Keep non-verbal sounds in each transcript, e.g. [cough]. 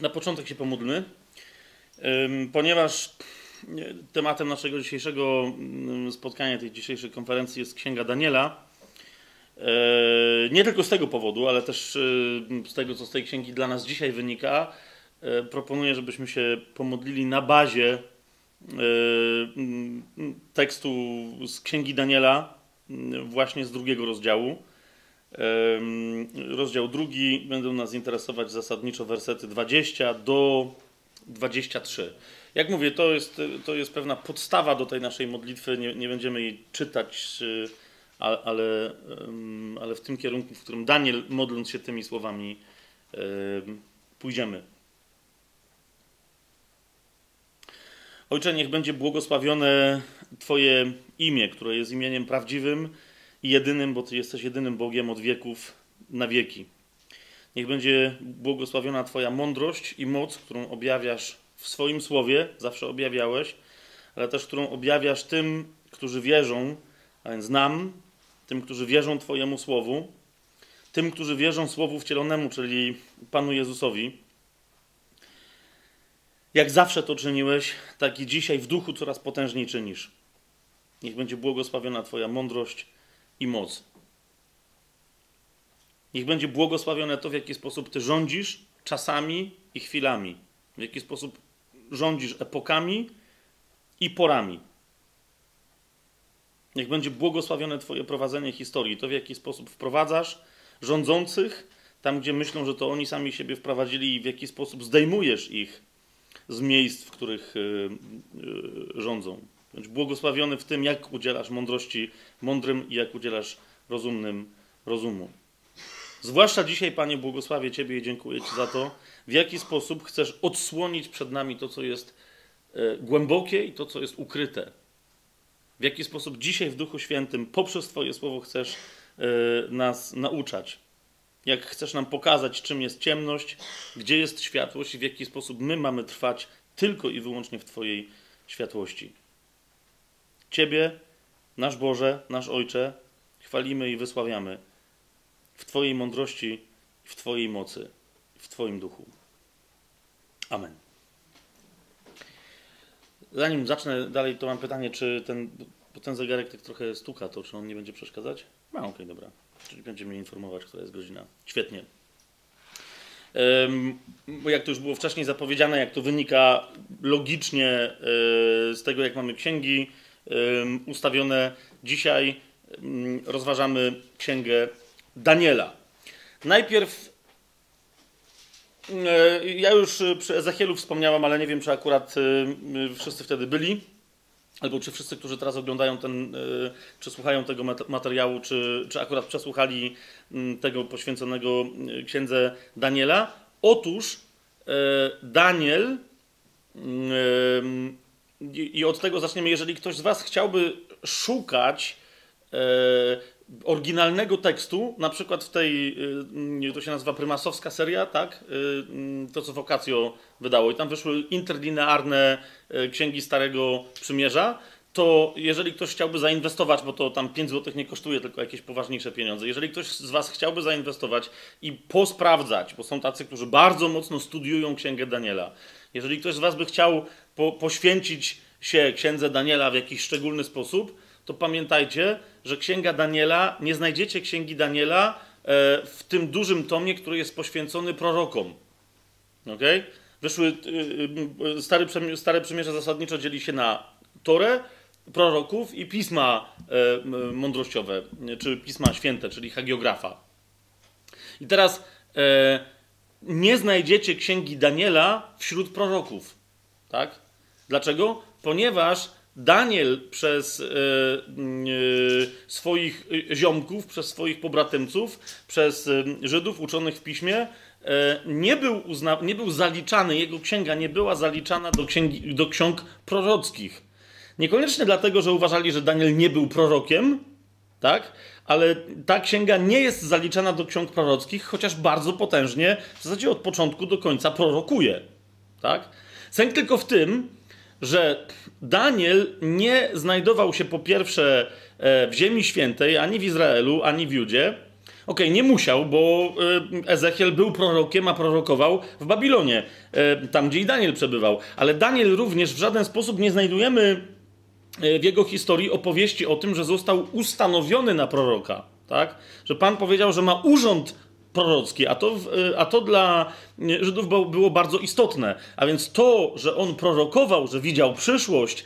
Na początek się pomódlmy, ponieważ tematem naszego dzisiejszego spotkania, tej dzisiejszej konferencji jest Księga Daniela. E, nie tylko z tego powodu, ale też e, z tego, co z tej księgi dla nas dzisiaj wynika, e, proponuję, żebyśmy się pomodlili na bazie mm, tekstu z Księgi Daniela, właśnie z drugiego rozdziału. Rozdział drugi będą nas interesować zasadniczo wersety 20 do 23. Jak mówię, to jest, to jest pewna podstawa do tej naszej modlitwy. Nie, nie będziemy jej czytać, ale, ale w tym kierunku, w którym Daniel, modląc się tymi słowami, pójdziemy. Ojcze, niech będzie błogosławione Twoje imię, które jest imieniem prawdziwym jedynym, bo Ty jesteś jedynym Bogiem od wieków na wieki. Niech będzie błogosławiona Twoja mądrość i moc, którą objawiasz w swoim słowie, zawsze objawiałeś, ale też którą objawiasz tym, którzy wierzą, a więc nam, tym, którzy wierzą Twojemu słowu, tym, którzy wierzą słowu wcielonemu, czyli Panu Jezusowi. Jak zawsze to czyniłeś, tak i dzisiaj w duchu coraz potężniej czynisz. Niech będzie błogosławiona Twoja mądrość i moc. Niech będzie błogosławione to, w jaki sposób Ty rządzisz czasami i chwilami, w jaki sposób rządzisz epokami i porami. Niech będzie błogosławione Twoje prowadzenie historii, to w jaki sposób wprowadzasz rządzących tam, gdzie myślą, że to oni sami siebie wprowadzili i w jaki sposób zdejmujesz ich z miejsc, w których yy, yy, rządzą. Bądź błogosławiony w tym, jak udzielasz mądrości mądrym i jak udzielasz rozumnym rozumu. Zwłaszcza dzisiaj, Panie, błogosławię Ciebie i dziękuję Ci za to, w jaki sposób chcesz odsłonić przed nami to, co jest e, głębokie i to, co jest ukryte. W jaki sposób dzisiaj w Duchu Świętym poprzez Twoje słowo chcesz e, nas nauczać. Jak chcesz nam pokazać, czym jest ciemność, gdzie jest światłość i w jaki sposób my mamy trwać tylko i wyłącznie w Twojej światłości. Ciebie, nasz Boże, nasz Ojcze, chwalimy i wysławiamy w Twojej mądrości w Twojej mocy, w Twoim duchu. Amen. Zanim zacznę dalej, to mam pytanie, czy ten, bo ten zegarek tak trochę stuka, to czy on nie będzie przeszkadzać? No, okej, okay, dobra. Czyli będzie mnie informować, która jest godzina. Świetnie. Jak to już było wcześniej zapowiedziane, jak to wynika logicznie e, z tego, jak mamy księgi ustawione, dzisiaj rozważamy księgę Daniela. Najpierw e, ja już przy Ezechielu wspomniałam, ale nie wiem, czy akurat e, wszyscy wtedy byli, albo czy wszyscy, którzy teraz oglądają ten, e, czy słuchają tego materiału, czy, czy akurat przesłuchali tego poświęconego księdze Daniela. Otóż Daniel, i od tego zaczniemy, jeżeli ktoś z Was chciałby szukać oryginalnego tekstu, na przykład w tej, y, to się nazywa prymasowska seria, tak? Mm, to, co Vocatio wydało. I tam wyszły interlinearne y, księgi Starego Przymierza. To jeżeli ktoś chciałby zainwestować, bo to tam 5 zł nie kosztuje, tylko jakieś poważniejsze pieniądze. Jeżeli ktoś z Was chciałby zainwestować i posprawdzać, bo są tacy, którzy bardzo mocno studiują Księgę Daniela. Jeżeli ktoś z Was by chciał po, poświęcić się Księdze Daniela w jakiś szczególny sposób, to pamiętajcie, że Księga Daniela, nie znajdziecie Księgi Daniela e, w tym dużym tomie, który jest poświęcony prorokom. Okay? Wyszły, e, e, stary, stare Przymierze zasadniczo dzieli się na Torę, proroków i pisma mądrościowe, czy pisma święte, czyli hagiografa. I teraz nie znajdziecie księgi Daniela wśród proroków. Tak? Dlaczego? Ponieważ Daniel przez e, e, swoich ziomków, przez swoich pobratymców, przez e, Żydów uczonych w piśmie, nie był, uzna, nie był zaliczany, jego księga nie była zaliczana do, księgi, do ksiąg prorockich. Niekoniecznie dlatego, że uważali, że Daniel nie był prorokiem, tak? ale ta księga nie jest zaliczana do ksiąg prorockich, chociaż bardzo potężnie, w zasadzie od początku do końca prorokuje. Tak? Sęk tylko w tym, że Daniel nie znajdował się po pierwsze e, w Ziemi Świętej, ani w Izraelu, ani w Judzie. Okej, nie musiał, bo y, Ezechiel był prorokiem, a prorokował w Babilonie, y, tam gdzie i Daniel przebywał. Ale Daniel również w żaden sposób nie znajdujemy w jego historii opowieści o tym, że został ustanowiony na proroka. Tak? Że Pan powiedział, że ma urząd prorocki, a to, a to dla Żydów było bardzo istotne. A więc to, że on prorokował, że widział przyszłość,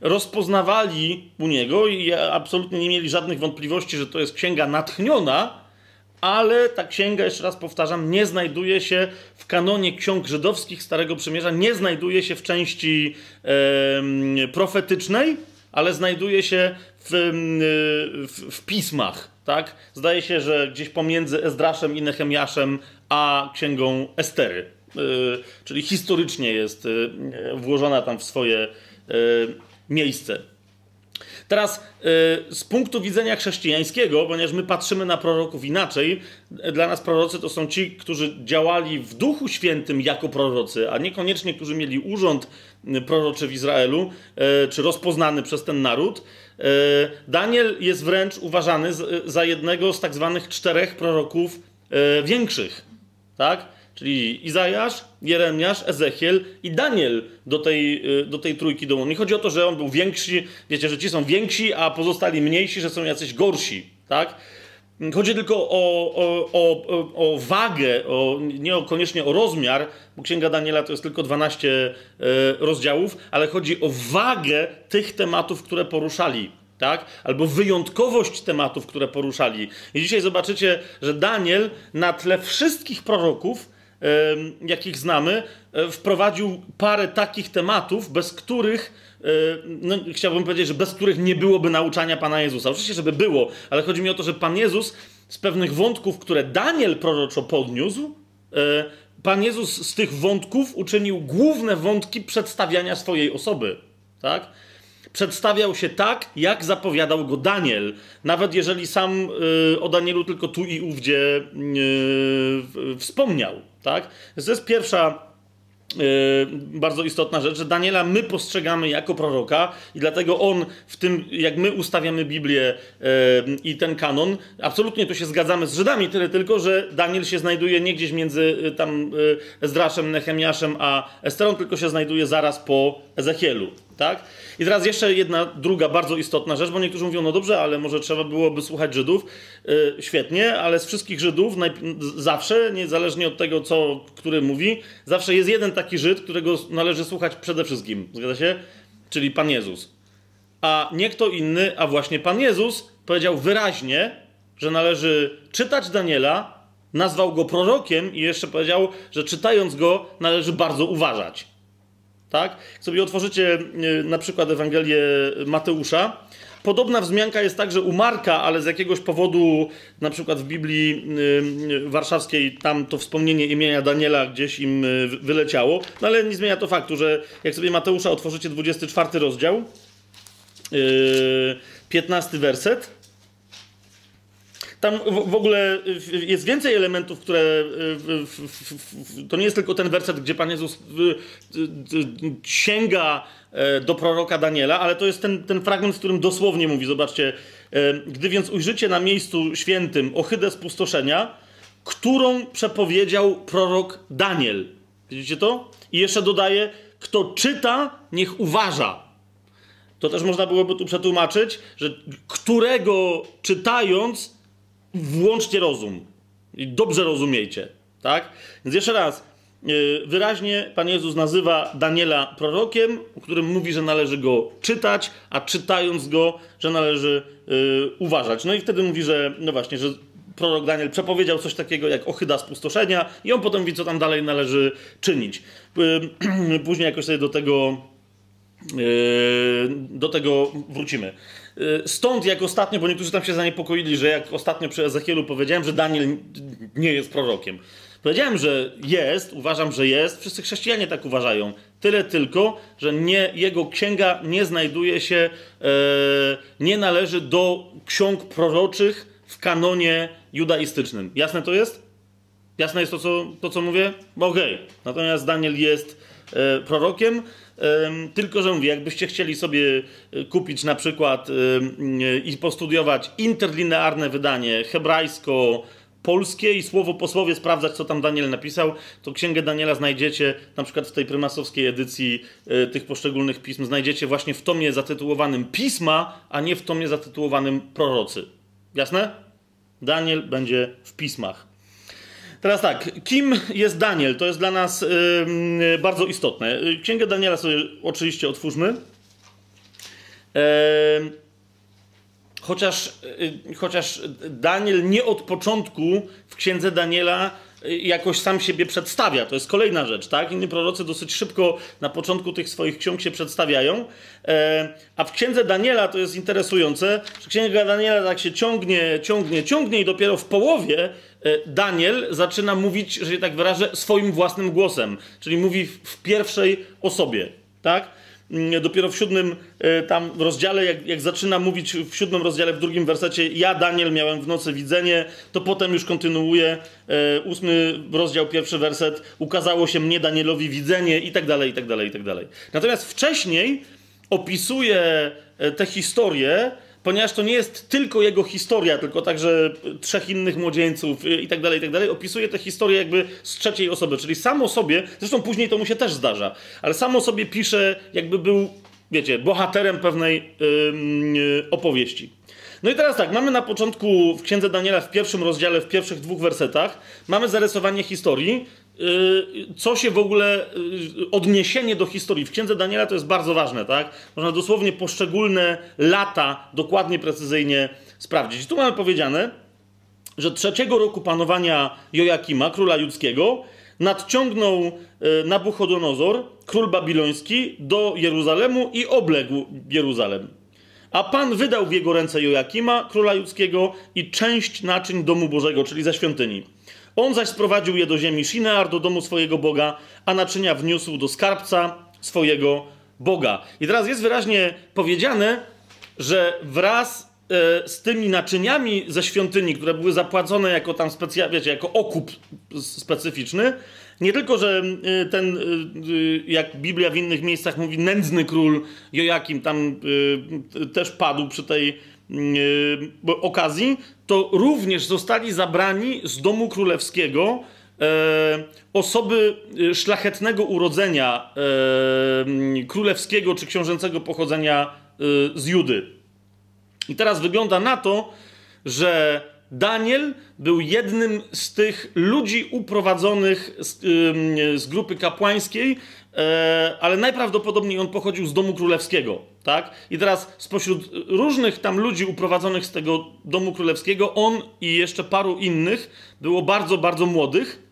rozpoznawali u niego i absolutnie nie mieli żadnych wątpliwości, że to jest księga natchniona, ale ta księga, jeszcze raz powtarzam, nie znajduje się w kanonie ksiąg żydowskich Starego Przymierza, nie znajduje się w części profetycznej, ale znajduje się w, w, w pismach tak? Zdaje się, że gdzieś pomiędzy Ezdraszem i Nehemiaszem a księgą Estery. Yy, czyli historycznie jest yy, włożona tam w swoje yy, miejsce. Teraz z punktu widzenia chrześcijańskiego, ponieważ my patrzymy na proroków inaczej, dla nas prorocy to są ci, którzy działali w Duchu Świętym jako prorocy, a niekoniecznie, którzy mieli urząd proroczy w Izraelu, czy rozpoznany przez ten naród. Daniel jest wręcz uważany za jednego z tak zwanych czterech proroków większych, tak? Czyli Izajasz, Jeremiasz, Ezechiel i Daniel do tej, e, do tej trójki dołączył. Nie chodzi o to, że on był większy, wiecie, że ci są więksi, a pozostali mniejsi, że są jacyś gorsi, tak? Chodzi tylko o, o, o, o wagę, o, nie o, koniecznie o rozmiar, bo Księga Daniela to jest tylko 12 e, rozdziałów, ale chodzi o wagę tych tematów, które poruszali. Tak? Albo wyjątkowość tematów, które poruszali. I dzisiaj zobaczycie, że Daniel na tle wszystkich proroków, jakich znamy, e, wprowadził parę takich tematów, bez których E, no, chciałbym powiedzieć, że bez których nie byłoby nauczania Pana Jezusa. Oczywiście, żeby było, ale chodzi mi o to, że Pan Jezus z pewnych wątków, które Daniel proroczo podniósł, e, Pan Jezus z tych wątków uczynił główne wątki przedstawiania swojej osoby. Tak? Przedstawiał się tak, jak zapowiadał go Daniel, nawet jeżeli sam e, o Danielu tylko tu i ówdzie wspomniał. Tak? To jest pierwsza Yy, bardzo istotna rzecz, że Daniela my postrzegamy jako proroka i dlatego on w tym, jak my ustawiamy Biblię yy, i ten kanon, absolutnie tu się zgadzamy z Żydami, tyle tylko, że Daniel się znajduje nie gdzieś między yy, tam Ezdraszem, Nehemiaszem a Esterą, tylko się znajduje zaraz po Ezechielu, tak? I teraz jeszcze jedna druga bardzo istotna rzecz, bo niektórzy mówią, no dobrze, ale może trzeba byłoby słuchać Żydów. Yy, świetnie, ale z wszystkich Żydów zawsze, niezależnie od tego, co który mówi, zawsze jest jeden taki Żyd, którego należy słuchać przede wszystkim. Zgadza się? Czyli Pan Jezus. A nie kto inny, a właśnie Pan Jezus powiedział wyraźnie, że należy czytać Daniela, nazwał go prorokiem i jeszcze powiedział, że czytając go należy bardzo uważać. Tak? sobie otworzycie y, na przykład Ewangelię Mateusza, podobna wzmianka jest także u Marka, ale z jakiegoś powodu, na przykład w Biblii y, warszawskiej, tam to wspomnienie imienia Daniela gdzieś im wyleciało, no ale nie zmienia to faktu, że jak sobie Mateusza otworzycie 24 rozdział, 15 werset, tam w, ogóle jest więcej elementów, które. To nie jest tylko ten werset, gdzie Pan Jezus sięga e, do proroka Daniela, ale to jest ten, ten fragment, w którym dosłownie mówi: Zobaczcie, e, gdy więc ujrzycie na miejscu świętym ohydę spustoszenia, którą przepowiedział prorok Daniel. Widzicie to? I jeszcze dodaje: Kto czyta, niech uważa. To też można byłoby tu przetłumaczyć, że którego czytając włączcie rozum i dobrze rozumiejcie, tak? Więc jeszcze raz, y, wyraźnie Pan Jezus nazywa Daniela prorokiem, o którym mówi, że należy go czytać, a czytając go, że należy yy, uważać. No i wtedy mówi, że no właśnie, że prorok Daniel przepowiedział coś takiego jak ochyda spustoszenia i on potem mówi, co tam dalej należy czynić. Yy, [clears throat] później jakoś sobie do tego do tego wrócimy. Y, stąd jak ostatnio, bo niektórzy tam się zaniepokoili, że jak ostatnio przy Ezechielu powiedziałem, że Daniel nie jest prorokiem. Powiedziałem, że jest, uważam, że jest. Wszyscy chrześcijanie tak uważają. Tyle tylko, że nie, jego księga nie znajduje się, e, nie należy do ksiąg proroczych w kanonie judaistycznym. Jasne to jest? Jasne jest to, co, to, co mówię? Okej. Okay. Natomiast Daniel jest e, prorokiem, tylko że mówię, jakbyście chcieli sobie e, kupić na przykład e, i postudiować interlinearne wydanie hebrajsko, polskie i słowo po słowie sprawdzać, co tam Daniel napisał, to Księgę Daniela znajdziecie na przykład w tej prymasowskiej edycji y, tych poszczególnych pism, znajdziecie właśnie w tomie zatytułowanym Pisma, a nie w tomie zatytułowanym Prorocy. Jasne? Daniel będzie w pismach. Teraz tak, kim jest Daniel? To jest dla nas yy, bardzo istotne. Księgę Daniela sobie oczywiście otwórzmy. Chociaż, yy, chociaż Daniel nie od początku w księdze Daniela jakoś sam siebie przedstawia. To jest kolejna rzecz, tak? Inni prorocy dosyć szybko na początku tych swoich ksiąg się przedstawiają. E, a w księdze Daniela to jest interesujące, że księga Daniela tak się ciągnie, ciągnie, ciągnie i dopiero w połowie e, Daniel zaczyna mówić, że się tak wyrażę, swoim własnym głosem. Czyli mówi w pierwszej osobie, tak? Mm, dopiero w siódmym e, tam rozdziale, jak, jak, zaczyna mówić w siódmym rozdziale, w drugim wersecie, ja Daniel miałem w nocy widzenie, to potem już kontynuuje e, ósmy rozdział, pierwszy werset, ukazało się mnie Danielowi widzenie i tak dalej, i tak dalej, i tak dalej. Natomiast wcześniej opisuje e, te historie ponieważ to nie jest tylko jego historia, tylko także trzech innych młodzieńców i tak dalej, i tak dalej, opisuje tę historię jakby z trzeciej osoby, czyli samo sobie, zresztą później to mu się też zdarza, ale samo sobie pisze, jakby był, wiecie, bohaterem pewnej yy, opowieści. No i teraz tak, mamy na początku w Księdze Daniela w pierwszym rozdziale, w pierwszych dwóch wersetach, mamy zarysowanie historii, Y, co się w ogóle, y, odniesienie do historii. W księdze Daniela to jest bardzo ważne, tak? Można dosłownie poszczególne lata dokładnie, precyzyjnie sprawdzić. tu mamy powiedziane, że trzeciego roku panowania Joakima, króla judzkiego, nadciągnął y, Nabuchodonozor, król babiloński, do Jeruzalemu i obległ Jeruzalem. A Pan wydał w jego ręce Joakima, króla judzkiego i część naczyń domu Bożego, czyli ze świątyni. On zaś sprowadził je do ziemi Shinear, do domu swojego Boga, a naczynia wniósł do skarbca swojego Boga. I teraz jest wyraźnie powiedziane, że wraz e, z tymi naczyniami ze świątyni, które były zapłacone jako tam specjalnie, wiecie, jako okup specyficzny, nie tylko, że e, ten, e, jak Biblia w innych miejscach mówi, nędzny król Jojakim tam też padł przy tej okazji, to również zostali zabrani z domu królewskiego e, osoby e, szlachetnego urodzenia e, królewskiego czy książęcego pochodzenia z Judy. I teraz wygląda na to, że Daniel był jednym z tych ludzi uprowadzonych z, z grupy kapłańskiej, ale najprawdopodobniej on pochodził z domu królewskiego. Tak? I teraz spośród różnych tam ludzi uprowadzonych z tego domu królewskiego, on i jeszcze paru innych było bardzo, bardzo młodych.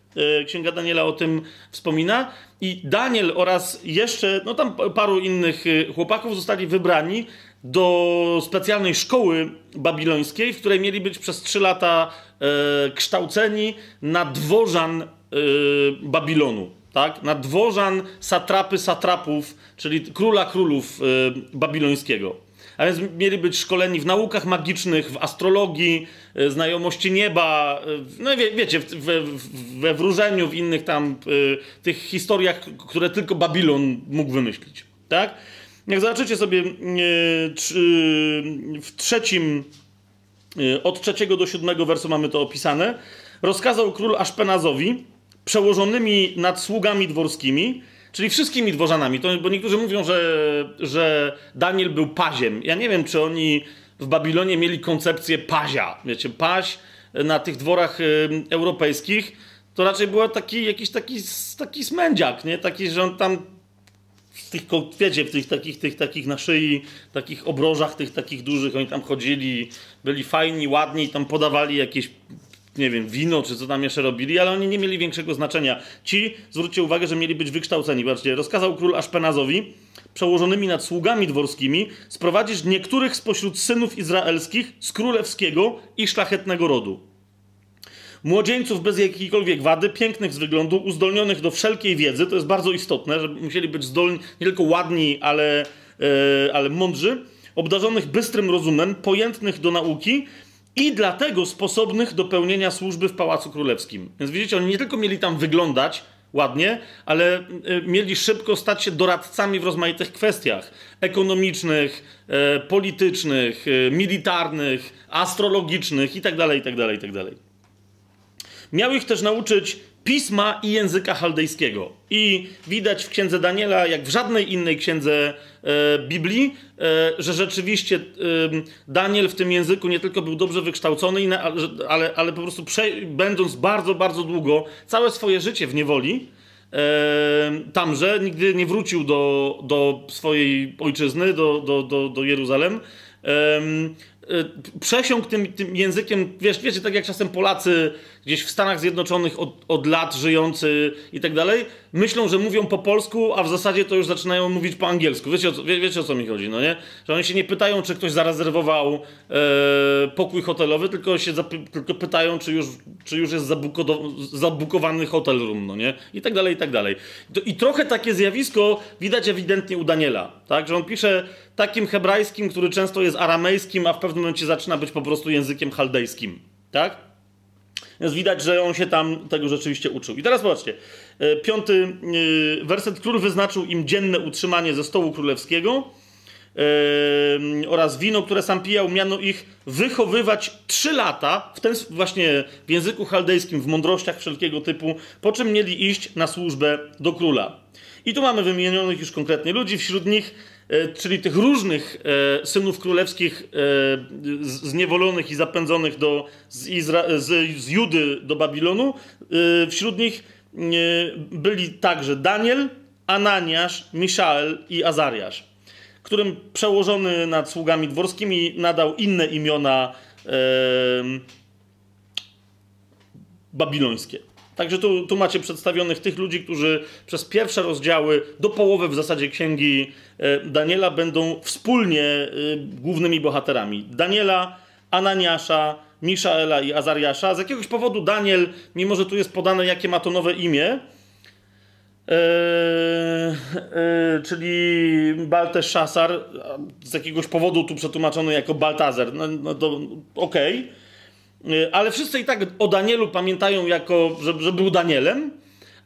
E, Księga Daniela o tym wspomina. I Daniel oraz jeszcze, no tam paru innych e, chłopaków zostali wybrani do specjalnej szkoły babilońskiej, w której mieli być przez trzy lata e, kształceni na dworzan e, Babilonu. Tak? Na dworzan satrapy satrapów, czyli króla królów e, babilońskiego. A więc mieli być szkoleni w naukach magicznych, w astrologii, e, znajomości nieba, e, no wie, wiecie, we, we wróżeniu, w innych tam tych historiach, które tylko Babilon mógł wymyślić. Tak? Jak zobaczycie sobie e, w trzecim, e, od trzeciego do siódmego wersu mamy to opisane, rozkazał król Aszpenazowi, przełożonymi nad sługami dworskimi, czyli wszystkimi dworzanami, to, bo niektórzy mówią, że, że Daniel był paziem. Ja nie wiem, czy oni w Babilonie mieli koncepcję pazia. Wiecie, paź na tych dworach europejskich to raczej był taki, jakiś taki, taki smędziak, nie? Taki, że on tam w tych, wiecie, w tych takich, tych takich na szyi, takich obrożach, tych takich dużych, oni tam chodzili, byli fajni, ładni, tam podawali jakieś, nie wiem, wino, czy co tam jeszcze robili, ale oni nie mieli większego znaczenia. Ci, zwróćcie uwagę, że mieli być wykształceni. Zobaczcie, rozkazał król Aszpenazowi, przełożonymi nad sługami dworskimi, sprowadzić niektórych spośród synów izraelskich z królewskiego i szlachetnego rodu młodzieńców bez jakiejkolwiek wady, pięknych z wyglądu, uzdolnionych do wszelkiej wiedzy. To jest bardzo istotne, że musieli być zdolni, nie tylko ładni, ale, e, ale mądrzy, obdarzonych bystrym rozumem, pojętnych do nauki i dlatego sposobnych do pełnienia służby w Pałacu Królewskim. Więc widzicie, oni nie tylko mieli tam wyglądać ładnie, ale y, mieli szybko stać się doradcami w rozmaitych kwestiach ekonomicznych, e, politycznych, e, militarnych, astrologicznych itd., itd., itd. Miał ich też nauczyć pisma i języka chaldejskiego. I widać w księdze Daniela, jak w żadnej innej księdze e, Biblii, e, że rzeczywiście e, Daniel w tym języku nie tylko był dobrze wykształcony, ale, ale po prostu prze, będąc bardzo, bardzo długo, całe swoje życie w niewoli, e, tamże, nigdy nie wrócił do, do swojej ojczyzny, do, do, do, do Jeruzalem. Przesiąkł tym, tym językiem, wiesz, wiecie, tak jak czasem Polacy gdzieś w Stanach Zjednoczonych od, od lat żyjący i tak dalej, myślą, że mówią po polsku, a w zasadzie to już zaczynają mówić po angielsku. Wiecie o co, wie, wiecie, o co mi chodzi, no nie? Że oni się nie pytają, czy ktoś zarezerwował e, pokój hotelowy, tylko się tylko pytają, czy już, czy już jest zabukowany hotel room, no nie? I tak dalej, i tak dalej. I trochę takie zjawisko widać ewidentnie u Daniela, tak? Że on pisze takim hebrajskim, który często jest aramejskim, a w pewnym momencie zaczyna być po prostu językiem chaldejskim, tak? Więc widać, że on się tam tego rzeczywiście uczył. I teraz zobaczcie. E, piąty e, werset. Król wyznaczył im dzienne utrzymanie ze stołu królewskiego yy, oraz wino, które sam pijał, miano ich wychowywać trzy lata, w ten właśnie w języku chaldejskim, w mądrościach wszelkiego typu, po czym mieli iść na służbę do króla. I tu mamy wymienionych już konkretnie ludzi, wśród nich E, czyli tych różnych e, synów królewskich e, zniewolonych i zapędzonych do, z, Izra- z, z Judy do Babilonu. Wśród nich byli także Daniel, Ananiasz, Miszael i Azariasz, którym przełożony nad sługami dworskimi nadał inne imiona babilońskie. Także tu, tu macie przedstawionych tych ludzi, którzy przez pierwsze rozdziały, do połowy w zasadzie księgi e, Daniela, będą wspólnie e, głównymi bohaterami. Daniela, Ananiasza, Miszaela i Azariasza. Z jakiegoś powodu Daniel, mimo że tu jest podane, jakie ma to nowe imię, Eee, e, czyli Balteszasar, z jakiegoś powodu tu przetłumaczony jako Baltazer. No, no to okej. Okay. Y, ale wszyscy i tak o Danielu pamiętają jako, że, że był Danielem,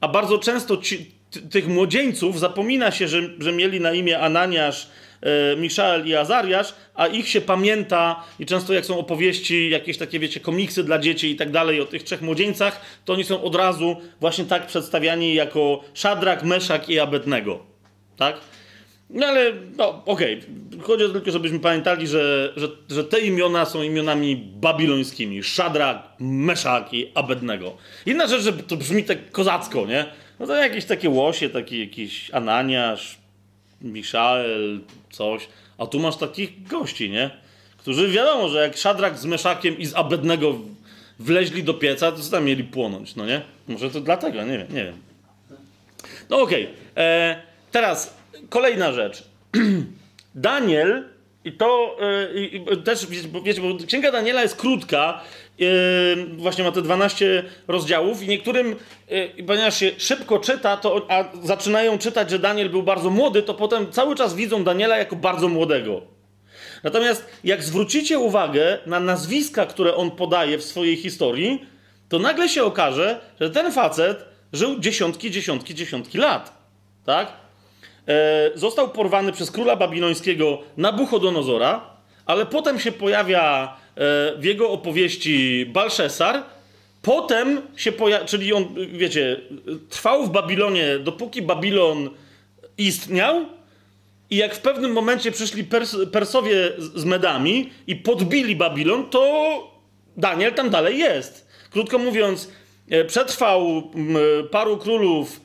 a bardzo często ci, tych młodzieńców zapomina się, że, że mieli na imię Ananiasz, e, Miszael i Azariasz, a ich się pamięta i często jak są opowieści, jakieś takie, wiecie, komiksy dla dzieci i tak dalej o tych trzech młodzieńcach, to oni są od razu właśnie tak przedstawiani jako Szadrak, Meszak i Abednego. Tak? No ale, no okej, okay. chodzi o tylko, żebyśmy pamiętali, że, że, że te imiona są imionami babilońskimi. Szadrak, Meszak i Abednego. Inna rzecz, że to brzmi tak kozacko, nie? No to jakieś takie łosie, taki jakiś Ananiasz, Miszael, coś. A tu masz takich gości, nie? Którzy wiadomo, że jak Szadrak z Meszakiem i z Abednego wleźli do pieca, to co tam mieli płonąć, no nie? Może to dlatego, nie wiem, nie wiem. No okej. Okay. E, teraz kolejna rzecz. [clears throat] Daniel, i to yy, też, wiecie, bo Księga Daniela jest krótka, yy, właśnie ma te 12 rozdziałów i niektórym, yy, ponieważ się szybko czyta, to, a zaczynają czytać, że Daniel był bardzo młody, to potem cały czas widzą Daniela jako bardzo młodego. Natomiast jak zwrócicie uwagę na nazwiska, które on podaje w swojej historii, to nagle się okaże, że ten facet żył dziesiątki, dziesiątki, dziesiątki lat. Tak? E, został porwany przez króla babilońskiego Nabuchodonozora, ale potem się pojawia e, w jego opowieści Balszesar, potem się pojawia, czyli on, wiecie, trwał w Babilonie, dopóki Babilon istniał, i jak w pewnym momencie przyszli Pers Persowie z Medami i podbili Babilon, to Daniel tam dalej jest. Krótko mówiąc, e, przetrwał paru królów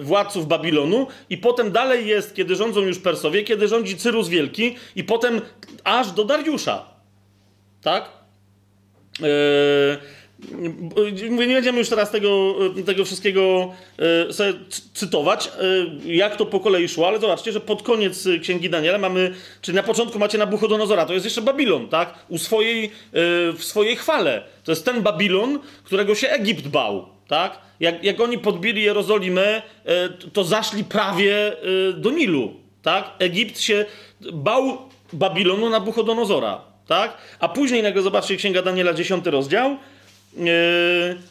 władców Babilonu i potem dalej jest, kiedy rządzą już Persowie, kiedy rządzi Cyrus Wielki i potem aż do Dariusza. Tak? Yy, nie będziemy już teraz tego, tego wszystkiego yy, sobie cytować, jak to po kolei szło, ale zobaczcie, że pod koniec Księgi Daniela mamy, czyli na początku macie Nabuchodonozora, to jest jeszcze Babilon, tak? U swojej, w swojej chwale. To jest ten Babilon, którego się Egipt bał, tak? jak, jak oni podbili Jerozolimę, e, to zaszli prawie e, do Nilu. Tak? Egipt się bał Babilonu Nabuchodonozora. tak? A później nagle zobaczcie Księga Daniela, 10 rozdział. Yy,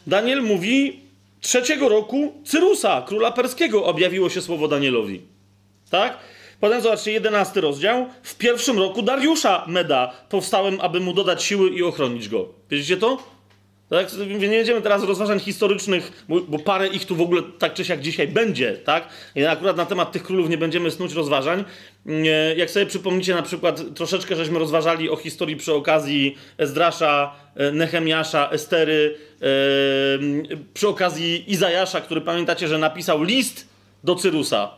Daniel mówi, trzeciego roku Cyrusa, króla perskiego, objawiło się słowo Danielowi. Tak? Potem zobaczcie, 11 rozdział. W pierwszym roku Dariusza Meda powstałem, aby mu dodać siły i ochronić go. Wiecie to? Tak? Nie będziemy teraz rozważań historycznych, bo, parę ich tu w ogóle tak czy siak dzisiaj będzie, tak? I akurat na temat tych królów nie będziemy snuć rozważań. Jak sobie przypomnicie na przykład, troszeczkę żeśmy rozważali o historii przy okazji Ezdrasza, e, Nehemiasza, Estery, przy okazji Izajasza, który pamiętacie, że napisał list do Cyrusa.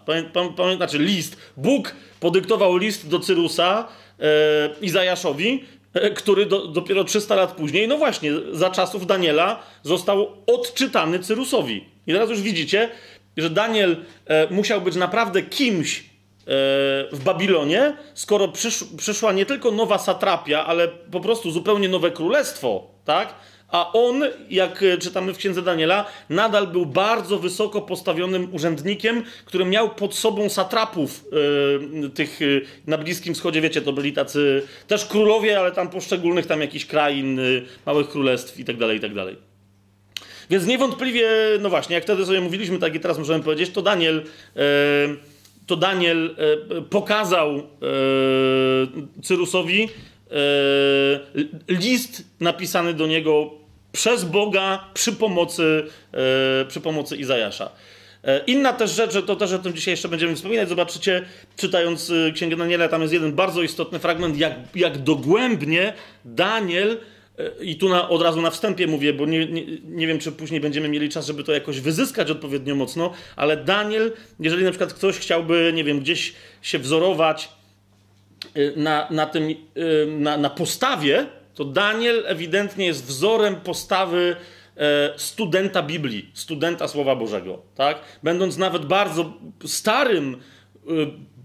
Pamiętacie, list. Bóg podyktował list do Cyrusa, e, Izajaszowi, E, [laughs] który do, dopiero 300 lat później, no właśnie, za czasów Daniela został odczytany Cyrusowi. I teraz już widzicie, że Daniel e, musiał być naprawdę kimś e, w Babilonie, skoro przysz, przyszła nie tylko nowa satrapia, ale po prostu zupełnie nowe królestwo, tak? A on, jak e, czytamy w księdze Daniela, nadal był bardzo wysoko postawionym urzędnikiem, który miał pod sobą satrapów yy, tych yy, na Bliskim Wschodzie, wiecie, to byli tacy też królowie, ale tam poszczególnych tam jakichś krain, małych królestw itd., tak itd. Tak Więc niewątpliwie, no właśnie, jak wtedy sobie mówiliśmy, tak i teraz możemy powiedzieć, to Daniel to Daniel pokazał Cyrusowi list napisany do niego przez Boga przy pomocy, e, przy pomocy Izajasza. E, inna też rzecz, to też o tym dzisiaj jeszcze będziemy wspominać, zobaczycie, czytając e, Księgę Daniela, tam jest jeden bardzo istotny fragment, jak, jak dogłębnie Daniel, i tu na, od razu na wstępie mówię, bo nie, nie, nie wiem, czy później będziemy mieli czas, żeby to jakoś wyzyskać odpowiednio mocno, ale Daniel, jeżeli na przykład ktoś chciałby, nie wiem, gdzieś się wzorować na, na tym, na, na postawie, to Daniel ewidentnie jest wzorem postawy e, studenta Biblii, studenta Słowa Bożego, tak? Będąc nawet bardzo starym, e,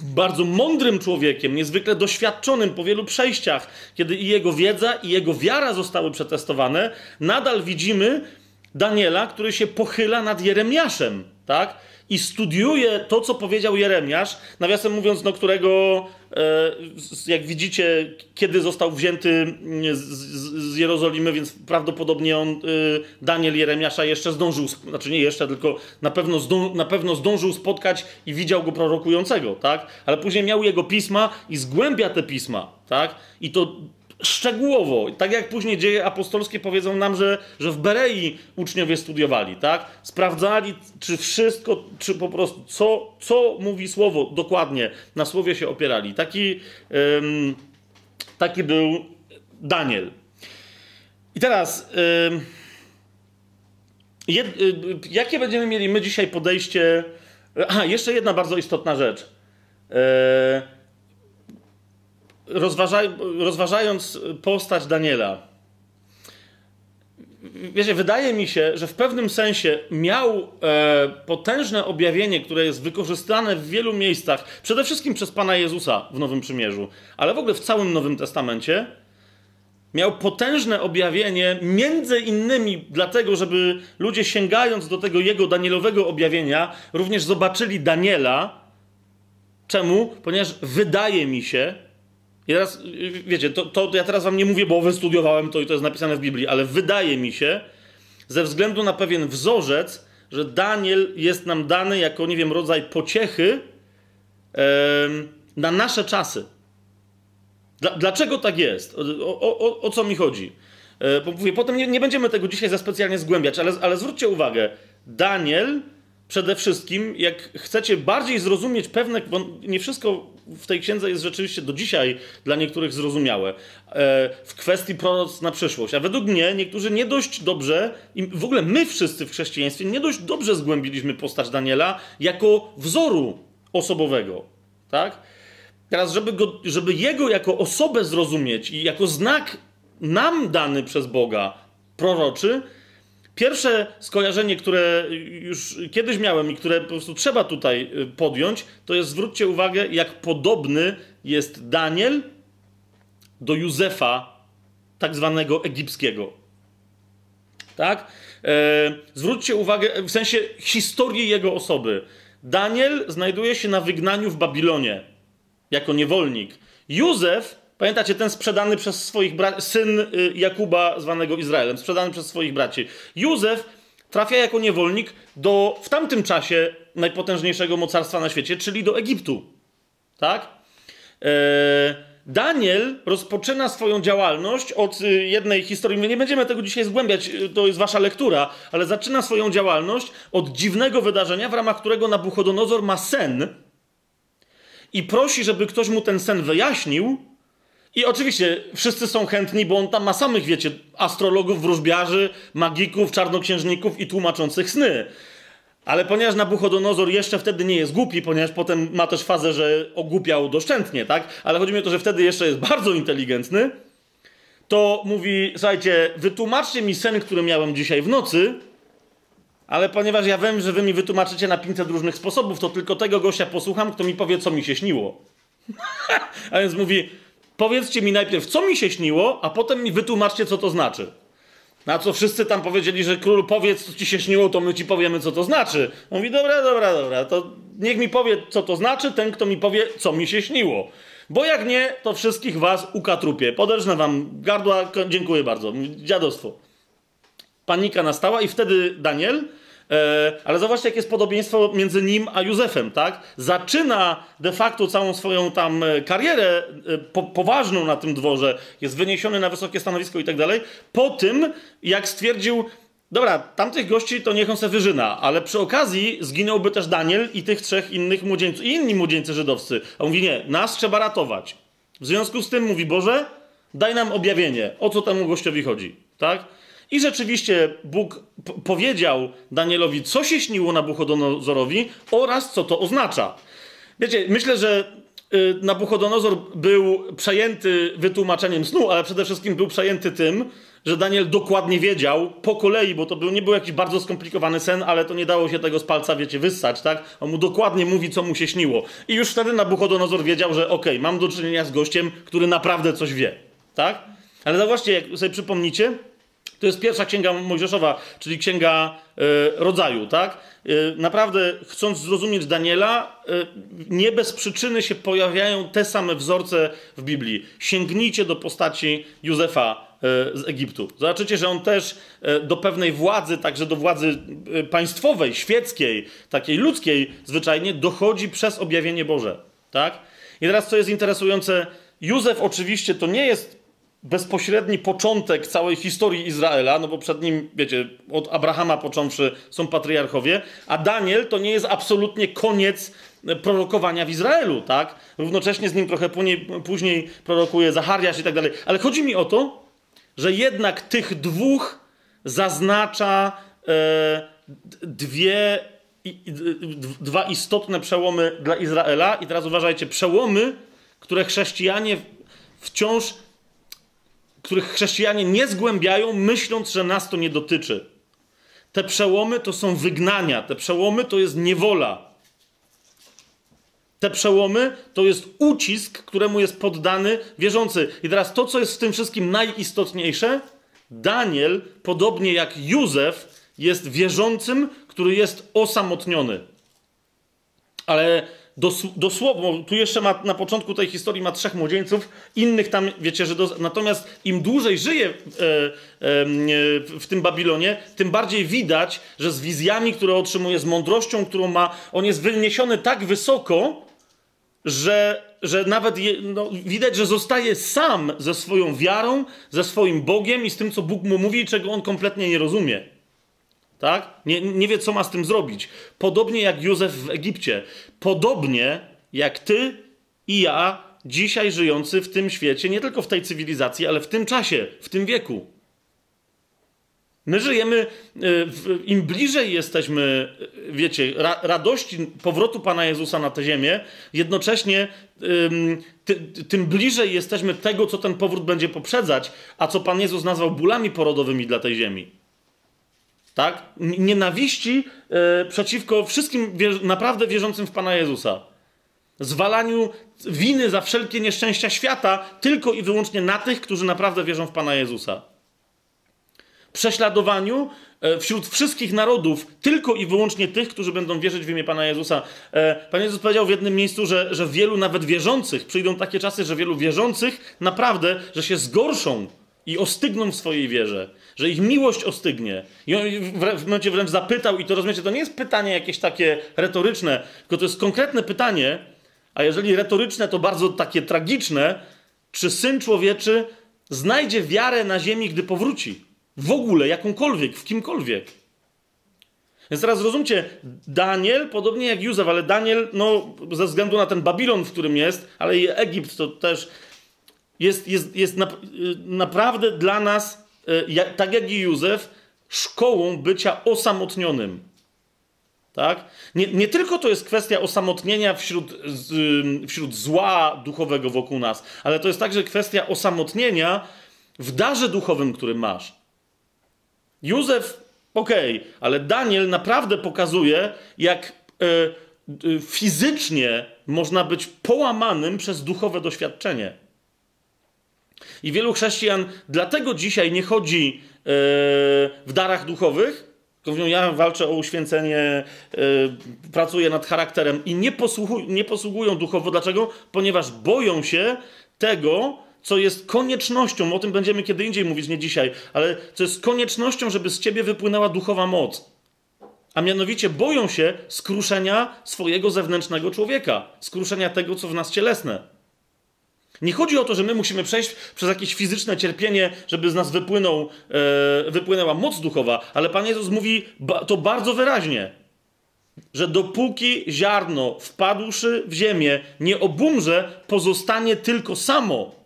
bardzo mądrym człowiekiem, niezwykle doświadczonym po wielu przejściach, kiedy i jego wiedza, i jego wiara zostały przetestowane, nadal widzimy Daniela, który się pochyla nad Jeremiaszem, tak? i studiuje to, co powiedział Jeremiasz, nawiasem mówiąc, no którego, e, jak widzicie, kiedy został wzięty mm, z, Jerozolimy, więc prawdopodobnie on, e, Daniel Jeremiasza jeszcze zdążył, znaczy nie jeszcze, tylko na pewno, zdążył, na pewno zdążył spotkać i widział go prorokującego, tak? Ale później miał jego pisma i zgłębia te pisma, tak? I to szczegółowo. Tak jak później dzieje apostolskie powiedzą nam, że, że w Berei uczniowie studiowali, tak? Sprawdzali, czy wszystko, czy po prostu, co, co mówi słowo dokładnie, na słowie się opierali. Taki, ym, taki był Daniel. I teraz, ym, jed, y, jakie będziemy mieli my dzisiaj podejście? Aha, jeszcze jedna bardzo istotna rzecz. Yy, rozważaj, rozważając postać Daniela, wiecie, wydaje mi się, że w pewnym sensie miał e, potężne objawienie, które jest wykorzystane w wielu miejscach, przede wszystkim przez Pana Jezusa w Nowym Przymierzu, ale w ogóle w całym Nowym Testamencie. Miał potężne objawienie, między innymi dlatego, żeby ludzie sięgając do tego jego Danielowego objawienia, również zobaczyli Daniela. Czemu? Ponieważ wydaje mi się, i teraz, wiecie, to, to ja teraz wam nie mówię, bo wystudiowałem to i to jest napisane w Biblii, ale wydaje mi się, ze względu na pewien wzorzec, że Daniel jest nam dany jako, nie wiem, rodzaj pociechy na nasze czasy. Dla, dlaczego tak jest? O, o, o co mi chodzi? E, mówię, potem nie, nie, będziemy tego dzisiaj za specjalnie zgłębiać, ale, ale zwróćcie uwagę, Daniel przede wszystkim, jak chcecie bardziej zrozumieć pewne, bo nie wszystko w tej księdze jest rzeczywiście do dzisiaj dla niektórych zrozumiałe, e, w kwestii proroc na przyszłość. A według mnie niektórzy nie dość dobrze, i w ogóle my wszyscy w chrześcijaństwie nie dość dobrze zgłębiliśmy postać Daniela jako wzoru osobowego. Tak? Teraz, żeby, go, żeby jego jako osobę zrozumieć i jako znak nam dany przez Boga proroczy, Pierwsze skojarzenie, które już kiedyś miałem i które po prostu trzeba tutaj y, podjąć, to jest zwróćcie uwagę, jak podobny jest Daniel do Józefa, tak zwanego egipskiego. Tak? E, zwróćcie uwagę, w sensie historii jego osoby. Daniel znajduje się na wygnaniu w Babilonie jako niewolnik. Józef Pamiętacie, ten sprzedany przez swoich braci, syn y, Jakuba, zwanego Izraelem, sprzedany przez swoich braci. Józef trafia jako niewolnik do w tamtym czasie najpotężniejszego mocarstwa na świecie, czyli do Egiptu. Tak? Eee, Daniel rozpoczyna swoją działalność od y, jednej historii. My nie będziemy tego dzisiaj zgłębiać, y, to jest wasza lektura, ale zaczyna swoją działalność od dziwnego wydarzenia, w ramach którego Nabuchodonozor ma sen i prosi, żeby ktoś mu ten sen wyjaśnił. I oczywiście wszyscy są chętni, bo on tam ma samych, wiecie, astrologów, wróżbiarzy, magików, czarnoksiężników i tłumaczących sny. Ale ponieważ Nabuchodonozor jeszcze wtedy nie jest głupi, ponieważ potem ma też fazę, że ogłupiał doszczętnie, tak? Ale chodzi mi o to, że wtedy jeszcze jest bardzo inteligentny, to mówi, słuchajcie, wytłumaczcie mi sen, który miałem dzisiaj w nocy, ale ponieważ ja wiem, że wy mi wytłumaczycie na 500 różnych sposobów, to tylko tego gościa posłucham, kto mi powie, co mi się śniło. [laughs] a więc mówi, powiedzcie mi najpierw, co mi się śniło, a potem mi wytłumaczcie, co to znaczy. Na co wszyscy tam powiedzieli, że król powiedz, co ci się śniło, to my ci powiemy, co to znaczy. On mówi, dobra, dobra, dobra, to niech mi powie, co to znaczy, ten, kto mi powie, co mi się śniło. Bo jak nie, to wszystkich was ukatrupię. Poderżnę wam gardła, dziękuję bardzo. Dziadostwo. Panika nastała i wtedy Daniel ale zobaczcie, jakie jest podobieństwo między nim a Józefem, tak? Zaczyna de facto całą swoją tam e, karierę e, po, poważną na tym dworze, jest wyniesiony na wysokie stanowisko i tak dalej, po tym, jak stwierdził, dobra, tamtych gości to niech on se wyżyna, ale przy okazji zginąłby też Daniel i tych trzech innych młodzieńców, i inni młodzieńcy żydowscy. A on mówi, nie, nas trzeba ratować. W związku z tym mówi, Boże, daj nam objawienie, o co temu gościowi chodzi, tak? I rzeczywiście Bóg powiedział Danielowi, co się śniło Nabuchodonozorowi oraz co to oznacza. Wiecie, myślę, że y, Nabuchodonozor był przejęty wytłumaczeniem snu, ale przede wszystkim był przejęty tym, że Daniel dokładnie wiedział po kolei, bo to był, nie był jakiś bardzo skomplikowany sen, ale to nie dało się tego z palca, wiecie, wyssać, tak? On mu dokładnie mówi, co mu się śniło. I już wtedy Nabuchodonozor wiedział, że okej, okay, mam do czynienia z gościem, który naprawdę coś wie, tak? Ale zobaczcie, jak sobie przypomnicie, to jest pierwsza księga Mojżeszowa, czyli księga y, rodzaju, tak? Y, naprawdę, chcąc zrozumieć Daniela, y, nie bez przyczyny się pojawiają te same wzorce w Biblii. Sięgnijcie do postaci Józefa z Egiptu. Zobaczycie, że on też do pewnej władzy, także do władzy państwowej, świeckiej, takiej ludzkiej zwyczajnie, dochodzi przez objawienie Boże, tak? I teraz, co jest interesujące, Józef oczywiście to nie jest bezpośredni początek całej historii Izraela, no bo przed nim, wiecie, od Abrahama począwszy są patriarchowie, a Daniel to nie jest absolutnie koniec prorokowania w Izraelu, tak? Równocześnie z nim trochę później, później prorokuje Zachariasz i tak dalej. Ale chodzi mi o to, że jednak tych dwóch zaznacza e, dwie, dwa istotne przełomy dla Izraela. I teraz uważajcie, przełomy, które chrześcijanie wciąż których chrześcijanie nie zgłębiają, myśląc, że nas to nie dotyczy. Te przełomy to są wygnania, te przełomy to jest niewola. Te przełomy to jest ucisk, któremu jest poddany wierzący. I teraz to, co jest w tym wszystkim najistotniejsze, Daniel, podobnie jak Józef, jest wierzącym, który jest osamotniony. Ale dosłownie, tu jeszcze ma, na początku tej historii ma trzech młodzieńców, innych tam, wiecie, że do, natomiast im dłużej żyje e, e, w tym Babilonie, tym bardziej widać, że z wizjami, które otrzymuje, z mądrością, którą ma, on jest wyniesiony tak wysoko, że, że nawet je, no, widać, że zostaje sam ze swoją wiarą, ze swoim Bogiem i z tym, co Bóg mu mówi, czego on kompletnie nie rozumie. Tak? Nie, nie wie, co ma z tym zrobić. Podobnie jak Józef w Egipcie. Podobnie jak ty i ja, dzisiaj żyjący w tym świecie, nie tylko w tej cywilizacji, ale w tym czasie, w tym wieku. My żyjemy, e, im bliżej jesteśmy, e, wiecie, radości powrotu Pana Jezusa na tę ziemię, jednocześnie tym bliżej jesteśmy tego, co ten powrót będzie poprzedzać, a co Pan Jezus nazwał bólami porodowymi dla tej ziemi tak? Nienawiści e, przeciwko wszystkim naprawdę wierzącym w Pana Jezusa. Zwalaniu winy za wszelkie nieszczęścia świata tylko i wyłącznie na tych, którzy naprawdę wierzą w Pana Jezusa. Prześladowaniu e, wśród wszystkich narodów, tylko i wyłącznie tych, którzy będą wierzyć w imię Pana Jezusa. E, Pan Jezus powiedział w jednym miejscu, że, że wielu nawet wierzących, przyjdą takie czasy, że wielu wierzących naprawdę, że się zgorszą i ostygną w swojej wierze, że ich miłość ostygnie. I on w momencie wręcz zapytał, i to rozumiecie, to nie jest pytanie jakieś takie retoryczne, tylko to jest konkretne pytanie, a jeżeli retoryczne, to bardzo takie tragiczne, czy Syn Człowieczy znajdzie wiarę na ziemi, gdy powróci? W ogóle, jakąkolwiek, w kimkolwiek. Więc teraz zrozumcie, Daniel, podobnie jak Józef, ale Daniel, no, ze względu na ten Babilon, w którym jest, ale i Egipt, to też jest, jest, jest na, naprawdę dla nas, e, tak jak i Józef, szkołą bycia osamotnionym. Tak? Nie, nie tylko to jest kwestia osamotnienia wśród, wśród zła duchowego wokół nas, ale to jest także kwestia osamotnienia w darze duchowym, który masz. Józef, okej, okay, ale Daniel naprawdę pokazuje, jak y, y, fizycznie można być połamanym przez duchowe doświadczenie. I wielu chrześcijan dlatego dzisiaj nie chodzi y, w darach duchowych, Mówią, ja walczę o uświęcenie, yy, pracuję nad charakterem i nie, nie posługują duchowo. Dlaczego? Ponieważ boją się tego, co jest koniecznością, o tym będziemy kiedy indziej mówić, nie dzisiaj, ale co jest koniecznością, żeby z ciebie wypłynęła duchowa moc. A mianowicie boją się skruszenia swojego zewnętrznego człowieka, skruszenia tego, co w nas cielesne. Nie chodzi o to, że my musimy przejść przez jakieś fizyczne cierpienie, żeby z nas wypłynął, e, wypłynęła moc duchowa, ale Pan Jezus mówi ba, to bardzo wyraźnie, że dopóki ziarno wpadłszy w ziemię nie obumrze, pozostanie tylko samo.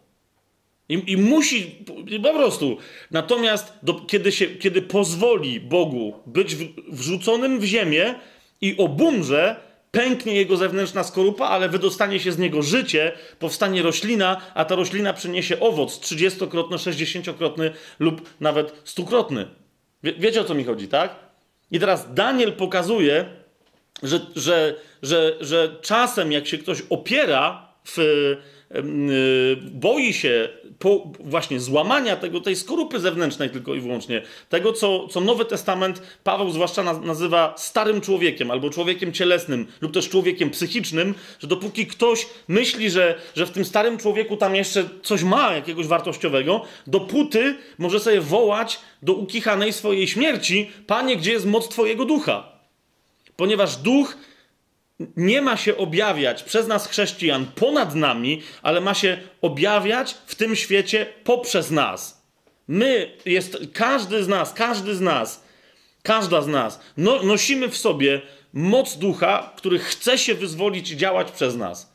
I, i musi, po prostu. Natomiast do, kiedy, się, kiedy pozwoli Bogu być w, wrzuconym w ziemię i obumrze, pęknie jego zewnętrzna skorupa, ale wydostanie się z niego życie, powstanie roślina, a ta roślina przyniesie owoc 30-krotny, 60-krotny lub nawet stukrotny. Wie, wiecie o co mi chodzi, tak? I teraz Daniel pokazuje, że, że, że, że czasem jak się ktoś opiera w, boi się po właśnie złamania tego, tej skorupy zewnętrznej tylko i wyłącznie, tego, co, co Nowy Testament Paweł zwłaszcza nazywa starym człowiekiem, albo człowiekiem cielesnym, lub też człowiekiem psychicznym, że dopóki ktoś myśli, że, że w tym starym człowieku tam jeszcze coś ma jakiegoś wartościowego, dopóty może sobie wołać do ukichanej swojej śmierci, Panie, gdzie jest moc Twojego ducha? Ponieważ duch nie ma się objawiać przez nas chrześcijan ponad nami, ale ma się objawiać w tym świecie poprzez nas. My, jest, każdy z nas, każdy z nas, każda z nas, no, nosimy w sobie moc ducha, który chce się wyzwolić i działać przez nas.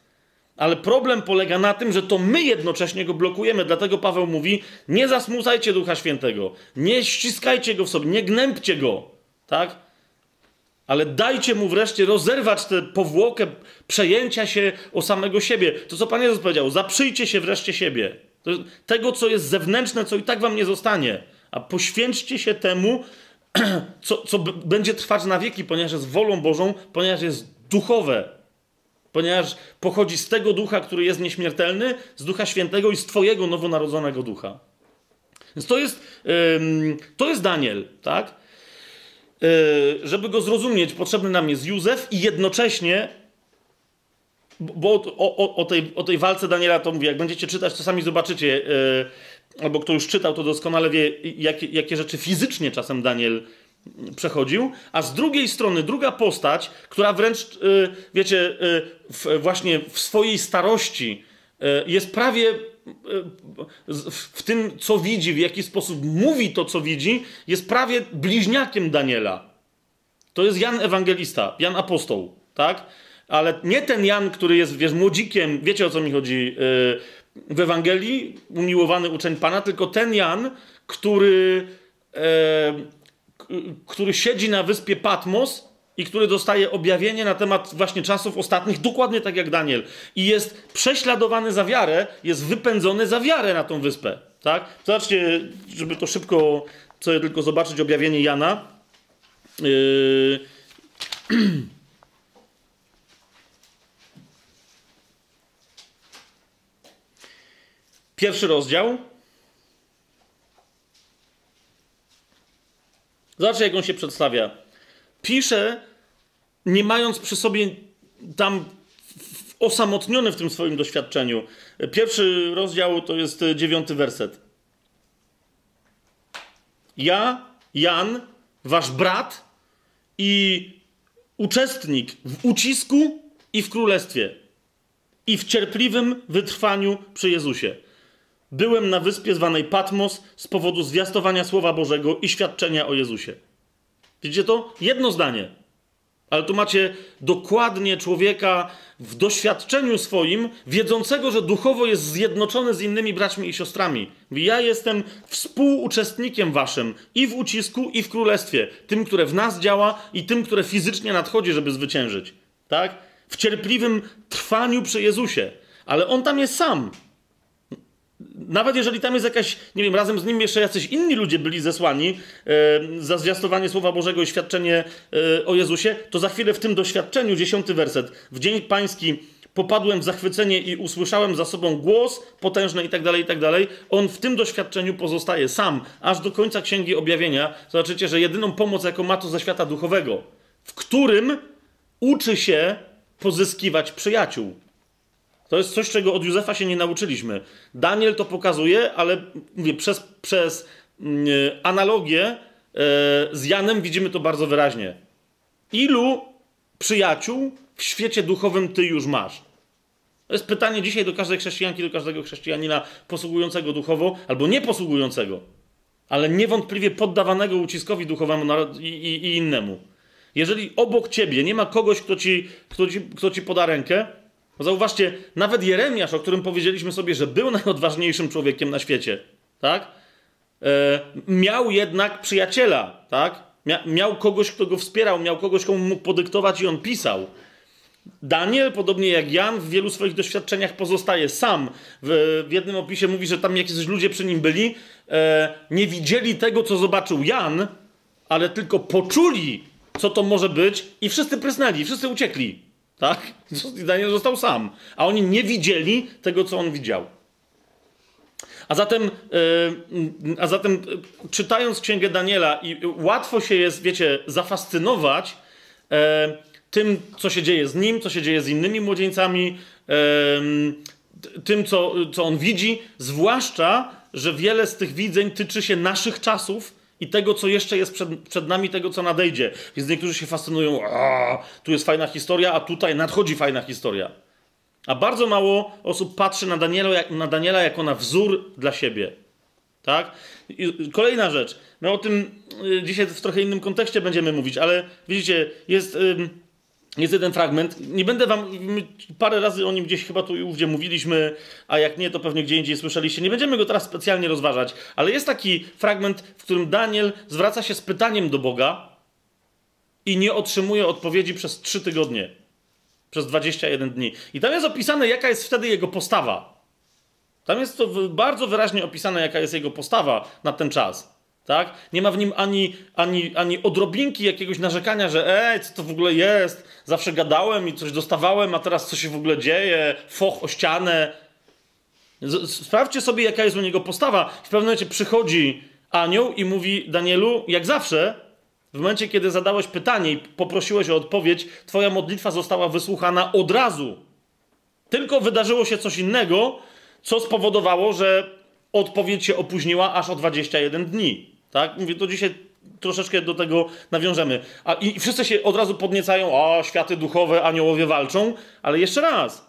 Ale problem polega na tym, że to my jednocześnie go blokujemy. Dlatego Paweł mówi: nie zasmucajcie Ducha Świętego, nie ściskajcie go w sobie, nie gnębcie go. Tak? Ale dajcie mu wreszcie rozerwać tę powłokę przejęcia się o samego siebie. To, co Pan Jezus powiedział, zaprzyjcie się wreszcie siebie. tego, co jest zewnętrzne, co i tak wam nie zostanie. A poświęćcie się temu, [clears throat] co, co będzie trwać na wieki, ponieważ jest wolą Bożą, ponieważ jest duchowe. Ponieważ pochodzi z tego ducha, który jest nieśmiertelny, z ducha świętego i z Twojego nowonarodzonego ducha. Więc to jest, to jest Daniel, tak? Yy, żeby go zrozumieć, potrzebny nam jest Józef i jednocześnie, bo o, o, o, tej, o tej walce Daniela to mówię, jak będziecie czytać, to sami zobaczycie, yy, albo kto już czytał, to doskonale wie, jakie, jakie rzeczy fizycznie czasem Daniel przechodził, a z drugiej strony druga postać, która wręcz, yy, wiecie, właśnie w swojej starości jest prawie w tym, co widzi, w jaki sposób mówi to, co widzi, jest prawie bliźniakiem Daniela. To jest Jan Ewangelista, Jan Apostoł, tak? Ale nie ten Jan, który jest, wiesz, młodzikiem, wiecie o co mi chodzi yy, w Ewangelii, umiłowany uczeń Pana, tylko ten Jan, który, yy, który siedzi na wyspie Patmos i który dostaje objawienie na temat właśnie czasów ostatnich, dokładnie tak jak Daniel. I jest prześladowany za wiarę, jest wypędzony za wiarę na tą wyspę. Tak? Zobaczcie, żeby to szybko sobie tylko zobaczyć objawienie Jana. Yy... [clears throat] Pierwszy rozdział. Zobaczcie, jak on się przedstawia. Pisze, nie mając przy sobie tam osamotniony w tym swoim doświadczeniu. Pierwszy rozdział to jest dziewiąty werset. Ja, Jan, wasz brat i uczestnik w ucisku i w królestwie i w cierpliwym wytrwaniu przy Jezusie. Byłem na wyspie zwanej Patmos z powodu zwiastowania Słowa Bożego i świadczenia o Jezusie. Widzicie to? Jedno zdanie. Ale tu macie dokładnie człowieka w doświadczeniu swoim, wiedzącego, że duchowo jest zjednoczony z innymi braćmi i siostrami. Ja jestem współuczestnikiem waszym i w ucisku, i w królestwie. Tym, które w nas działa, i tym, które fizycznie nadchodzi, żeby zwyciężyć. Tak? W cierpliwym trwaniu przy Jezusie. Ale on tam jest sam. Nawet jeżeli tam jest jakaś, nie wiem, razem z nim jeszcze jacyś inni ludzie byli zesłani e, za zwiastowanie Słowa Bożego i świadczenie e, o Jezusie, to za chwilę w tym doświadczeniu, dziesiąty werset, w dzień pański popadłem w zachwycenie i usłyszałem za sobą głos potężny i tak dalej, i tak dalej. On w tym doświadczeniu pozostaje sam, aż do końca Księgi Objawienia. Zobaczycie, że jedyną pomoc, jaką ma to ze świata duchowego, w którym uczy się pozyskiwać przyjaciół. To jest coś, czego od Józefa się nie nauczyliśmy. Daniel to pokazuje, ale mówię, przez, przez mm, analogię e, z Janem widzimy to bardzo wyraźnie. Ilu przyjaciół w świecie duchowym ty już masz? To jest pytanie dzisiaj do każdej chrześcijanki, do każdego chrześcijanina posługującego duchowo albo nie posługującego, ale niewątpliwie poddawanego uciskowi duchowemu i, i, i innemu. Jeżeli obok ciebie nie ma kogoś, kto ci, kto ci, kto ci poda rękę, bo zauważcie, nawet Jeremiasz, o którym powiedzieliśmy sobie, że był [laughs] najodważniejszym człowiekiem na świecie, tak? E, miał jednak przyjaciela, tak? Mia, miał kogoś, kto go wspierał, miał kogoś, komu mógł podyktować i on pisał. Daniel, podobnie jak Jan, w wielu swoich doświadczeniach pozostaje sam. W, w jednym opisie mówi, że tam jakiś ludzie przy nim byli, e, nie widzieli tego, co zobaczył Jan, ale tylko poczuli, co to może być, i wszyscy prysnęli, wszyscy uciekli. Tak? Daniel został sam. A oni nie widzieli tego, co on widział. A zatem, yy, a zatem yy, czytając Księgę Daniela, i łatwo się jest, wiecie, zafascynować yy, tym, co się dzieje z nim, co się dzieje z innymi młodzieńcami, tym, co, co on widzi, zwłaszcza, że wiele z tych widzeń tyczy się naszych czasów i tego, co jeszcze jest przed, przed nami, tego, co nadejdzie. Więc niektórzy się fascynują, a tu jest fajna historia, a tutaj nadchodzi fajna historia. A bardzo mało osób patrzy na Daniela, na Daniela jako na wzór dla siebie. Tak? I kolejna rzecz. My o tym y, dzisiaj w trochę innym kontekście będziemy mówić, ale widzicie, jest. Jest jeden fragment. Nie będę wam. Parę razy o nim gdzieś chyba tu i ówdzie mówiliśmy, a jak nie, to pewnie gdzie indziej słyszeliście. Nie będziemy go teraz specjalnie rozważać, ale jest taki fragment, w którym Daniel zwraca się z pytaniem do Boga i nie otrzymuje odpowiedzi przez trzy tygodnie. Przez 21 dni. I tam jest opisane, jaka jest wtedy jego postawa. Tam jest to bardzo wyraźnie opisane, jaka jest jego postawa na ten czas. Tak? Nie ma w nim ani, ani, ani odrobinki jakiegoś narzekania, że ej, co to w ogóle jest? Zawsze gadałem i coś dostawałem, a teraz co się w ogóle dzieje? Foch o ścianę. Sprawdźcie sobie, jaka jest u niego postawa. W pewnym momencie przychodzi anioł i mówi Danielu, jak zawsze, w momencie, kiedy zadałeś pytanie i poprosiłeś o odpowiedź, twoja modlitwa została wysłuchana od razu. Tylko wydarzyło się coś innego, co spowodowało, że odpowiedź się opóźniła aż o 21 dni. Tak? Mówię, to dzisiaj troszeczkę do tego nawiążemy. A, I wszyscy się od razu podniecają, o, światy duchowe, aniołowie walczą, ale jeszcze raz.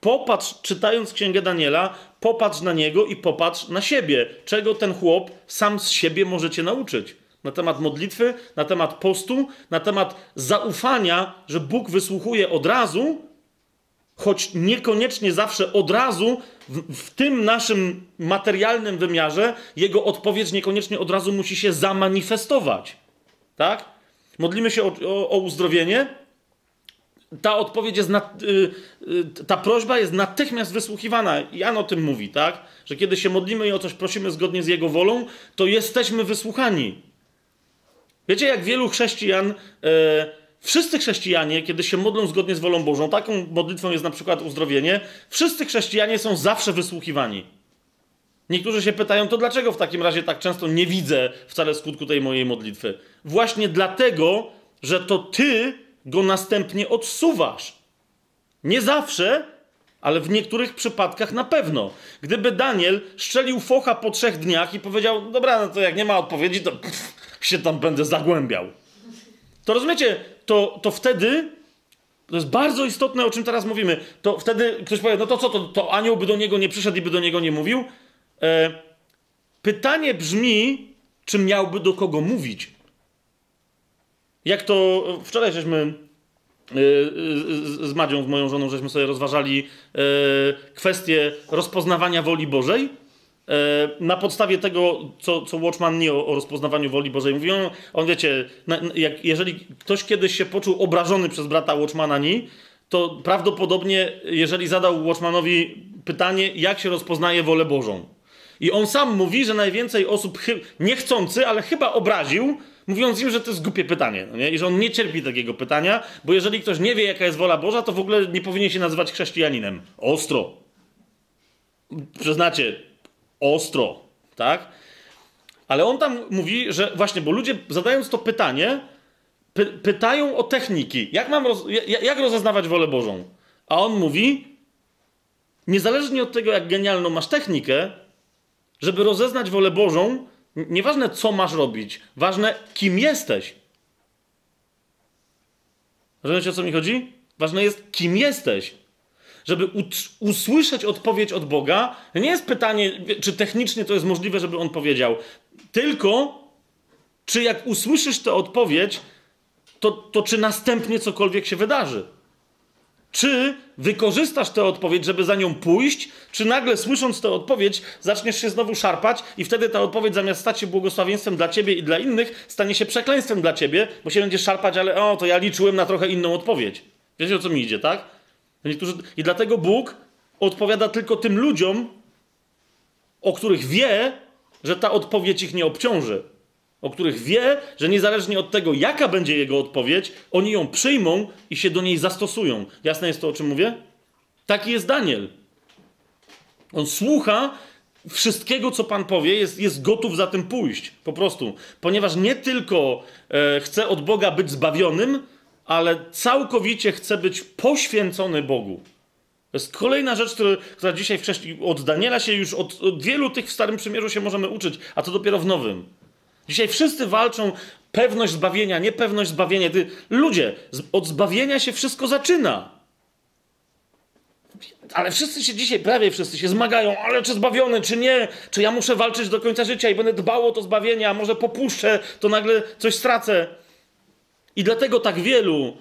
Popatrz, czytając Księgę Daniela, popatrz na niego i popatrz na siebie. Czego ten chłop sam z siebie możecie nauczyć? Na temat modlitwy, na temat postu, na temat zaufania, że Bóg wysłuchuje od razu, choć niekoniecznie zawsze od razu w, w, tym naszym materialnym wymiarze, jego odpowiedź niekoniecznie od razu musi się zamanifestować. Tak? Modlimy się o, o, o uzdrowienie. Ta odpowiedź jest, na, y, y, ta prośba jest natychmiast wysłuchiwana. Jan o tym mówi, tak? Że kiedy się modlimy i o coś prosimy zgodnie z Jego wolą, to jesteśmy wysłuchani. Wiecie, jak wielu chrześcijan. Y, Wszyscy chrześcijanie, kiedy się modlą zgodnie z wolą Bożą, taką modlitwą jest na przykład uzdrowienie, wszyscy chrześcijanie są zawsze wysłuchiwani. Niektórzy się pytają, to dlaczego w takim razie tak często nie widzę wcale skutku tej mojej modlitwy? Właśnie dlatego, że to ty go następnie odsuwasz. Nie zawsze, ale w niektórych przypadkach na pewno. Gdyby Daniel szczelił focha po trzech dniach i powiedział, dobra, no to jak nie ma odpowiedzi, to pff, się tam będę zagłębiał. To rozumiecie, to, to wtedy, to jest bardzo istotne, o czym teraz mówimy, to wtedy ktoś powie, no to co, to, to anioł by do niego nie przyszedł i by do niego nie mówił? E, pytanie brzmi, czy miałby do kogo mówić? Jak to wczoraj żeśmy e, z Madzią, z moją żoną, żeśmy sobie rozważali e, kwestię rozpoznawania woli Bożej. E, na podstawie tego, co, co Watchman nie o, o rozpoznawaniu woli Bożej mówi, on, on wiecie, na, jak, jeżeli ktoś kiedyś się poczuł obrażony przez brata Watchmana nie, to prawdopodobnie, jeżeli zadał Watchmanowi pytanie, jak się rozpoznaje wolę Bożą. I on sam mówi, że najwięcej osób niechcący, ale chyba obraził, mówiąc im, że to jest głupie pytanie. No nie? I że on nie cierpi takiego pytania, bo jeżeli ktoś nie wie, jaka jest wola Boża, to w ogóle nie powinien się nazywać chrześcijaninem. Ostro. Przyznacie, ostro, tak? Ale on tam mówi, że właśnie, bo ludzie zadając to pytanie, py pytają o techniki. Jak, mam roz jak rozeznawać wolę Bożą? A on mówi, niezależnie od tego, jak genialną masz technikę, żeby rozeznać wolę Bożą, nieważne co masz robić, ważne kim jesteś. Rozumiecie o co mi chodzi? Ważne jest kim jesteś. Żeby usłyszeć odpowiedź od Boga, nie jest pytanie, czy technicznie to jest możliwe, żeby on powiedział, tylko czy jak usłyszysz tę odpowiedź, to, to czy następnie cokolwiek się wydarzy. Czy wykorzystasz tę odpowiedź, żeby za nią pójść, czy nagle słysząc tę odpowiedź, zaczniesz się znowu szarpać i wtedy ta odpowiedź zamiast stać się błogosławieństwem dla ciebie i dla innych, stanie się przekleństwem dla ciebie, bo się będziesz szarpać, ale o, to ja liczyłem na trochę inną odpowiedź. Wiecie o co mi idzie, tak? Niektórzy... I dlatego Bóg odpowiada tylko tym ludziom, o których wie, że ta odpowiedź ich nie obciąży o których wie, że niezależnie od tego, jaka będzie jego odpowiedź, oni ją przyjmą i się do niej zastosują. Jasne jest to, o czym mówię? Taki jest Daniel. On słucha wszystkiego, co Pan powie, jest, jest gotów za tym pójść. Po prostu. Ponieważ nie tylko e, chce od Boga być zbawionym, ale całkowicie chce być poświęcony Bogu. To jest kolejna rzecz, która, dzisiaj wcześniej od Daniela się już od, od wielu tych w Starym Przymierzu się możemy uczyć, a to dopiero w Nowym. Dzisiaj wszyscy walczą pewność zbawienia, niepewność zbawienia. Ty, ludzie, od zbawienia się wszystko zaczyna. Ale wszyscy się dzisiaj, prawie wszyscy się zmagają, ale czy zbawiony, czy nie, czy ja muszę walczyć do końca życia i będę dbał o to zbawienie, a może popuszczę, to nagle coś stracę. I dlatego tak wielu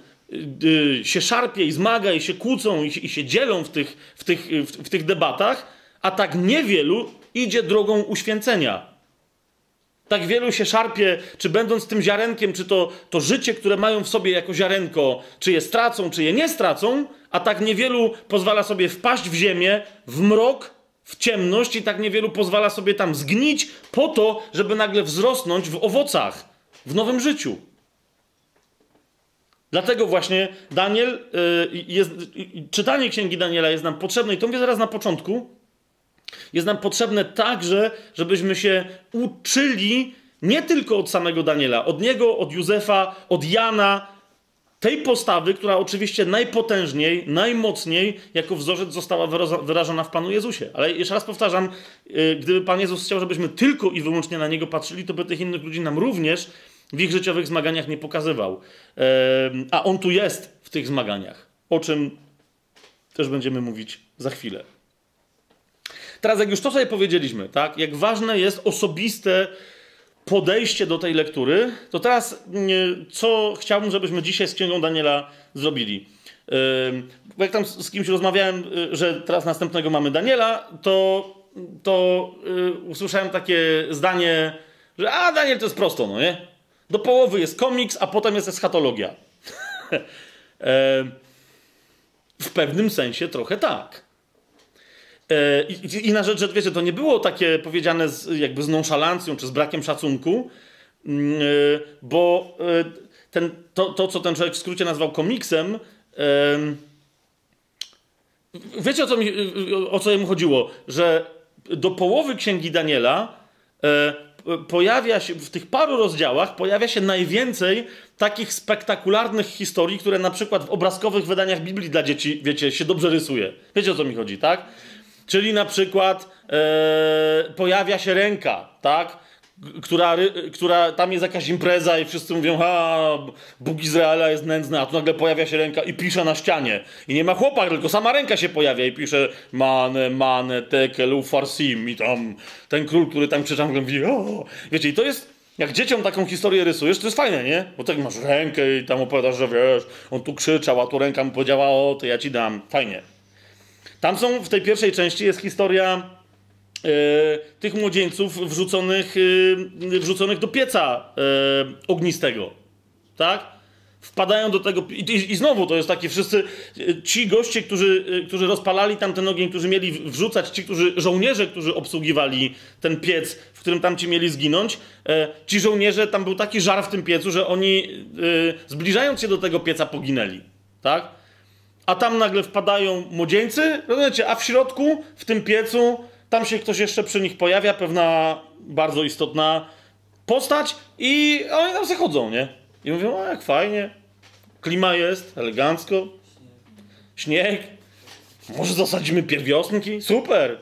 y, się szarpie i zmaga i się kłócą i się, dzielą w tych, w, tych, w, w tych debatach, a tak niewielu idzie drogą uświęcenia. Tak wielu się szarpie, czy będąc tym ziarenkiem, czy to, to życie, które mają w sobie jako ziarenko, czy je stracą, czy je nie stracą, a tak niewielu pozwala sobie wpaść w ziemię, w mrok, w ciemność i tak niewielu pozwala sobie tam zgnić po to, żeby nagle wzrosnąć w owocach, w nowym życiu. Dlatego właśnie Daniel, yy, jest, czytanie księgi Daniela jest nam potrzebne i to mówię zaraz na początku, jest nam potrzebne także, żebyśmy się uczyli nie tylko od samego Daniela, od niego, od Józefa, od Jana, tej postawy, która oczywiście najpotężniej, najmocniej jako wzorzec została wyrażona w Panu Jezusie. Ale jeszcze raz powtarzam, y, gdyby Pan Jezus chciał, żebyśmy tylko i wyłącznie na Niego patrzyli, to by tych innych ludzi nam również w ich życiowych zmaganiach nie pokazywał. A On tu jest w tych zmaganiach, o czym też będziemy mówić za chwilę. Teraz, jak już to sobie powiedzieliśmy, tak, jak ważne jest osobiste podejście do tej lektury, to teraz co chciałbym, żebyśmy dzisiaj z Księgą Daniela zrobili. Jak tam z kimś rozmawiałem, y, że teraz następnego mamy Daniela, to, to y, usłyszałem takie zdanie, że a Daniel to jest prosto, no nie? Do połowy jest komiks, a potem jest eschatologia. [laughs] w pewnym sensie trochę tak. E, I, na rzecz, że wiecie, to nie było takie powiedziane z, jakby z nonszalancją czy z brakiem szacunku, mm, e, bo e, ten, to, to, co ten człowiek w skrócie nazwał komiksem, wiecie o co, mi, o co jemu chodziło? Że do połowy księgi Daniela pojawia się, w tych paru rozdziałach pojawia się najwięcej takich spektakularnych historii, które na przykład w obrazkowych wydaniach Biblii dla dzieci, wiecie, się dobrze rysuje. Wiecie o co mi chodzi, tak? Czyli na przykład e, pojawia się ręka, tak? Która, która tam jest jakaś impreza i wszyscy mówią, ha, Bóg Izraela jest nędzny, a tu nagle pojawia się ręka i pisze na ścianie. I nie ma chłopak, tylko sama ręka się pojawia i pisze mane, mane, tekelu, farsim i tam ten król, który tam krzyczy, mówi, o. Wiecie, i to jest, jak dzieciom taką historię rysujesz, to jest fajne, nie? Bo tak masz rękę i tam opowiadasz, że wiesz, on tu krzyczał, a tu ręka mu powiedziała, o, to ja ci dam. Fajnie. Tam są, w tej pierwszej części jest historia tych młodzieńców wrzuconych, e, wrzuconych do pieca e, ognistego. Tak? Wpadają do tego. I, I, znowu to jest takie wszyscy. Ci goście, którzy, którzy rozpalali tam ten ogień, którzy mieli wrzucać, ci którzy, żołnierze, którzy obsługiwali ten piec, w którym tam ci mieli zginąć, ci żołnierze, tam był taki żar w tym piecu, że oni zbliżając się do tego pieca poginęli. Tak? A tam nagle wpadają młodzieńcy, rozumiecie, a w środku, w tym piecu, tam się ktoś jeszcze przy nich pojawia, pewna bardzo istotna postać i oni tam zachodzą, nie? I mówią, o jak fajnie, klima jest, elegancko, śnieg, może zasadzimy pierwiosnki, super.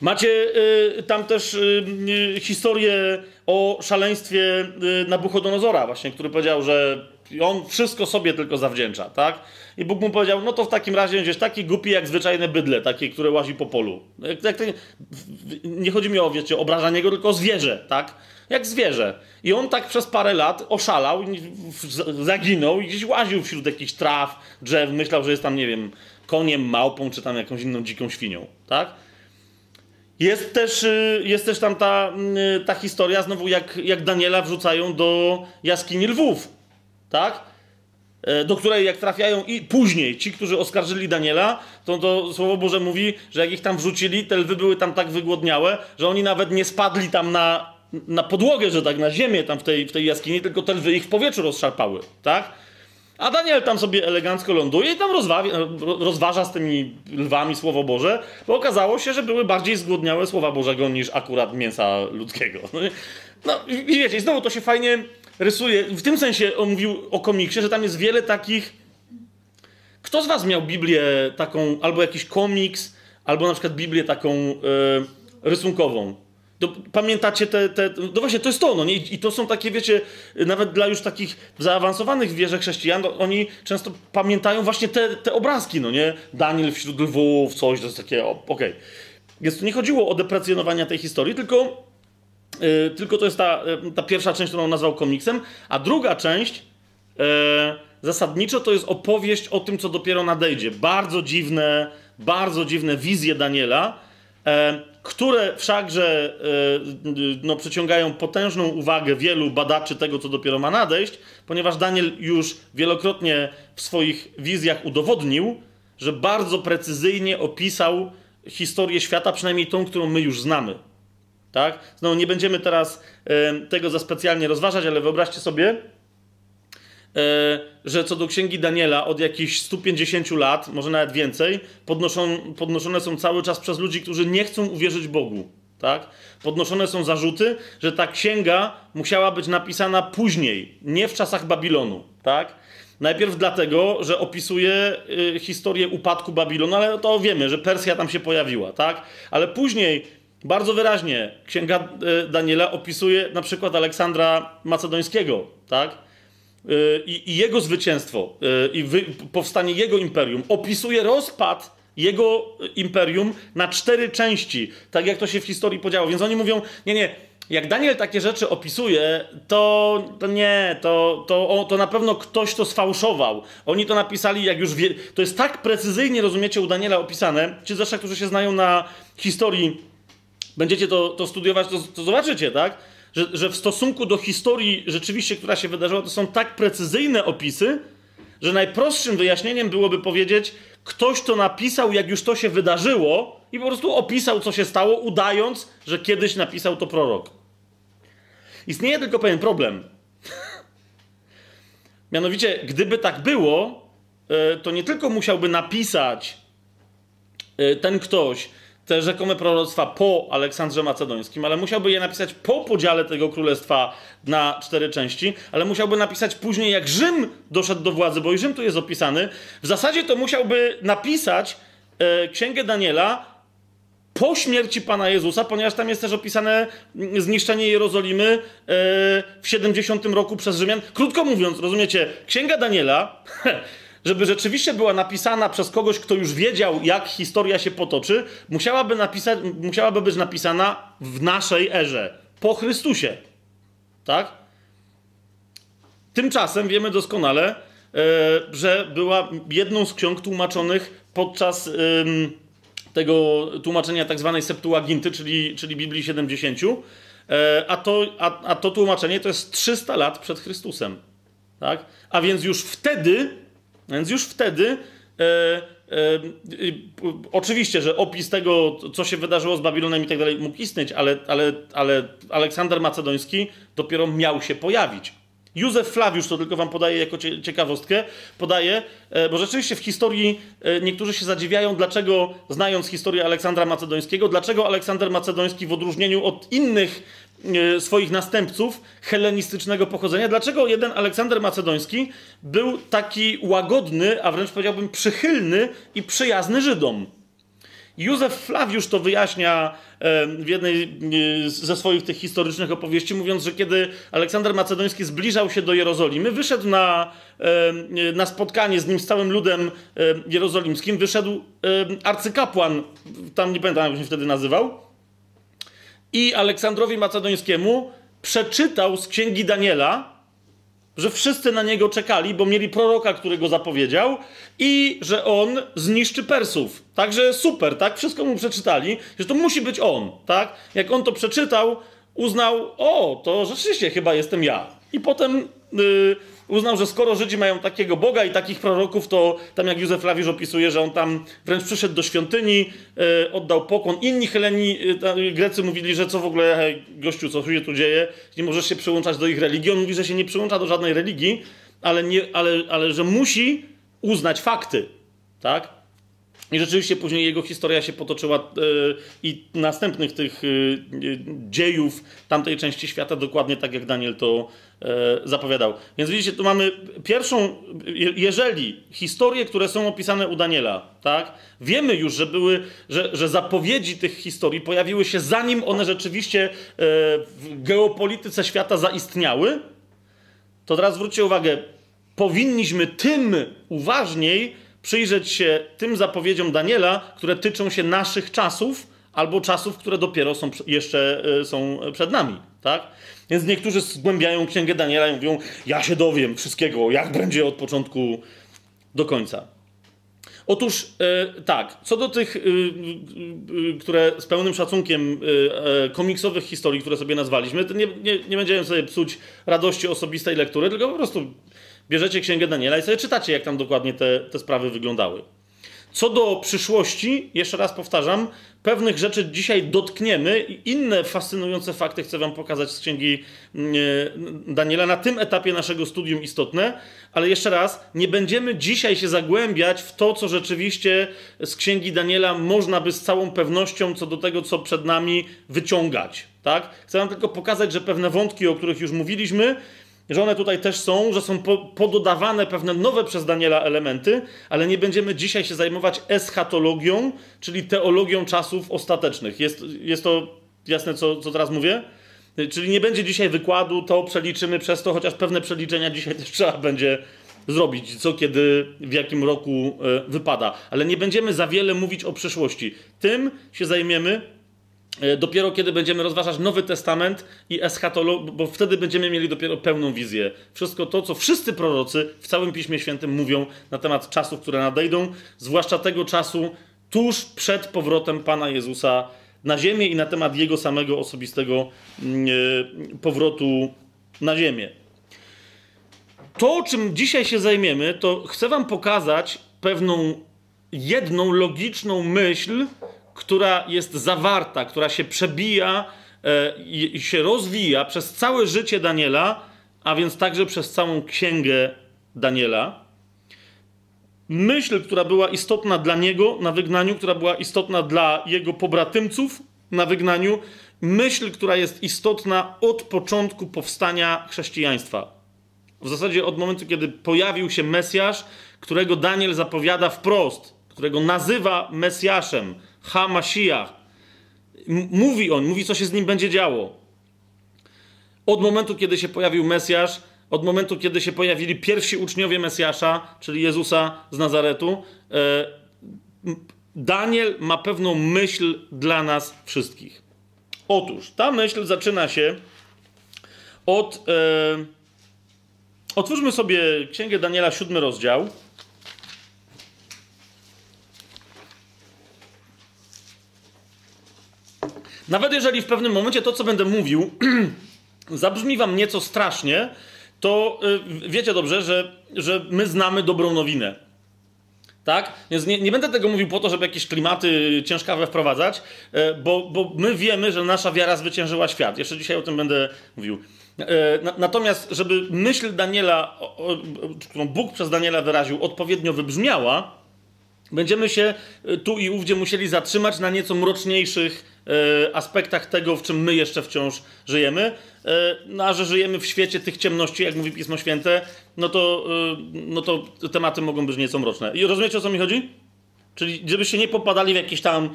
Macie y, tam też y, y, historię o szaleństwie y, Nabuchodonozora właśnie, który powiedział, że on wszystko sobie tylko zawdzięcza, tak? I Bóg mu powiedział, no to w takim razie będziesz taki głupi jak zwyczajne bydle, takie, które łazi po polu. Jak, jak nie chodzi mi o, wiecie, obrażanie go, tylko o zwierzę, tak? Jak zwierzę. I on tak przez parę lat oszalał, zaginął i gdzieś łaził wśród jakichś traw, drzew, myślał, że jest tam, nie wiem, koniem, małpą, czy tam jakąś inną dziką świnią, tak? Jest też, y, jest też tam ta, y, ta historia, znowu jak, jak Daniela wrzucają do jaskini lwów, tak? E, do której jak trafiają i później ci, którzy oskarżyli Daniela, to, to Słowo Boże mówi, że jak ich tam wrzucili, te lwy były tam tak wygłodniałe, że oni nawet nie spadli tam na, na podłogę, że tak, na ziemię tam w tej, w tej jaskini, tylko te lwy ich w powietrzu rozszarpały, tak? A Daniel tam sobie elegancko ląduje i tam rozważa z tymi lwami Słowo Boże, bo okazało się, że były bardziej zgłodniałe Słowa Bożego niż akurat mięsa ludzkiego. No i wiecie, znowu to się fajnie rysuje, w tym sensie on mówił o komiksie, że tam jest wiele takich. Kto z Was miał Biblię taką, albo jakiś komiks, albo na przykład Biblię taką e, rysunkową? Do, pamiętacie te, te. No właśnie, to jest to, no nie? I to są takie, wiecie, nawet dla już takich zaawansowanych w wierze chrześcijan, no, oni często pamiętają właśnie te, te obrazki, no nie? Daniel wśród lwów, coś, to jest takie, okej. Okay. Więc tu nie chodziło o deprecjonowanie tej historii, tylko tylko to jest ta, yy, ta pierwsza część, którą nazwał komiksem, a druga część yy, zasadniczo to jest opowieść o tym, co dopiero nadejdzie. Bardzo dziwne, bardzo dziwne wizje Daniela, które wszakże no, przyciągają potężną uwagę wielu badaczy tego, co dopiero ma nadejść, ponieważ Daniel już wielokrotnie w swoich wizjach udowodnił, że bardzo precyzyjnie opisał historię świata, przynajmniej tą, którą my już znamy. Tak? Znowu nie będziemy teraz tego za specjalnie rozważać, ale wyobraźcie sobie, y, że co do księgi Daniela od jakichś 150 lat, może nawet więcej, podnoszą, podnoszone są cały czas przez ludzi, którzy nie chcą uwierzyć Bogu. Tak? Podnoszone są zarzuty, że ta księga musiała być napisana później, nie w czasach Babilonu. Tak? Najpierw dlatego, że opisuje y, historię upadku Babilonu, ale to wiemy, że Persja tam się pojawiła, tak? Ale później bardzo wyraźnie Księga e, Daniela opisuje na przykład Aleksandra Macedońskiego, tak? E, I, i jego zwycięstwo, e, i wy, powstanie jego imperium. Opisuje rozpad jego imperium na cztery części, tak jak to się w historii podziało. Więc oni mówią, nie, nie, jak Daniel takie rzeczy opisuje, to, to nie, to, to, to na pewno ktoś to sfałszował. Oni to napisali, jak już wie. To jest tak precyzyjnie, rozumiecie, u Daniela opisane. Ci zresztą, którzy się znają na historii będziecie to, to studiować, to, to zobaczycie, tak? Że, że w stosunku do historii rzeczywiście, która się wydarzyła, to są tak precyzyjne opisy, że najprostszym wyjaśnieniem byłoby powiedzieć, ktoś to napisał, jak już to się wydarzyło, i po prostu opisał, co się stało, udając, że kiedyś napisał to prorok. Istnieje tylko pewien problem. [laughs] Mianowicie, gdyby tak było, e, to nie tylko musiałby napisać e, ten ktoś te rzekome proroctwa po Aleksandrze Macedońskim, ale musiałby je napisać po podziale tego królestwa na cztery części, ale musiałby napisać później, jak Rzym doszedł do władzy, bo i Rzym tu jest opisany. W zasadzie to musiałby napisać e, Księgę Daniela po śmierci Pana Jezusa, ponieważ tam jest też opisane zniszczenie Jerozolimy e, w 70 roku przez Rzymian. Krótko mówiąc, rozumiecie, Księga Daniela [laughs] żeby rzeczywiście była napisana przez kogoś, kto już wiedział, jak historia się potoczy, musiałaby, napisać, musiałaby być napisana w naszej erze, po Chrystusie. Tak? Tymczasem wiemy doskonale, e, że była jedną z ksiąg tłumaczonych podczas tego tłumaczenia tak zwanej Septuaginty, czyli, czyli Biblii 70, e, a to, a, a to tłumaczenie to jest 300 lat przed Chrystusem. Tak? A więc już wtedy więc już wtedy e, e, oczywiście, że opis tego, co się wydarzyło z Babilonem i tak dalej, mógł istnieć, ale, ale, ale Aleksander Macedoński dopiero miał się pojawić. Józef Flawiusz, to tylko wam podaję jako ciekawostkę, podaje, e, bo rzeczywiście w historii e, niektórzy się zadziwiają, dlaczego, znając historię Aleksandra Macedońskiego, dlaczego Aleksander Macedoński w odróżnieniu od innych swoich następców helenistycznego pochodzenia. Dlaczego jeden Aleksander Macedoński był taki łagodny, a wręcz powiedziałbym przychylny i przyjazny Żydom? Józef Flawiusz to wyjaśnia e, w jednej e, ze swoich tych historycznych opowieści, mówiąc, że kiedy Aleksander Macedoński zbliżał się do Jerozolimy, wyszedł na, na spotkanie z nim, z całym ludem jerozolimskim, wyszedł arcykapłan, tam nie pamiętam jak się wtedy nazywał, i Aleksandrowi Macedońskiemu przeczytał z księgi Daniela, że wszyscy na niego czekali, bo mieli proroka, który go zapowiedział, i że on zniszczy Persów. Także super, tak? Wszystko mu przeczytali, że to musi być on, tak? Jak on to przeczytał, uznał, o, to rzeczywiście chyba jestem ja. I potem. Yy, uznał, że skoro Żydzi mają takiego Boga i takich proroków, to tam jak Józef Lawisz opisuje, że on tam wręcz przyszedł do świątyni, e, oddał pokłon. Inni Heleni, e, Grecy mówili, że co w ogóle, hej, gościu, co się tu dzieje, nie możesz się przyłączać do ich religii. On mówi, że się nie przyłącza do żadnej religii, ale, nie, ale, ale że musi uznać fakty, tak? I rzeczywiście później jego historia się potoczyła e, i następnych tych e, dziejów tamtej części świata dokładnie tak, jak Daniel to zapowiadał. Więc widzicie, tu mamy pierwszą, jeżeli historie, które są opisane u Daniela, tak, wiemy już, że były, że, że zapowiedzi tych historii pojawiły się zanim one rzeczywiście w geopolityce świata zaistniały, to teraz zwróćcie uwagę, powinniśmy tym uważniej przyjrzeć się tym zapowiedziom Daniela, które tyczą się naszych czasów albo czasów, które dopiero są jeszcze e, są przed nami, tak? Więc niektórzy zgłębiają księgę Daniela i mówią: Ja się dowiem wszystkiego, jak będzie od początku do końca. Otóż e, tak, co do tych, e, które z pełnym szacunkiem komiksowych historii, które sobie nazwaliśmy, to nie, nie, nie będziemy sobie psuć radości osobistej lektury, tylko po prostu bierzecie Księgę Daniela i sobie czytacie, jak tam dokładnie te, te sprawy wyglądały. Co do przyszłości, jeszcze raz powtarzam, pewnych rzeczy dzisiaj dotkniemy i inne fascynujące fakty chcę Wam pokazać z księgi mm, e, Daniela na tym etapie naszego studium istotne, ale jeszcze raz, nie będziemy dzisiaj się zagłębiać w to, co rzeczywiście z księgi Daniela można by z całą pewnością co do tego, co przed nami wyciągać. Tak? Chcę Wam tylko pokazać, że pewne wątki, o których już mówiliśmy, że one tutaj też są, że są po, pododawane pewne nowe przez Daniela elementy, ale nie będziemy dzisiaj się zajmować eschatologią, czyli teologią czasów ostatecznych. Jest, jest to jasne, co, co teraz mówię? Czyli nie będzie dzisiaj wykładu, to przeliczymy przez to, chociaż pewne przeliczenia dzisiaj [laughs] też trzeba będzie zrobić, co kiedy, w jakim roku y, wypada. Ale nie będziemy za wiele mówić o przyszłości. Tym się zajmiemy E, dopiero kiedy będziemy rozważać Nowy Testament i eschatologię, bo wtedy będziemy mieli dopiero pełną wizję. Wszystko to, co wszyscy prorocy w całym Piśmie Świętym mówią na temat czasów, które nadejdą, zwłaszcza tego czasu tuż przed powrotem Pana Jezusa na ziemię i na temat Jego samego osobistego mm, e, powrotu na ziemię. To, czym dzisiaj się zajmiemy, to chcę Wam pokazać pewną jedną logiczną myśl, która jest zawarta, która się przebija e, i się rozwija przez całe życie Daniela, a więc także przez całą księgę Daniela. myśl, która była istotna dla niego na wygnaniu, która była istotna dla jego pobratymców na wygnaniu, myśl, która jest istotna od początku powstania chrześcijaństwa. W zasadzie od momentu, kiedy pojawił się Mesjasz, którego Daniel zapowiada wprost, którego nazywa Mesjaszem, Ha-Mashiach. Mówi on, mówi, co się z nim będzie działo. Od momentu, kiedy się pojawił Mesjasz, od momentu, kiedy się pojawili pierwsi uczniowie Mesjasza, czyli Jezusa z Nazaretu, e, Daniel ma pewną myśl dla nas wszystkich. Otóż ta myśl zaczyna się od. E, otwórzmy sobie Księgę Daniela, siódmy rozdział. Nawet jeżeli w pewnym momencie to, co będę mówił, [clears throat] zabrzmi wam nieco strasznie, to y, wiecie dobrze, że, że my znamy dobrą nowinę. Tak? Więc nie, nie, będę tego mówił po to, żeby jakieś klimaty ciężkawe wprowadzać, e, bo, bo my wiemy, że nasza wiara zwyciężyła świat. Jeszcze dzisiaj o tym będę mówił. E, natomiast, żeby myśl Daniela, którą Bóg przez Daniela wyraził, odpowiednio wybrzmiała, będziemy się e, tu i ówdzie musieli zatrzymać na nieco mroczniejszych aspektach tego, w czym my jeszcze wciąż żyjemy. No a że żyjemy w świecie tych ciemności, jak mówi Pismo Święte, no to, no to tematy mogą być nieco mroczne. I rozumiecie, o co mi chodzi? Czyli żebyście nie popadali w jakieś tam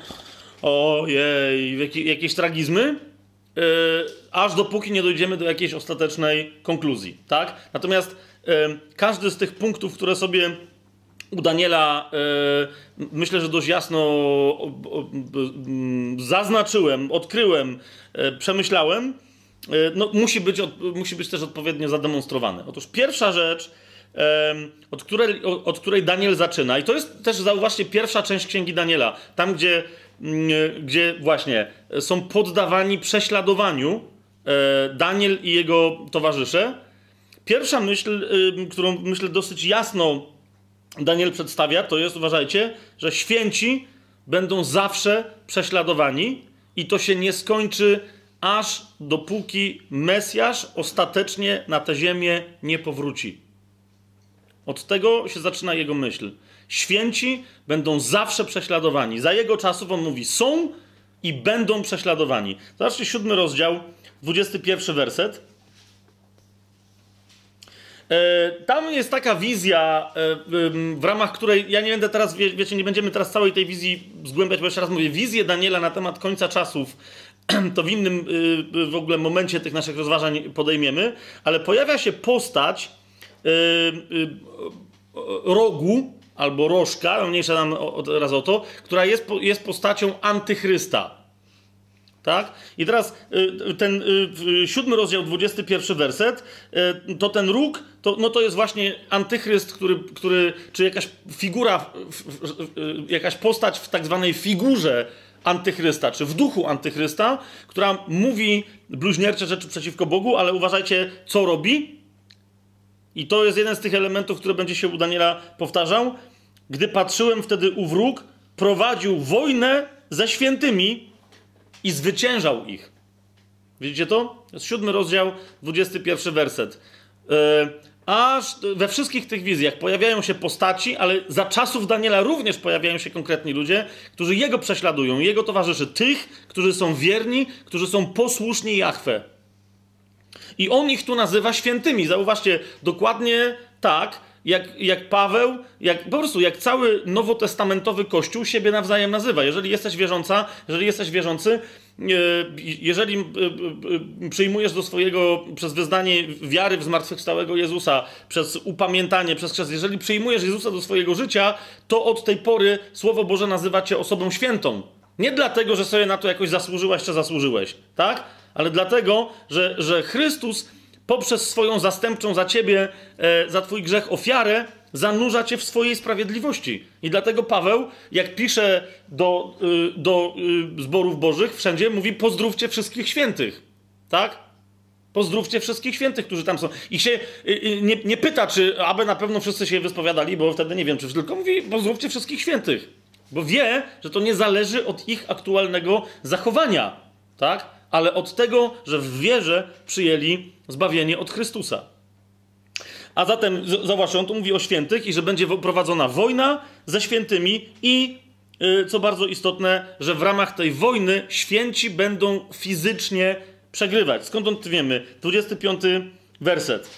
ojej, w jakieś tragizmy, aż dopóki nie dojdziemy do jakiejś ostatecznej konkluzji, tak? Natomiast każdy z tych punktów, które sobie u Daniela myślę, że dość jasno zaznaczyłem, odkryłem, przemyślałem, E, no, musi, być, musi być też odpowiednio zademonstrowany. Otóż pierwsza rzecz, od której, od której Daniel zaczyna, i to jest też, zauważcie, pierwsza część księgi Daniela, tam gdzie, gdzie właśnie są poddawani prześladowaniu e, Daniel i jego towarzysze. Pierwsza myśl, którą myślę dosyć jasno Daniel przedstawia, to jest, uważajcie, że święci będą zawsze prześladowani i to się nie skończy aż dopóki Mesjasz ostatecznie na tę ziemię nie powróci. Od tego się zaczyna jego myśl. Święci będą zawsze prześladowani. Za jego czasów on mówi: są i będą prześladowani. Zobaczcie, siódmy rozdział, 21 werset. E, tam jest taka wizja, e, w ramach której ja nie będę teraz, wiecie, nie będziemy teraz całej tej wizji zgłębiać, bo jeszcze raz mówię, wizję Daniela na temat końca czasów [clears throat] to w innym y, w ogóle momencie tych naszych rozważań podejmiemy, ale pojawia się postać y, y, rogu albo rożka, mniejsza nam teraz o to, która jest, jest postacią antychrysta. Tak? I teraz ten siódmy rozdział, 21 werset, to ten róg, to, no to jest właśnie antychryst, który, który, czy jakaś figura, jakaś postać w tak zwanej figurze antychrysta, czy w duchu antychrysta, która mówi bluźniercze rzeczy przeciwko Bogu, ale uważajcie, co robi. I to jest jeden z tych elementów, który będzie się u Daniela powtarzał. Gdy patrzyłem wtedy u wróg, prowadził wojnę ze świętymi i zwyciężał ich. Widzicie to? Jest siódmy rozdział, 21 werset. Yy, aż we wszystkich tych wizjach pojawiają się postaci, ale za czasów Daniela również pojawiają się konkretni ludzie, którzy jego prześladują, jego towarzyszy, tych, którzy są wierni, którzy są posłuszni Jahwe. I on ich tu nazywa świętymi. Zauważcie, dokładnie tak, jak, jak Paweł, jak, po prostu jak cały nowotestamentowy kościół siebie nawzajem nazywa. Jeżeli jesteś wierząca, jeżeli jesteś wierzący, e, jeżeli e, e, przyjmujesz do swojego, przez wyznanie wiary w zmartwychwstałego Jezusa, przez upamiętanie, przez chrzest, jeżeli przyjmujesz Jezusa do swojego życia, to od tej pory Słowo Boże nazywa cię osobą świętą. Nie dlatego, że sobie na to jakoś zasłużyłaś czy zasłużyłeś, tak? Ale dlatego, że, że Chrystus poprzez swoją zastępczą za ciebie, e, za twój grzech ofiarę, zanurza cię w swojej sprawiedliwości. I dlatego Paweł, jak pisze do, y, do y, zborów bożych, wszędzie mówi: pozdrówcie wszystkich świętych. Tak? Pozdrówcie wszystkich świętych, którzy tam są. I się y, nie, nie pyta, czy aby na pewno wszyscy się wyspowiadali, bo wtedy nie wiem, czy tylko mówi: pozdrówcie wszystkich świętych. Bo wie, że to nie zależy od ich aktualnego zachowania. Tak? Ale od tego, że w wierze przyjęli zbawienie od Chrystusa. A zatem, zauważcie, on tu mówi o świętych i że będzie prowadzona wojna ze świętymi i, yy, co bardzo istotne, że w ramach tej wojny święci będą fizycznie przegrywać. Skąd on wiemy? 25 werset.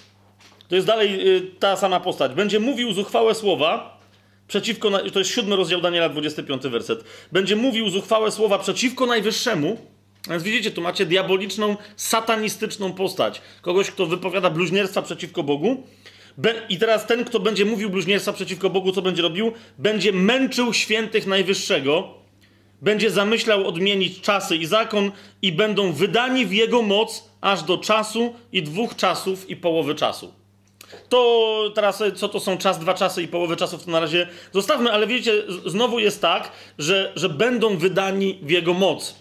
To jest dalej yy, ta sama postać. Będzie mówił zuchwałe słowa przeciwko, to jest siódmy rozdział Daniela, 25 werset. Będzie mówił zuchwałe słowa przeciwko Najwyższemu, więc widzicie, tu macie diaboliczną, satanistyczną postać. Kogoś, kto wypowiada bluźnierstwa przeciwko Bogu. I teraz ten, kto będzie mówił bluźnierstwa przeciwko Bogu, co będzie robił? Będzie męczył świętych Najwyższego, będzie zamyślał odmienić czasy i zakon i będą wydani w jego moc aż do czasu i dwóch czasów i połowy czasu. To teraz, co to są czas, dwa czasy i połowę czasów, to na razie zostawmy, ale widzicie, znowu jest tak, że, że będą wydani w jego moc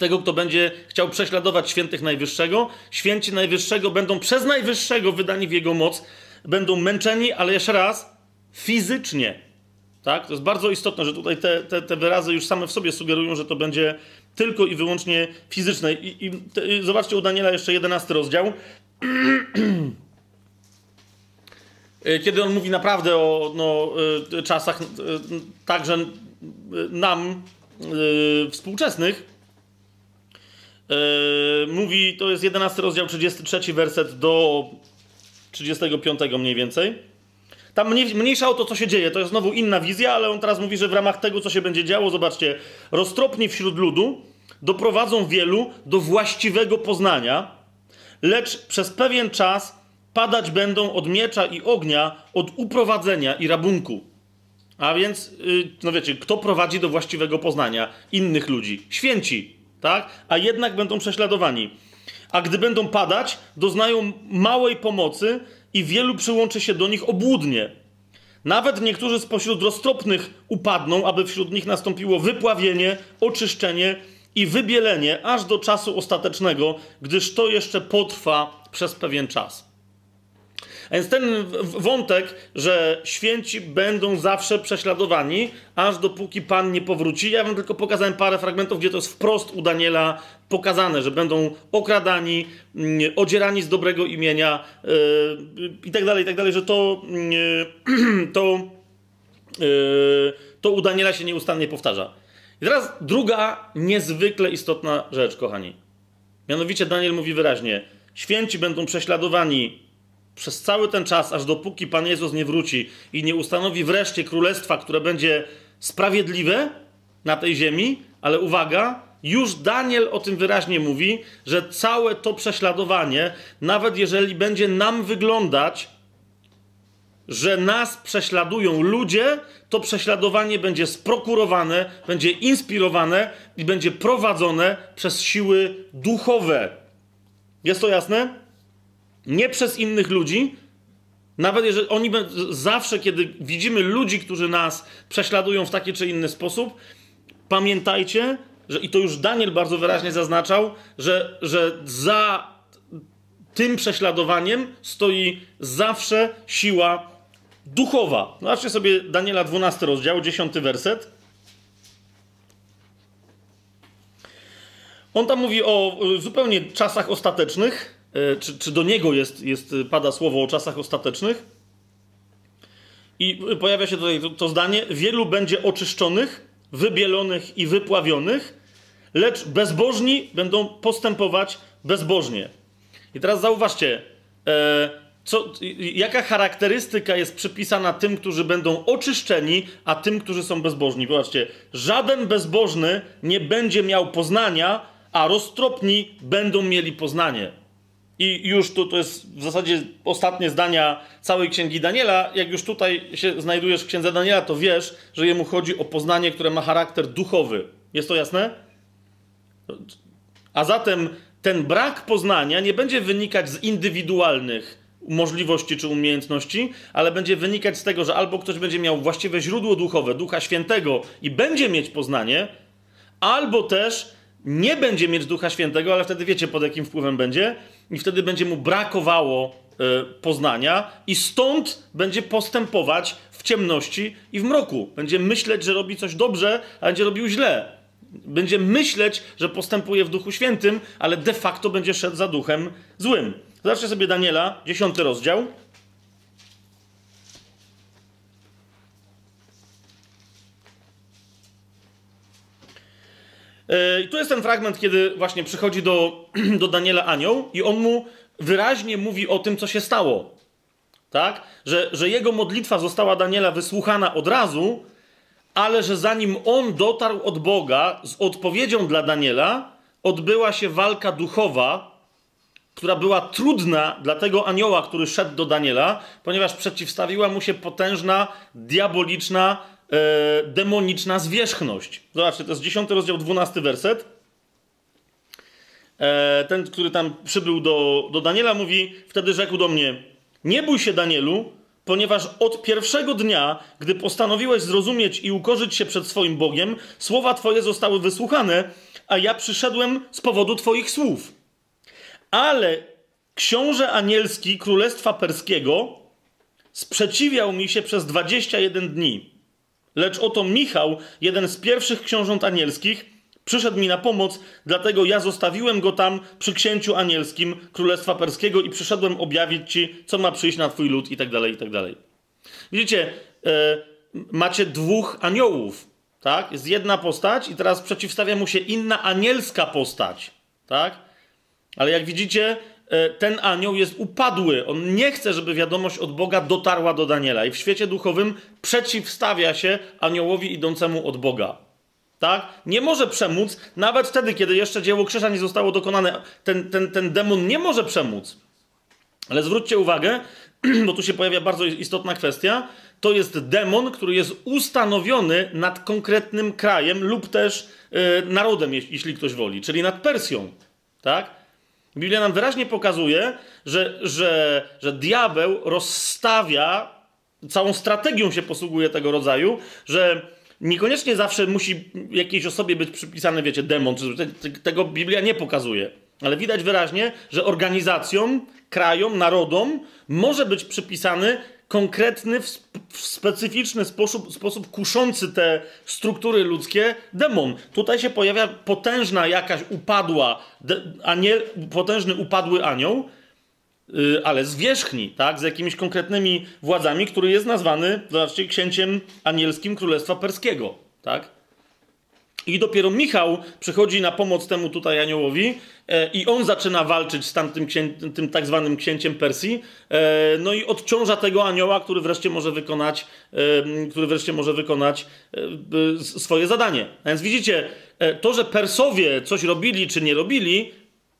tego, kto będzie chciał prześladować świętych Najwyższego. Święci Najwyższego będą przez Najwyższego wydani w jego moc, będą męczeni, ale jeszcze raz, fizycznie. Tak? To jest bardzo istotne, że tutaj te, te, te wyrazy już same w sobie sugerują, że to będzie tylko i wyłącznie fizyczne. I, i te, zobaczcie u Daniela jeszcze 11 rozdział. [clears throat] Kiedy on mówi naprawdę o no, y, czasach y, także y, nam współczesnych, Yy, mówi, to jest 11 rozdział, 33 werset do 35 mniej więcej. Tam mniej, mniejsza o to, co się dzieje. To jest znowu inna wizja, ale on teraz mówi, że w ramach tego, co się będzie działo, zobaczcie, roztropni wśród ludu doprowadzą wielu do właściwego poznania, lecz przez pewien czas padać będą od miecza i ognia, od uprowadzenia i rabunku. A więc, yy, no wiecie, kto prowadzi do właściwego poznania innych ludzi? Święci, tak? A jednak będą prześladowani. A gdy będą padać, doznają małej pomocy i wielu przyłączy się do nich obłudnie. Nawet niektórzy spośród roztropnych upadną, aby wśród nich nastąpiło wypławienie, oczyszczenie i wybielenie aż do czasu ostatecznego, gdyż to jeszcze potrwa przez pewien czas. A więc ten wątek, że święci będą zawsze prześladowani, aż dopóki Pan nie powróci. Ja wam tylko pokazałem parę fragmentów, gdzie to jest wprost u Daniela pokazane, że będą okradani, mm, odzierani z dobrego imienia yy, i tak dalej, i tak dalej, że to, yy, [clears throat] to, yy, to u Daniela się nieustannie powtarza. I teraz druga niezwykle istotna rzecz, kochani. Mianowicie Daniel mówi wyraźnie: Święci będą prześladowani przez cały ten czas, aż dopóki Pan Jezus nie wróci i nie ustanowi wreszcie królestwa, które będzie sprawiedliwe na tej ziemi, ale uwaga, już Daniel o tym wyraźnie mówi, że całe to prześladowanie, nawet jeżeli będzie nam wyglądać, że nas prześladują ludzie, to prześladowanie będzie sprokurowane, będzie inspirowane i będzie prowadzone przez siły duchowe. Jest to jasne? Nie przez innych ludzi, nawet jeżeli oni zawsze, kiedy widzimy ludzi, którzy nas prześladują w taki czy inny sposób, pamiętajcie, że i to już Daniel bardzo wyraźnie zaznaczał, że, że za tym prześladowaniem stoi zawsze siła duchowa. Zobaczcie sobie Daniela 12 rozdział, 10 werset. On tam mówi o zupełnie czasach ostatecznych, czy, czy do niego jest, jest, pada słowo o czasach ostatecznych. I pojawia się tutaj to, to zdanie: Wielu będzie oczyszczonych, wybielonych i wypławionych, lecz bezbożni będą postępować bezbożnie. I teraz zauważcie, e, co, jaka charakterystyka jest przypisana tym, którzy będą oczyszczeni, a tym, którzy są bezbożni. Zobaczcie, żaden bezbożny nie będzie miał poznania, a roztropni będą mieli poznanie. I już tu to jest w zasadzie ostatnie zdania całej księgi Daniela. Jak już tutaj się znajdujesz w księdze Daniela, to wiesz, że jemu chodzi o poznanie, które ma charakter duchowy. Jest to jasne? A zatem ten brak poznania nie będzie wynikać z indywidualnych możliwości czy umiejętności, ale będzie wynikać z tego, że albo ktoś będzie miał właściwe źródło duchowe, Ducha Świętego i będzie mieć poznanie, albo też nie będzie mieć Ducha Świętego, ale wtedy wiecie pod jakim wpływem będzie, i wtedy będzie mu brakowało y, poznania, i stąd będzie postępować w ciemności i w mroku. Będzie myśleć, że robi coś dobrze, a będzie robił źle. Będzie myśleć, że postępuje w Duchu Świętym, ale de facto będzie szedł za duchem złym. Zobaczcie sobie Daniela, 10 rozdział. I tu jest ten fragment, kiedy właśnie przychodzi do, [clears throat] do Daniela anioł i on mu wyraźnie mówi o tym, co się stało. Tak? Że, że jego modlitwa została Daniela wysłuchana od razu, ale że zanim on dotarł od Boga z odpowiedzią dla Daniela, odbyła się walka duchowa, która była trudna dla tego anioła, który szedł do Daniela, ponieważ przeciwstawiła mu się potężna, diaboliczna, e, demoniczna zwierzchność. Zobaczcie, to jest 10 rozdział, 12 werset. E, ten, który tam przybył do, do Daniela, mówi: Wtedy rzekł do mnie: Nie bój się, Danielu, ponieważ od pierwszego dnia, gdy postanowiłeś zrozumieć i ukorzyć się przed swoim Bogiem, słowa Twoje zostały wysłuchane, a ja przyszedłem z powodu Twoich słów. Ale książę anielski Królestwa Perskiego sprzeciwiał mi się przez 21 dni. Lecz oto Michał, jeden z pierwszych książąt anielskich, przyszedł mi na pomoc, dlatego ja zostawiłem go tam przy księciu anielskim Królestwa Perskiego i przyszedłem objawić ci, co ma przyjść na twój lud i tak dalej, i tak dalej. Widzicie, e, macie dwóch aniołów, tak? Jest jedna postać i teraz przeciwstawia mu się inna anielska postać, tak? Ale jak widzicie, ten anioł jest upadły. On nie chce, żeby wiadomość od Boga dotarła do Daniela. I w świecie duchowym przeciwstawia się aniołowi idącemu od Boga. Tak? Nie może przemóc, nawet wtedy, kiedy jeszcze dzieło krzyża nie zostało dokonane. Ten, ten, ten demon nie może przemóc. Ale zwróćcie uwagę, [clears throat] bo tu się pojawia bardzo istotna kwestia. To jest demon, który jest ustanowiony nad konkretnym krajem lub też yy, narodem, jeśli ktoś woli, czyli nad Persją. Tak? Biblia nam wyraźnie pokazuje, że, że, że diabeł rozstawia, całą strategią się posługuje tego rodzaju, że niekoniecznie zawsze musi jakiejś osobie być przypisany, wiecie, demon, czy tego Biblia nie pokazuje. Ale widać wyraźnie, że organizacjom, krajom, narodom może być przypisany konkretny, w, specyficzny sposób, sposób kuszący te struktury ludzkie demon. Tutaj się pojawia potężna jakaś upadła, aniel, potężny upadły anioł, yy, ale z wierzchni, tak, z jakimiś konkretnymi władzami, który jest nazwany, zobaczcie, księciem anielskim Królestwa Perskiego, tak? I dopiero Michał przychodzi na pomoc temu tutaj aniołowi e, i on zaczyna walczyć z tamtym księ, tym tak zwanym księciem Persji. E, no i odciąża tego anioła, który wreszcie może wykonać, e, który wreszcie może wykonać e, swoje zadanie. A więc widzicie, e, to, że Persowie coś robili czy nie robili,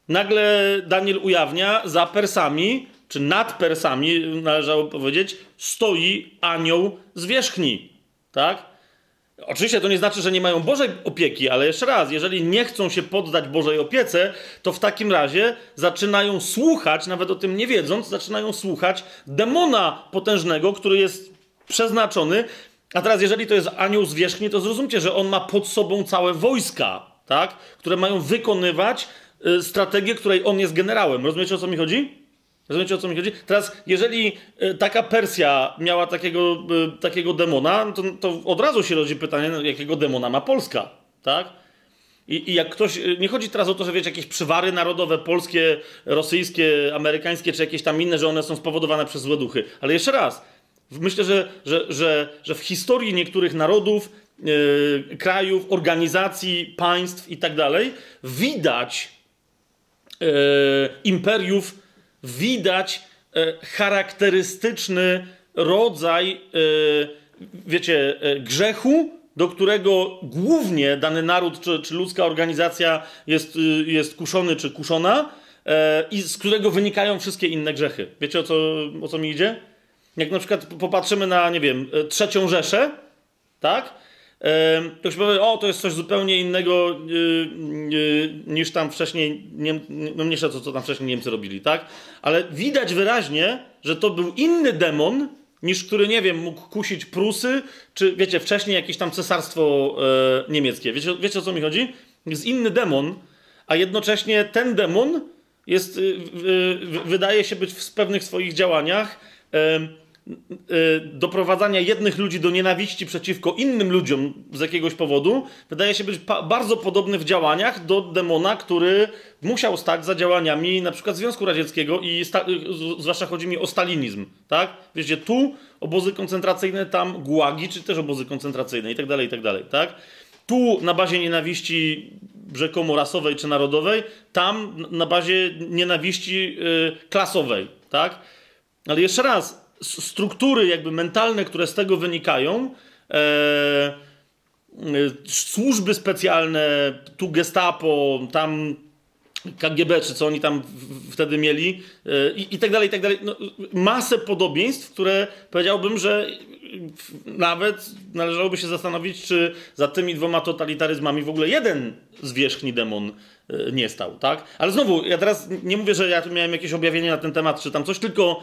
nagle Daniel ujawnia za Persami, czy nad Persami, należało powiedzieć, stoi anioł z wierzchni. Tak? Oczywiście to nie znaczy, że nie mają Bożej opieki, ale jeszcze raz, jeżeli nie chcą się poddać Bożej opiece, to w takim razie zaczynają słuchać, nawet o tym nie wiedząc, zaczynają słuchać demona potężnego, który jest przeznaczony. A teraz, jeżeli to jest anioł zwierzchni, to zrozumcie, że on ma pod sobą całe wojska, tak? które mają wykonywać y, strategię, której on jest generałem. Rozumiecie o co mi chodzi? Rozumiecie o co mi chodzi? Teraz, jeżeli e, taka Persja miała takiego, e, takiego demona, to, to od razu się rodzi pytanie, no, jakiego demona ma Polska, tak? I, I, jak ktoś. E, nie chodzi teraz o to, że wiecie, jakieś przywary narodowe, polskie, rosyjskie, amerykańskie, czy jakieś tam inne, że one są spowodowane przez złe duchy. Ale jeszcze raz, myślę, że, że, że, że w historii niektórych narodów, yy, krajów, organizacji, państw i tak dalej, widać yy, imperiów widać e, charakterystyczny rodzaj, e, wiecie, e, grzechu, do którego głównie dany naród czy, czy ludzka organizacja jest, jest kuszony czy kuszona i z którego wynikają wszystkie inne grzechy. Wiecie o co, o co mi idzie? Jak na przykład popatrzymy na, nie wiem, trzecią Rzeszę, tak? To się powie, o, to jest coś zupełnie innego yy, yy, niż tam wcześniej, no mniejsza co, co tam wcześniej Niemcy robili, tak? Ale widać wyraźnie, że to był inny demon, niż który, nie wiem, mógł kusić Prusy, czy wiecie, wcześniej jakieś tam cesarstwo e, niemieckie. Wiecie, wiecie o co mi chodzi? Jest inny demon, a jednocześnie ten demon jest, y, wydaje się być w pewnych swoich działaniach Y, doprowadzania jednych ludzi do nienawiści przeciwko innym ludziom z jakiegoś powodu, wydaje się być bardzo podobny w działaniach do demona, który musiał stać za działaniami na przykład Związku Radzieckiego i y, zwłaszcza chodzi mi o stalinizm, tak? Wiecie, tu obozy koncentracyjne, tam gułagi, czy też obozy koncentracyjne i tak dalej, i tak dalej, tak? Tu na bazie nienawiści rzekomo rasowej czy narodowej, tam na bazie nienawiści klasowej, tak? Ale jeszcze raz, struktury jakby mentalne, które z tego wynikają, e, służby specjalne, tu gestapo, tam KGB, czy co oni tam wtedy mieli e, i, i tak dalej, i tak dalej. No, masę podobieństw, które powiedziałbym, że nawet należałoby się zastanowić, czy za tymi dwoma totalitaryzmami w ogóle jeden zwierzchni demon e, nie stał, tak? Ale znowu, ja teraz nie mówię, że ja tu miałem jakieś objawienie na ten temat, czy tam coś, tylko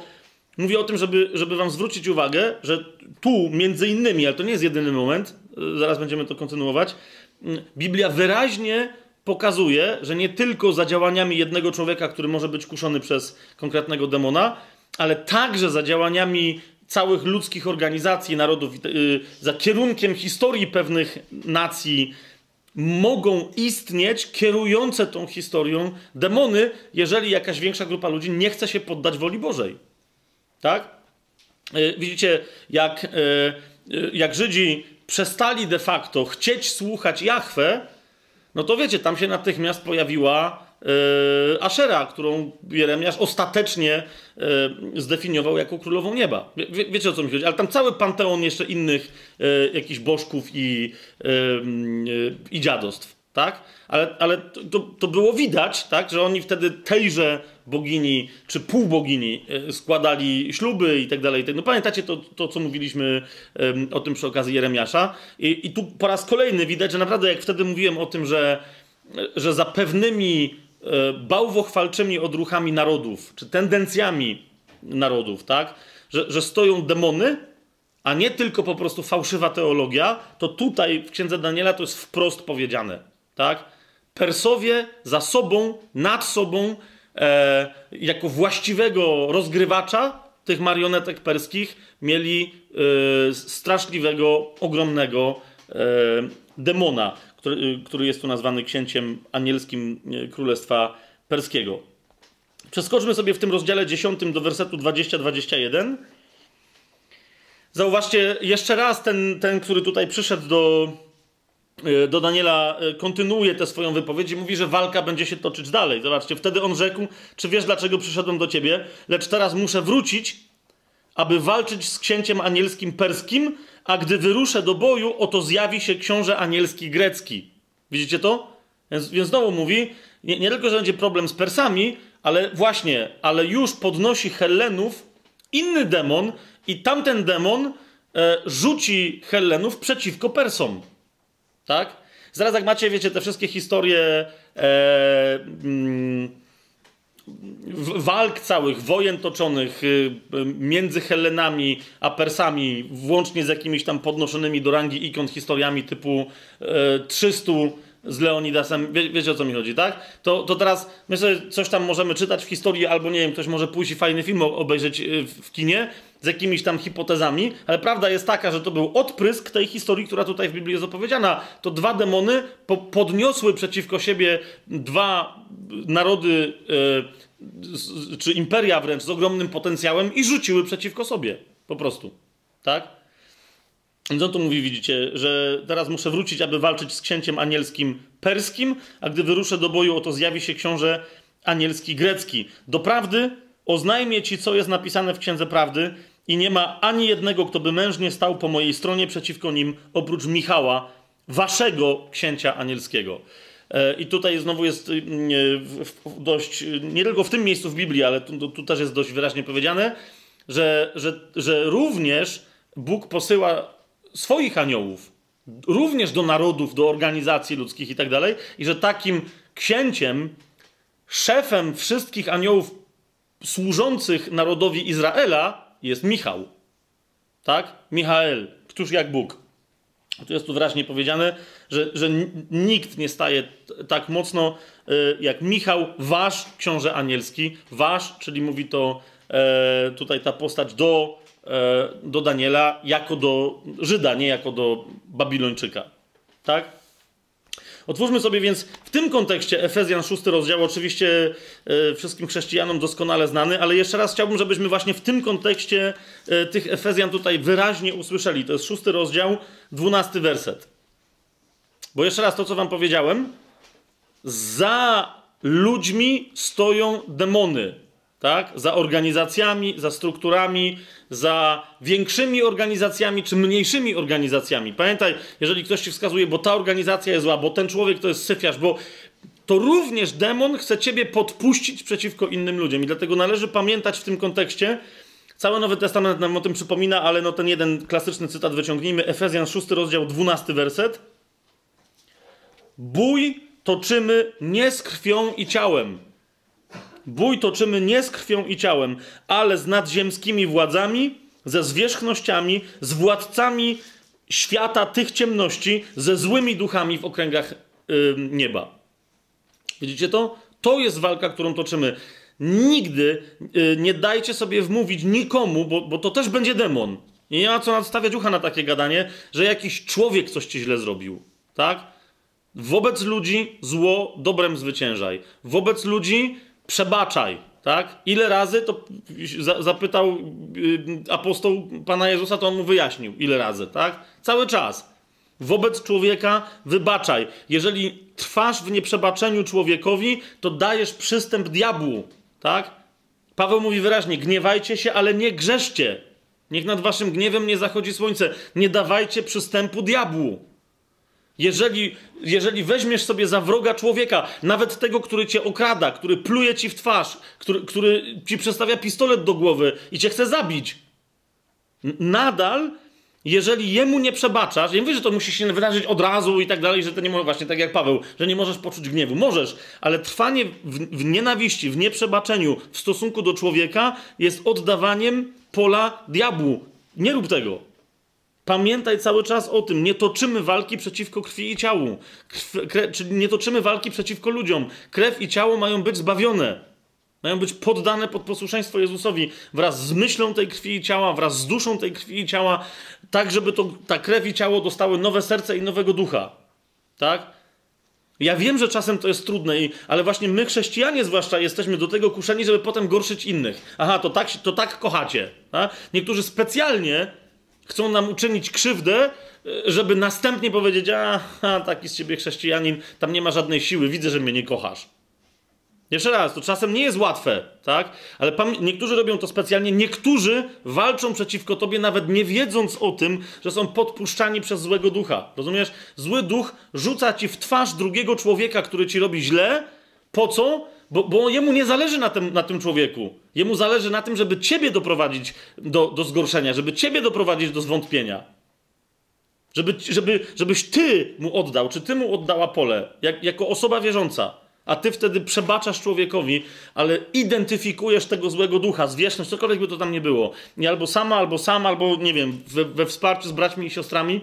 mówię o tym, żeby, żeby wam zwrócić uwagę, że tu między innymi, ale to nie jest jedyny moment, e, zaraz będziemy to kontynuować, Biblia wyraźnie pokazuje, że nie tylko za działaniami jednego człowieka, który może być kuszony przez konkretnego demona, ale także za działaniami całych ludzkich organizacji, narodów, y, za kierunkiem historii pewnych nacji mogą istnieć kierujące tą historią demony, jeżeli jakaś większa grupa ludzi nie chce się poddać woli Bożej. Tak? Y, widzicie, jak, y, jak Żydzi przestali de facto chcieć słuchać Jahwe, no to wiecie, tam się natychmiast pojawiła Ashera, którą Jeremiasz ostatecznie zdefiniował jako królową nieba. Wie, wiecie o co mi chodzi? Ale tam cały panteon jeszcze innych jakichś bożków i, i dziadostw tak? Ale, ale to, to było widać, tak? Że oni wtedy tejże bogini, czy półbogini e, składali śluby i tak dalej. Tak- no pamiętacie to, to co mówiliśmy o tym przy okazji Jeremiasza? I, I tu po raz kolejny widać, że naprawdę jak wtedy mówiłem o tym, że, że za pewnymi e, bałwochwalczymi odruchami narodów, czy tendencjami narodów, tak? Że, że stoją demony, a nie tylko po prostu fałszywa teologia, to tutaj w księdze Daniela to jest wprost powiedziane tak? Persowie za sobą, nad sobą, e, jako właściwego rozgrywacza tych marionetek perskich mieli e, straszliwego, ogromnego e, demona, który, który jest tu nazwany księciem anielskim e, Królestwa Perskiego. Przeskoczmy sobie w tym rozdziale 10 do wersetu 20-21. Zauważcie jeszcze raz ten, ten, który tutaj przyszedł do, do Daniela e, kontynuuje tę swoją wypowiedź i mówi, że walka będzie się toczyć dalej. Zobaczcie, wtedy on rzekł: Czy wiesz, dlaczego przyszedłem do ciebie? Lecz teraz muszę wrócić, aby walczyć z księciem anielskim perskim, a gdy wyruszę do boju, oto zjawi się książę anielski grecki. Widzicie to? Więc, więc znowu mówi: nie, nie tylko, że będzie problem z Persami, ale właśnie, ale już podnosi Hellenów inny demon, i tamten demon e, rzuci Hellenów przeciwko Persom. Tak? Zaraz jak macie, wiecie, te wszystkie historie e, mm, walk całych, wojen toczonych y, między Helenami a Persami, włącznie z jakimiś tam podnoszonymi do rangi ikon historiami typu e, 300 z Leonidasem, wie, wiecie o co mi chodzi, tak? To, to teraz my sobie coś tam możemy czytać w historii, albo nie wiem, ktoś może pójść i fajny film obejrzeć y, w kinie z jakimiś tam hipotezami, ale prawda jest taka, że to był odprysk tej historii, która tutaj w Biblii jest opowiedziana. To dwa demony po podniosły przeciwko siebie dwa narody, yy, czy imperia wręcz z ogromnym potencjałem i rzuciły przeciwko sobie. Po prostu. Tak? Więc on tu mówi, widzicie, że teraz muszę wrócić, aby walczyć z księciem anielskim perskim, a gdy wyruszę do boju, oto zjawi się książę anielski grecki. Doprawdy oznajmię ci, co jest napisane w Księdze Prawdy i nie ma ani jednego, kto by mężnie stał po mojej stronie przeciwko nim, oprócz Michała, waszego księcia anielskiego. E, I tutaj znowu jest y, dość, nie tylko w tym miejscu w Biblii, ale tu, tu też jest dość wyraźnie powiedziane, że, że, że również Bóg posyła swoich aniołów, również do narodów, do organizacji ludzkich i tak dalej, i że takim księciem, szefem wszystkich aniołów służących narodowi Izraela jest Michał. Tak? Michael, któż jak Bóg. Tu jest tu wyraźnie powiedziane, że, że nikt nie staje tak mocno y, jak Michał, wasz książę anielski, wasz, czyli mówi to e, tutaj ta postać do do Daniela jako do Żyda, nie jako do Babilończyka. Tak? Otwórzmy sobie więc w tym kontekście Efezjan 6 rozdział, oczywiście e, wszystkim chrześcijanom doskonale znany, ale jeszcze raz chciałbym, żebyśmy właśnie w tym kontekście e, tych Efezjan tutaj wyraźnie usłyszeli. To jest 6 rozdział, 12 werset. Bo jeszcze raz to, co wam powiedziałem, za ludźmi stoją demony. Tak? Za organizacjami, za strukturami, za większymi organizacjami czy mniejszymi organizacjami. Pamiętaj, jeżeli ktoś ci wskazuje, bo ta organizacja jest zła, bo ten człowiek to jest syfiarz, bo to również demon chce ciebie podpuścić przeciwko innym ludziom. I dlatego należy pamiętać w tym kontekście, Cały Nowy Testament nam o tym przypomina, ale no ten jeden klasyczny cytat wyciągnijmy. Efezjan 6 rozdział 12 werset. Bój toczymy nie z krwią i ciałem. Bój toczymy nie z krwią i ciałem, ale z nadziemskimi władzami, ze zwierzchnościami, z władcami świata tych ciemności, ze złymi duchami w okręgach yy, nieba. Widzicie to? To jest walka, którą toczymy. Nigdy yy, nie dajcie sobie wmówić nikomu, bo, bo to też będzie demon. I nie ma co nadstawiać ucha na takie gadanie, że jakiś człowiek coś ci źle zrobił. Tak? Wobec ludzi zło dobrem zwyciężaj. Wobec ludzi przebaczaj. Tak? Ile razy to zapytał yy, apostoł Pana Jezusa, to on mu wyjaśnił. Ile razy, tak? Cały czas. Wobec człowieka wybaczaj. Jeżeli trwasz w nieprzebaczeniu człowiekowi, to dajesz przystęp diabłu. Tak? Paweł mówi wyraźnie: gniewajcie się, ale nie grzeszcie. Niech nad waszym gniewem nie zachodzi słońce. Nie dawajcie przystępu diabłu. Jeżeli, jeżeli weźmiesz sobie za wroga człowieka, nawet tego, który cię okrada, który pluje ci w twarz, który, który ci przestawia pistolet do głowy i cię chce zabić, nadal jeżeli jemu nie przebaczasz, ja mówię, że to musi się wydarzyć od razu i tak dalej, że to nie może, właśnie tak jak Paweł, że nie możesz poczuć gniewu. Możesz, ale trwanie w, w nienawiści, w nieprzebaczeniu w stosunku do człowieka jest oddawaniem pola diabłu. Nie rób tego. Pamiętaj cały czas o tym. Nie toczymy walki przeciwko krwi i ciału. Krw, czyli nie toczymy walki przeciwko ludziom. Krew i ciało mają być zbawione. Mają być poddane pod posłuszeństwo Jezusowi wraz z myślą tej krwi i ciała, wraz z duszą tej krwi i ciała, tak żeby to, ta krew i ciało dostały nowe serce i nowego ducha. Tak? Ja wiem, że czasem to jest trudne, ale właśnie my, chrześcijanie zwłaszcza, jesteśmy do tego kuszeni, żeby potem gorszyć innych. Aha, to tak, to tak kochacie. Tak? Niektórzy specjalnie chcą nam uczynić krzywdę, żeby następnie powiedzieć, a taki z ciebie chrześcijanin, tam nie ma żadnej siły, widzę, że mnie nie kochasz. Jeszcze raz, to czasem nie jest łatwe, tak? Ale niektórzy robią to specjalnie, niektórzy walczą przeciwko tobie, nawet nie wiedząc o tym, że są podpuszczani przez złego ducha. Rozumiesz? Zły duch rzuca ci w twarz drugiego człowieka, który ci robi źle. Po co? Bo, bo jemu nie zależy na tym, na tym człowieku. Jemu zależy na tym, żeby ciebie doprowadzić do, do zgorszenia, żeby ciebie doprowadzić do zwątpienia. Żeby, żeby, żebyś ty mu oddał, czy ty mu oddała pole, jak, jako osoba wierząca a ty wtedy przebaczasz człowiekowi, ale identyfikujesz tego złego ducha, zwierzchność, cokolwiek by to tam nie było. Nie albo sama, albo sam, albo nie wiem, we, we wsparciu z braćmi i siostrami,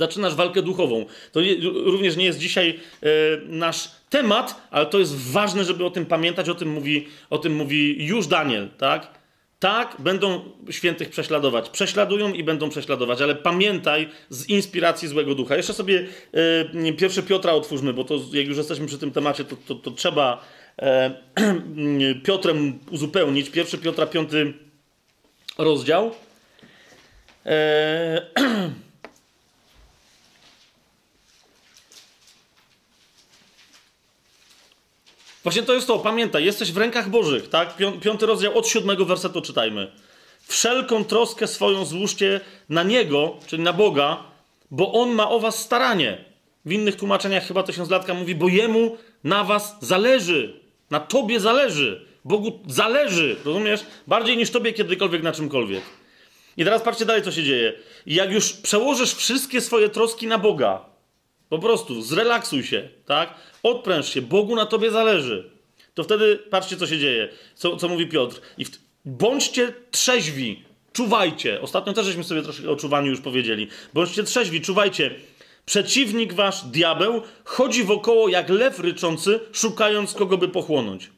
zaczynasz walkę duchową. To nie, również nie jest dzisiaj e, nasz temat, ale to jest ważne, żeby o tym pamiętać, o tym mówi, o tym mówi już Daniel, tak? Tak, będą świętych prześladować. Prześladują i będą prześladować, ale pamiętaj z inspiracji złego ducha. Jeszcze sobie e, pierwszy Piotra otwórzmy, bo to jak już jesteśmy przy tym temacie, to, to, to trzeba e, [clears throat] Piotrem uzupełnić. Pierwszy Piotra, piąty rozdział. E, [clears throat] Właśnie to jest to, pamiętaj, jesteś w rękach Bożych, tak? Piąty rozdział od siódmego wersetu czytajmy. Wszelką troskę swoją złóżcie na Niego, czyli na Boga, bo On ma o was staranie. W innych tłumaczeniach chyba tysiąclatka mówi, bo Jemu na was zależy. Na Tobie zależy. Bogu zależy, rozumiesz? Bardziej niż Tobie kiedykolwiek na czymkolwiek. I teraz patrzcie dalej, co się dzieje. Jak już przełożysz wszystkie swoje troski na Boga, po prostu zrelaksuj się, tak? Odpręż się, Bogu na tobie zależy. To wtedy patrzcie, co się dzieje, co, co mówi Piotr. I w... bądźcie trzeźwi, czuwajcie. Ostatnio też żeśmy sobie troszkę o czuwaniu już powiedzieli. Bądźcie trzeźwi, czuwajcie. Przeciwnik wasz, diabeł, chodzi wokoło jak lew ryczący, szukając kogo by pochłonąć.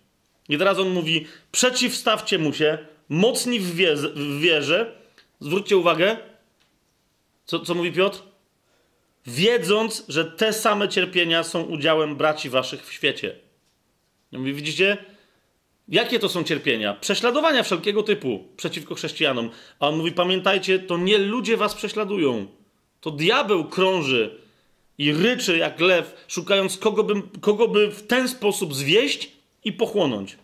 I teraz on mówi: przeciwstawcie mu się, mocni w, wierze. Zwróćcie uwagę, co, co mówi Piotr? Wiedząc, że te same cierpienia są udziałem braci waszych w świecie. Mówi, widzicie? Jakie to są cierpienia? Prześladowania wszelkiego typu przeciwko chrześcijanom. A on mówi: Pamiętajcie, to nie ludzie was prześladują. To diabeł krąży i ryczy jak lew, szukając kogo by, kogo by w ten sposób zwieść i pochłonąć.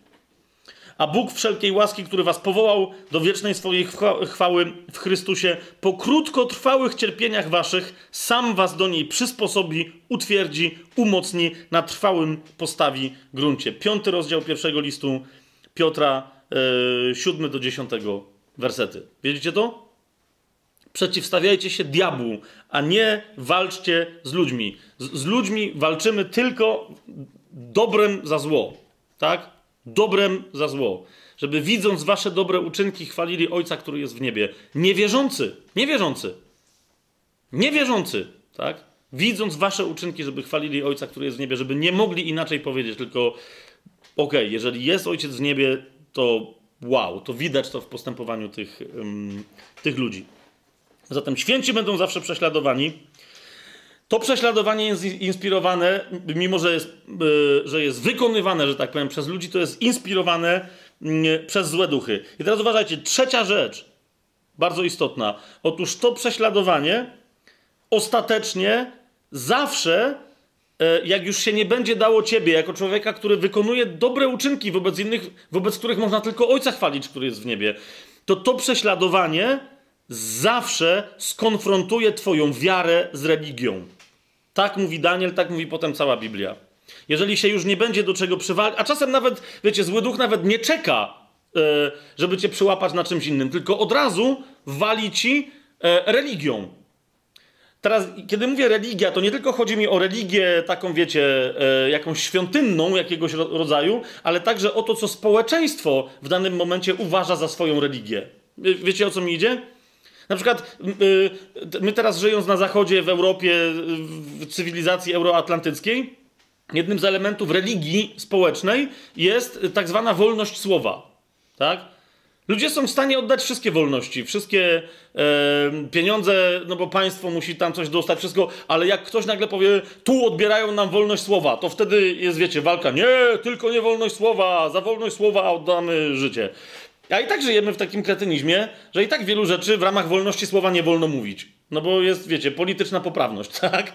A Bóg wszelkiej łaski, który was powołał do wiecznej swojej chwały w Chrystusie, po krótkotrwałych cierpieniach waszych, sam was do niej przysposobi, utwierdzi, umocni, na trwałym postawi gruncie. Piąty rozdział pierwszego listu Piotra, yy, siódmy do dziesiątego wersety. Wiedzicie to? Przeciwstawiajcie się diabłu, a nie walczcie z ludźmi. Z, z ludźmi walczymy tylko dobrem za zło. Tak? Dobrem za zło. Żeby widząc wasze dobre uczynki, chwalili Ojca, który jest w niebie. Niewierzący, niewierzący, niewierzący, tak? Widząc wasze uczynki, żeby chwalili Ojca, który jest w niebie, żeby nie mogli inaczej powiedzieć, tylko okej, okay, jeżeli jest Ojciec w niebie, to wow, to widać to w postępowaniu tych, um, tych ludzi. Zatem święci będą zawsze prześladowani. To prześladowanie jest inspirowane, mimo że jest, e, że jest wykonywane, że tak powiem, przez ludzi, to jest inspirowane mm, przez złe duchy. I teraz uważajcie, trzecia rzecz, bardzo istotna. Otóż to prześladowanie ostatecznie zawsze, e, jak już się nie będzie dało ciebie, jako człowieka, który wykonuje dobre uczynki wobec innych, wobec których można tylko Ojca chwalić, który jest w niebie, to to prześladowanie zawsze skonfrontuje Twoją wiarę z religią. Tak mówi Daniel, tak mówi potem cała Biblia. Jeżeli się już nie będzie do czego przywalić, a czasem nawet, wiecie, zły duch nawet nie czeka, e, żeby cię przyłapać na czymś innym, tylko od razu wali ci e, religią. Teraz, kiedy mówię religia, to nie tylko chodzi mi o religię taką, wiecie, e, jakąś świątynną jakiegoś rodzaju, ale także o to, co społeczeństwo w danym momencie uważa za swoją religię. Wiecie, o co mi idzie? Na przykład y, my teraz żyjąc na zachodzie, w Europie, w cywilizacji euroatlantyckiej, jednym z elementów religii społecznej jest tak zwana wolność słowa. Tak? Ludzie są w stanie oddać wszystkie wolności, wszystkie e, pieniądze, no bo państwo musi tam coś dostać, wszystko, ale jak ktoś nagle powie, tu odbierają nam wolność słowa, to wtedy jest, wiecie, walka. Nie, tylko nie wolność słowa, za wolność słowa oddamy życie. A i tak żyjemy w takim kretynizmie, że i tak wielu rzeczy w ramach wolności słowa nie wolno mówić. No bo jest, wiecie, polityczna poprawność, [laughs] tak?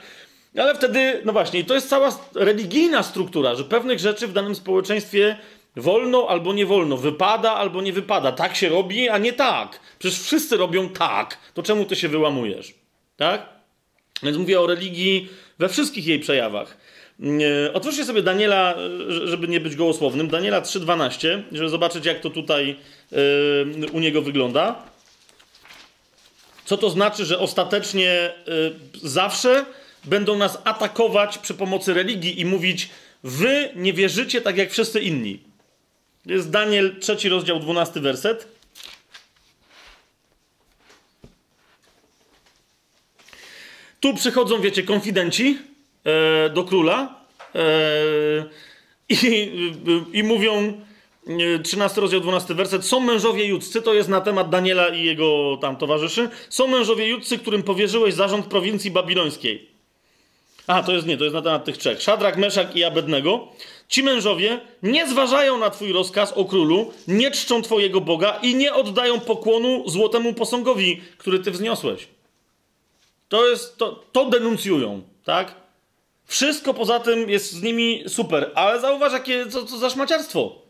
Ale wtedy, no właśnie, to jest cała religijna struktura, że pewnych rzeczy w danym społeczeństwie wolno albo nie wolno, wypada albo nie wypada. Tak się robi, a nie tak. Przecież wszyscy robią tak. To czemu ty się wyłamujesz? Tak? Więc mówię o religii we wszystkich jej przejawach. E, otwórzcie sobie Daniela, e, żeby nie być gołosłownym, Daniela 3.12, żeby zobaczyć, jak to tutaj e, u niego wygląda. Co to znaczy, że ostatecznie zawsze będą nas atakować przy pomocy religii i mówić: Wy nie wierzycie tak jak wszyscy inni. Jest Daniel, trzeci rozdział, 12 werset. Tu przychodzą, wiecie, konfidenci do króla e, i, i mówią, 13 e, rozdział, 12 werset, są mężowie judzcy, to jest na temat Daniela i jego tam towarzyszy, są mężowie judzcy, którym powierzyłeś zarząd prowincji babilońskiej. A, to jest nie, to jest na temat tych trzech. Szadrak, Meszak i Abednego. Ci mężowie nie zważają na twój rozkaz o królu, nie czczą twojego Boga i nie oddają pokłonu złotemu posągowi, który ty wzniosłeś. To jest, to, to denuncjują, tak? Wszystko poza tym jest z nimi super, ale zauważ, jakie, co, co za szmaciarstwo.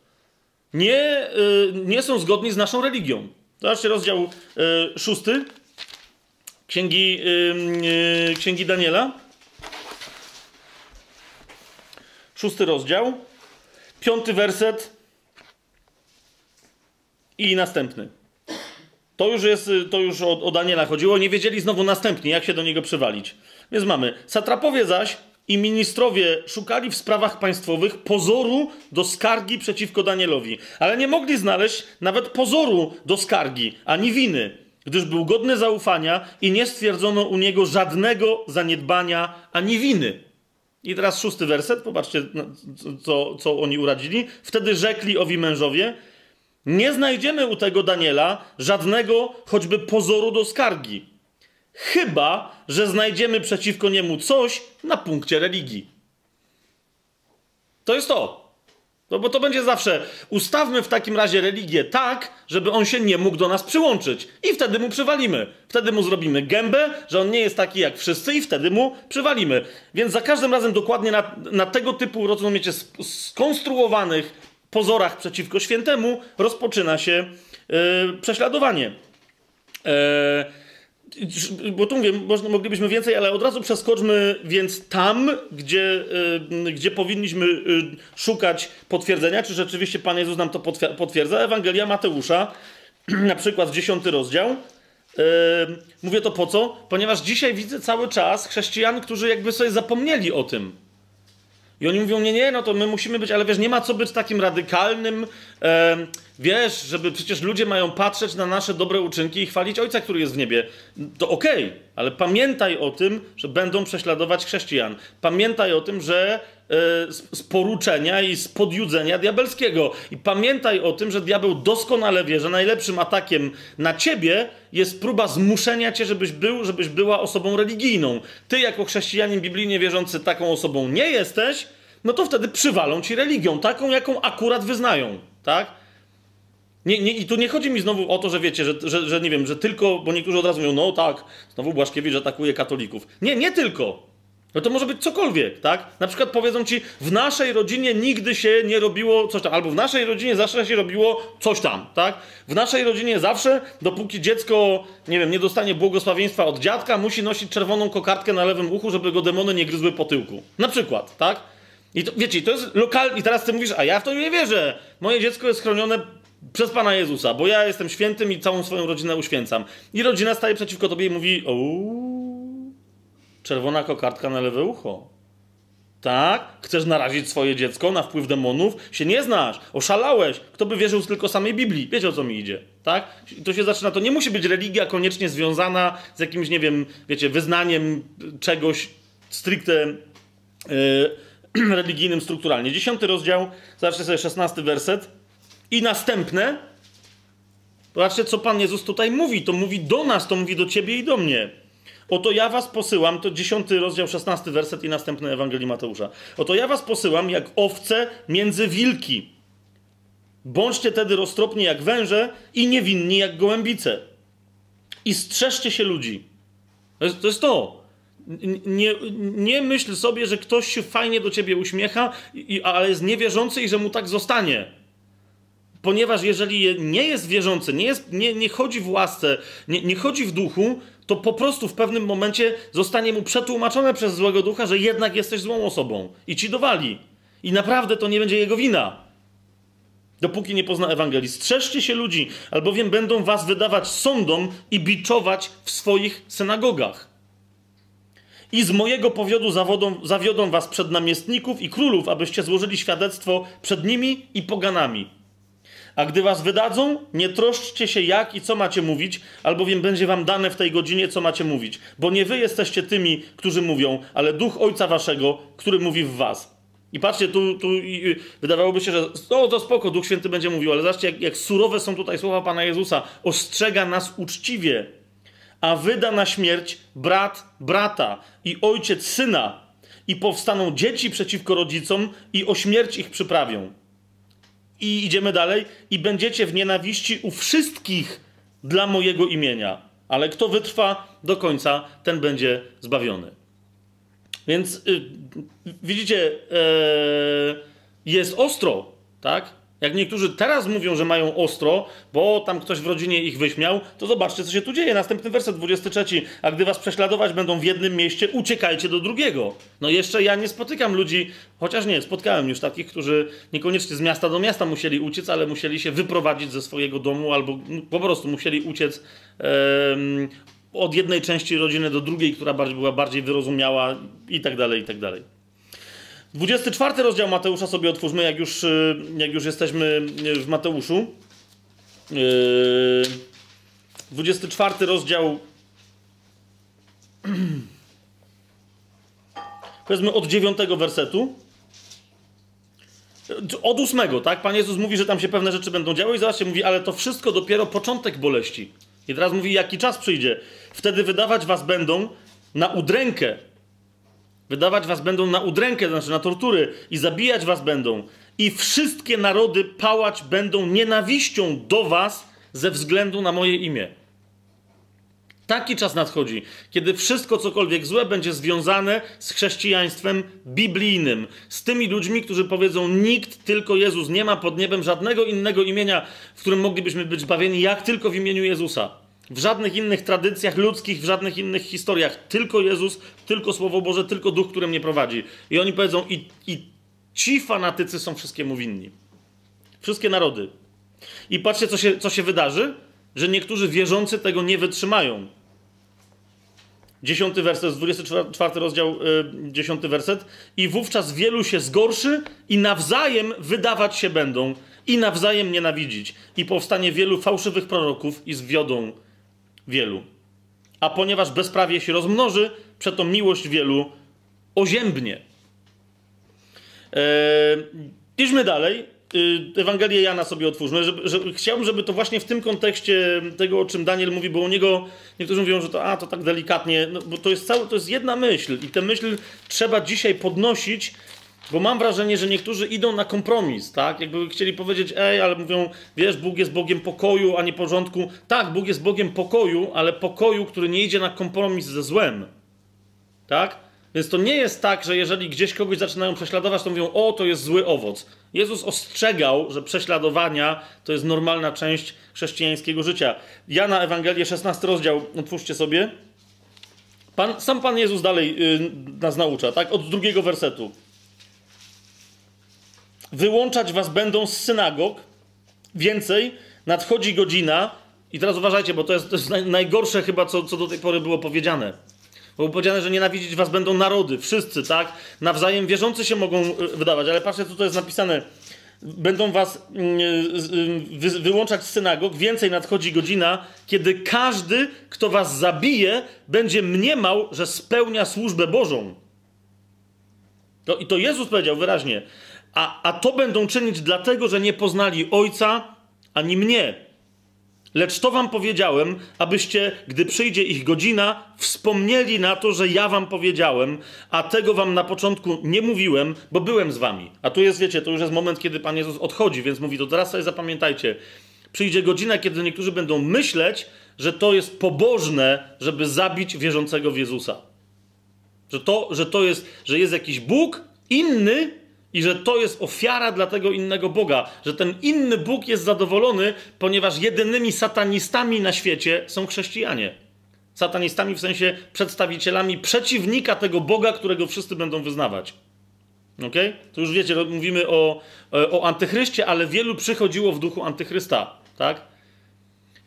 Nie, yy, nie są zgodni z naszą religią. Zobaczcie rozdział yy, szósty Księgi, yy, Księgi Daniela. Szósty rozdział, piąty werset i następny. To już jest, to już o, o Daniela chodziło. Nie wiedzieli znowu następnie, jak się do niego przywalić. Więc mamy. Satrapowie zaś i ministrowie szukali w sprawach państwowych pozoru do skargi przeciwko Danielowi, ale nie mogli znaleźć nawet pozoru do skargi, ani winy, gdyż był godny zaufania i nie stwierdzono u niego żadnego zaniedbania ani winy. I teraz szósty werset, popatrzcie, co, co oni uradzili. Wtedy rzekli owi mężowie, nie znajdziemy u tego Daniela żadnego choćby pozoru do skargi chyba że znajdziemy przeciwko niemu coś na punkcie religii. To jest to. No bo to będzie zawsze, ustawmy w takim razie religię tak, żeby on się nie mógł do nas przyłączyć. I wtedy mu przywalimy. Wtedy mu zrobimy gębę, że on nie jest taki jak wszyscy i wtedy mu przywalimy. Więc za każdym razem dokładnie na, na tego typu, rozumiecie, skonstruowanych pozorach przeciwko świętemu rozpoczyna się yy, prześladowanie. Yy, bo tu mówię, można, moglibyśmy więcej, ale od razu przeskoczmy więc tam, gdzie, y, gdzie powinniśmy y, szukać potwierdzenia, czy rzeczywiście Pan Jezus nam to potwierdza. Ewangelia Mateusza, [clears throat] na przykład 10 rozdział. Y, mówię to po co? Ponieważ dzisiaj widzę cały czas chrześcijan, którzy jakby sobie zapomnieli o tym. I oni mówią, nie, nie, no to my musimy być, ale wiesz, nie ma co być takim radykalnym, wiesz, żeby przecież ludzie mają patrzeć na nasze dobre uczynki i chwalić Ojca, który jest w niebie. To okej, okay, ale pamiętaj o tym, że będą prześladować chrześcijan. Pamiętaj o tym, że e, z poruczenia i z podjudzenia diabelskiego. I pamiętaj o tym, że diabeł doskonale wie, że najlepszym atakiem na ciebie jest próba zmuszenia cię, żebyś był, żebyś była osobą religijną. Ty, jako chrześcijanin biblijnie wierzący, taką osobą nie jesteś, no to wtedy przywalą ci religią, taką, jaką akurat wyznają, tak? Nie, nie, I tu nie chodzi mi znowu o to, że wiecie, że, że, że nie wiem, że tylko, bo niektórzy od razu mówią, no tak, znowu Błaszkiewicz atakuje katolików. Nie, nie tylko. No to może być cokolwiek, tak? Na przykład powiedzą ci, w naszej rodzinie nigdy się nie robiło coś tam, albo w naszej rodzinie zawsze się robiło coś tam, tak? W naszej rodzinie zawsze, dopóki dziecko, nie wiem, nie dostanie błogosławieństwa od dziadka, musi nosić czerwoną kokardkę na lewym uchu, żeby go demony nie gryzły po tyłku. Na przykład, tak? I to, wiecie, to jest lokalne, i teraz ty mówisz, a ja w to nie wierzę. Moje dziecko jest chronione przez Pana Jezusa, bo ja jestem świętym i całą swoją rodzinę uświęcam. I rodzina staje przeciwko tobie i mówi, ooo, czerwona kokardka na lewe ucho. Tak? Chcesz narazić swoje dziecko na wpływ demonów? Się nie znasz, oszalałeś. Kto by wierzył tylko samej Biblii? Wiecie o co mi idzie, tak? To się zaczyna, to nie musi być religia koniecznie związana z jakimś, nie wiem, wiecie, wyznaniem czegoś stricte yy, [clears throat] religijnym strukturalnie. Dziesiąty rozdział, zobaczcie sobie szesnasty werset i następne. Zobaczcie, co Pan Jezus tutaj mówi. To mówi do nas, to mówi do ciebie i do mnie. Oto ja was posyłam, to 10 rozdział, 16 werset i następny Ewangelii Mateusza. Oto ja was posyłam jak owce między wilki. Bądźcie tedy roztropni jak węże i niewinni jak gołębice. I strzeżcie się ludzi. To jest to. Jest to. Nie, nie myśl sobie, że ktoś się fajnie do ciebie uśmiecha, i, ale jest niewierzący i że mu tak zostanie ponieważ jeżeli nie jest wierzący, nie, jest, nie, nie chodzi w łasce, nie, nie chodzi w duchu, to po prostu w pewnym momencie zostanie mu przetłumaczone przez złego ducha, że jednak jesteś złą osobą i ci dowali. I naprawdę to nie będzie jego wina. Dopóki nie pozna Ewangelii. Strzeżcie się ludzi, albowiem będą was wydawać sądom i biczować w swoich synagogach. I z mojego powiodu zawodą, zawiodą was przed namiestników i królów, abyście złożyli świadectwo przed nimi i poganami. A gdy was wydadzą, nie troszczcie się jak i co macie mówić, albowiem będzie wam dane w tej godzinie, co macie mówić. Bo nie wy jesteście tymi, którzy mówią, ale duch Ojca waszego, który mówi w was. I patrzcie, tu, tu wydawałoby się, że o, to spoko, Duch Święty będzie mówił, ale zobaczcie, jak, jak surowe są tutaj słowa Pana Jezusa. Ostrzega nas uczciwie, a wyda na śmierć brat brata i ojciec syna i powstaną dzieci przeciwko rodzicom i o śmierć ich przyprawią. I idziemy dalej. I będziecie w nienawiści u wszystkich dla mojego imienia. Ale kto wytrwa do końca, ten będzie zbawiony. Więc y, widzicie, y, jest ostro, tak? Jak niektórzy teraz mówią, że mają ostro, bo tam ktoś w rodzinie ich wyśmiał, to zobaczcie, co się tu dzieje. Następny werset 23. A gdy was prześladować będą w jednym mieście, uciekajcie do drugiego. No jeszcze ja nie spotykam ludzi, chociaż nie, spotkałem już takich, którzy niekoniecznie z miasta do miasta musieli uciec, ale musieli się wyprowadzić ze swojego domu albo po prostu musieli uciec um, od jednej części rodziny do drugiej, która bardziej, była bardziej wyrozumiała i tak dalej, i tak dalej. 24 rozdział Mateusza sobie otwórzmy, jak już, y, jak już jesteśmy w Mateuszu. 24 y, rozdział. [clears throat] Powiedzmy od 9 wersetu. Od 8, tak? Pan Jezus mówi, że tam się pewne rzeczy będą działy i zobaczcie, mówi, ale to wszystko dopiero początek boleści. I teraz mówi, jaki czas przyjdzie. Wtedy wydawać was będą na udrękę Wydawać was będą na udrękę, znaczy na tortury i zabijać was będą i wszystkie narody pałać będą nienawiścią do was ze względu na moje imię. Taki czas nadchodzi, kiedy wszystko cokolwiek złe będzie związane z chrześcijaństwem biblijnym, z tymi ludźmi, którzy powiedzą: Nikt, tylko Jezus, nie ma pod niebem żadnego innego imienia, w którym moglibyśmy być zbawieni, jak tylko w imieniu Jezusa. W żadnych innych tradycjach ludzkich, w żadnych innych historiach. Tylko Jezus, tylko Słowo Boże, tylko Duch, który mnie prowadzi. I oni powiedzą: I, i ci fanatycy są wszystkiemu winni. Wszystkie narody. I patrzcie, co się, co się wydarzy że niektórzy wierzący tego nie wytrzymają. Dziesiąty werset, 24 rozdział, yy, dziesiąty werset. I wówczas wielu się zgorszy i nawzajem wydawać się będą i nawzajem nienawidzić. I powstanie wielu fałszywych proroków i zwiodą wielu. A ponieważ bezprawie się rozmnoży, przeto miłość wielu oziębnie. Yy, idźmy dalej. Y, Ewangelię Jana sobie otwórzmy. Żeby, żeby, chciałbym, żeby to właśnie w tym kontekście tego, o czym Daniel mówi, bo u niego niektórzy mówią, że to, a, to tak delikatnie, no, bo to jest, cały, to jest jedna myśl i tę myśl trzeba dzisiaj podnosić, bo mam wrażenie, że niektórzy idą na kompromis, tak? Jakby chcieli powiedzieć, ej, ale mówią, wiesz, Bóg jest Bogiem pokoju, a nie porządku. Tak, Bóg jest Bogiem pokoju, ale pokoju, który nie idzie na kompromis ze złem. Tak? Więc to nie jest tak, że jeżeli gdzieś kogoś zaczynają prześladować, to mówią, o, to jest zły owoc. Jezus ostrzegał, że prześladowania to jest normalna część chrześcijańskiego życia. Jana Ewangelię, 16 rozdział, otwórzcie sobie. Pan, sam Pan Jezus dalej yy, nas naucza, tak? Od drugiego wersetu. Wyłączać was będą z synagog. Więcej, nadchodzi godzina. I teraz uważajcie, bo to jest, to jest najgorsze chyba, co, co do tej pory było powiedziane było powiedziane, że nienawidzić was będą narody, wszyscy, tak? Nawzajem wierzący się mogą e, wydawać, ale patrzcie, co to jest napisane. Będą was mm, e, wyłączać z synagog. Więcej nadchodzi godzina, kiedy każdy, kto was zabije, będzie mniemał, że spełnia służbę Bożą. To, I to Jezus powiedział wyraźnie. A, a to będą czynić dlatego, że nie poznali Ojca ani mnie. Lecz to wam powiedziałem, abyście, gdy przyjdzie ich godzina, wspomnieli na to, że ja wam powiedziałem, a tego wam na początku nie mówiłem, bo byłem z wami. A tu jest, wiecie, to już jest moment, kiedy Pan Jezus odchodzi, więc mówi, to teraz sobie zapamiętajcie. Przyjdzie godzina, kiedy niektórzy będą myśleć, że to jest pobożne, żeby zabić wierzącego w Jezusa. Że to, że to jest, że jest jakiś Bóg inny i że to jest ofiara dla tego innego Boga, że ten inny Bóg jest zadowolony, ponieważ jedynymi satanistami na świecie są chrześcijanie. Satanistami w sensie przedstawicielami przeciwnika tego Boga, którego wszyscy będą wyznawać. Ok? To już wiecie, mówimy o, o antychryście, ale wielu przychodziło w duchu antychrysta. Tak?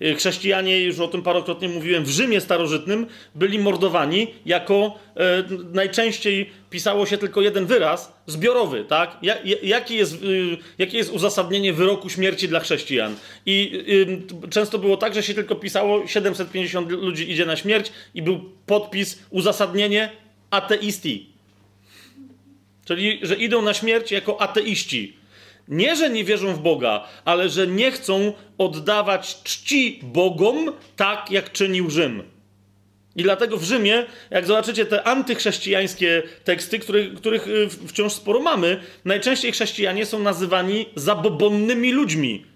Y, chrześcijanie, już o tym parokrotnie mówiłem, w Rzymie starożytnym byli mordowani jako e, najczęściej pisało się tylko jeden wyraz zbiorowy, tak? Ja, jaki, jest, y, jakie jest uzasadnienie wyroku śmierci dla chrześcijan? I y, często było tak, że się tylko pisało 750 ludzi idzie na śmierć i był podpis, uzasadnienie ateisti. Czyli, że idą na śmierć jako ateiści. Nie, że nie wierzą w Boga, ale że nie chcą oddawać czci Bogom tak, jak czynił Rzym. I dlatego w Rzymie, jak zobaczycie te antychrześcijańskie teksty, których, których wciąż sporo mamy, najczęściej chrześcijanie są nazywani zabobonnymi ludźmi,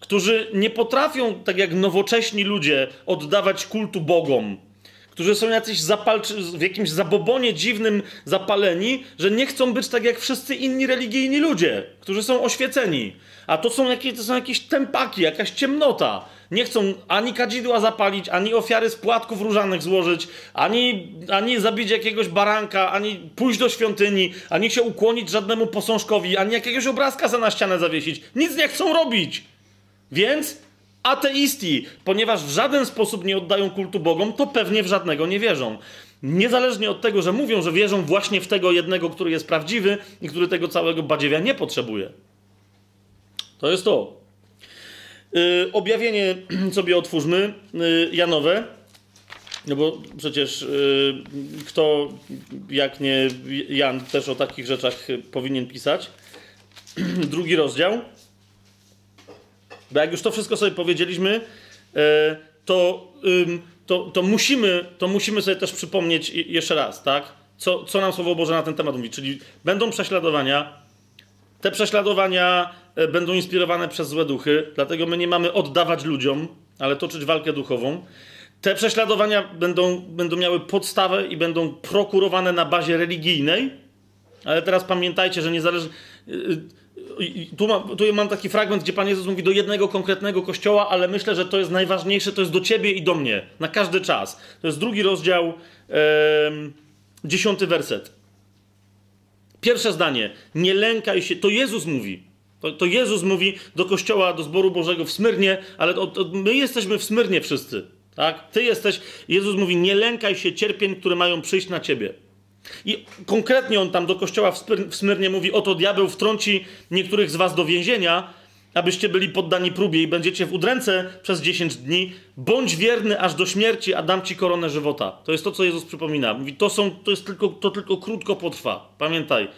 którzy nie potrafią, tak jak nowocześni ludzie, oddawać kultu Bogom którzy są jacyś zapalczy, w jakimś zabobonie dziwnym zapaleni, że nie chcą być tak jak wszyscy inni religijni ludzie, którzy są oświeceni. A to są, jakieś, to są jakieś tempaki, jakaś ciemnota. Nie chcą ani kadzidła zapalić, ani ofiary z płatków różanych złożyć, ani, ani zabić jakiegoś baranka, ani pójść do świątyni, ani się ukłonić żadnemu posążkowi, ani jakiegoś obrazka za na ścianę zawiesić. Nic nie chcą robić. Więc ateisti, ponieważ w żaden sposób nie oddają kultu Bogom, to pewnie w żadnego nie wierzą. Niezależnie od tego, że mówią, że wierzą właśnie w tego jednego, który jest prawdziwy i który tego całego badziewia nie potrzebuje. To jest to. Yy, objawienie [clears throat] sobie otwórzmy, yy, Janowe. No bo przecież yy, kto, jak nie Jan, też o takich rzeczach powinien pisać. [clears throat] Drugi rozdział. Bo jak już to wszystko sobie powiedzieliśmy, e, to, to, to, musimy, to musimy sobie też przypomnieć jeszcze raz, tak? Co, co nam Słowo Boże na ten temat mówi. Czyli będą prześladowania, Te prześladowania e, będą inspirowane przez złe duchy, dlatego my nie mamy oddawać ludziom, ale toczyć walkę duchową. Te prześladowania będą, będą miały podstawę i będą prokurowane na bazie religijnej, ale teraz pamiętajcie, że niezależnie. Tu mam, tu mam taki fragment, gdzie Pan Jezus mówi do jednego konkretnego kościoła, ale myślę, że to jest najważniejsze, to jest do ciebie i do mnie, na każdy czas. To jest drugi rozdział, dziesiąty werset. Pierwsze zdanie. Nie lękaj się. To Jezus mówi. To, to Jezus mówi do kościoła, do zboru Bożego w Smyrnie, ale to, to my jesteśmy w Smyrnie wszyscy. Tak? Ty jesteś. Jezus mówi: Nie lękaj się cierpień, które mają przyjść na ciebie. I konkretnie on tam do kościoła w, Smyr w Smyrnie mówi: Oto diabeł wtrąci niektórych z was do więzienia, abyście byli poddani próbie i będziecie w udręce przez 10 dni. Bądź wierny aż do śmierci, a dam ci koronę żywota. To jest to, co Jezus przypomina. Mówi: To, są, to, jest tylko, to tylko krótko potrwa. Pamiętaj.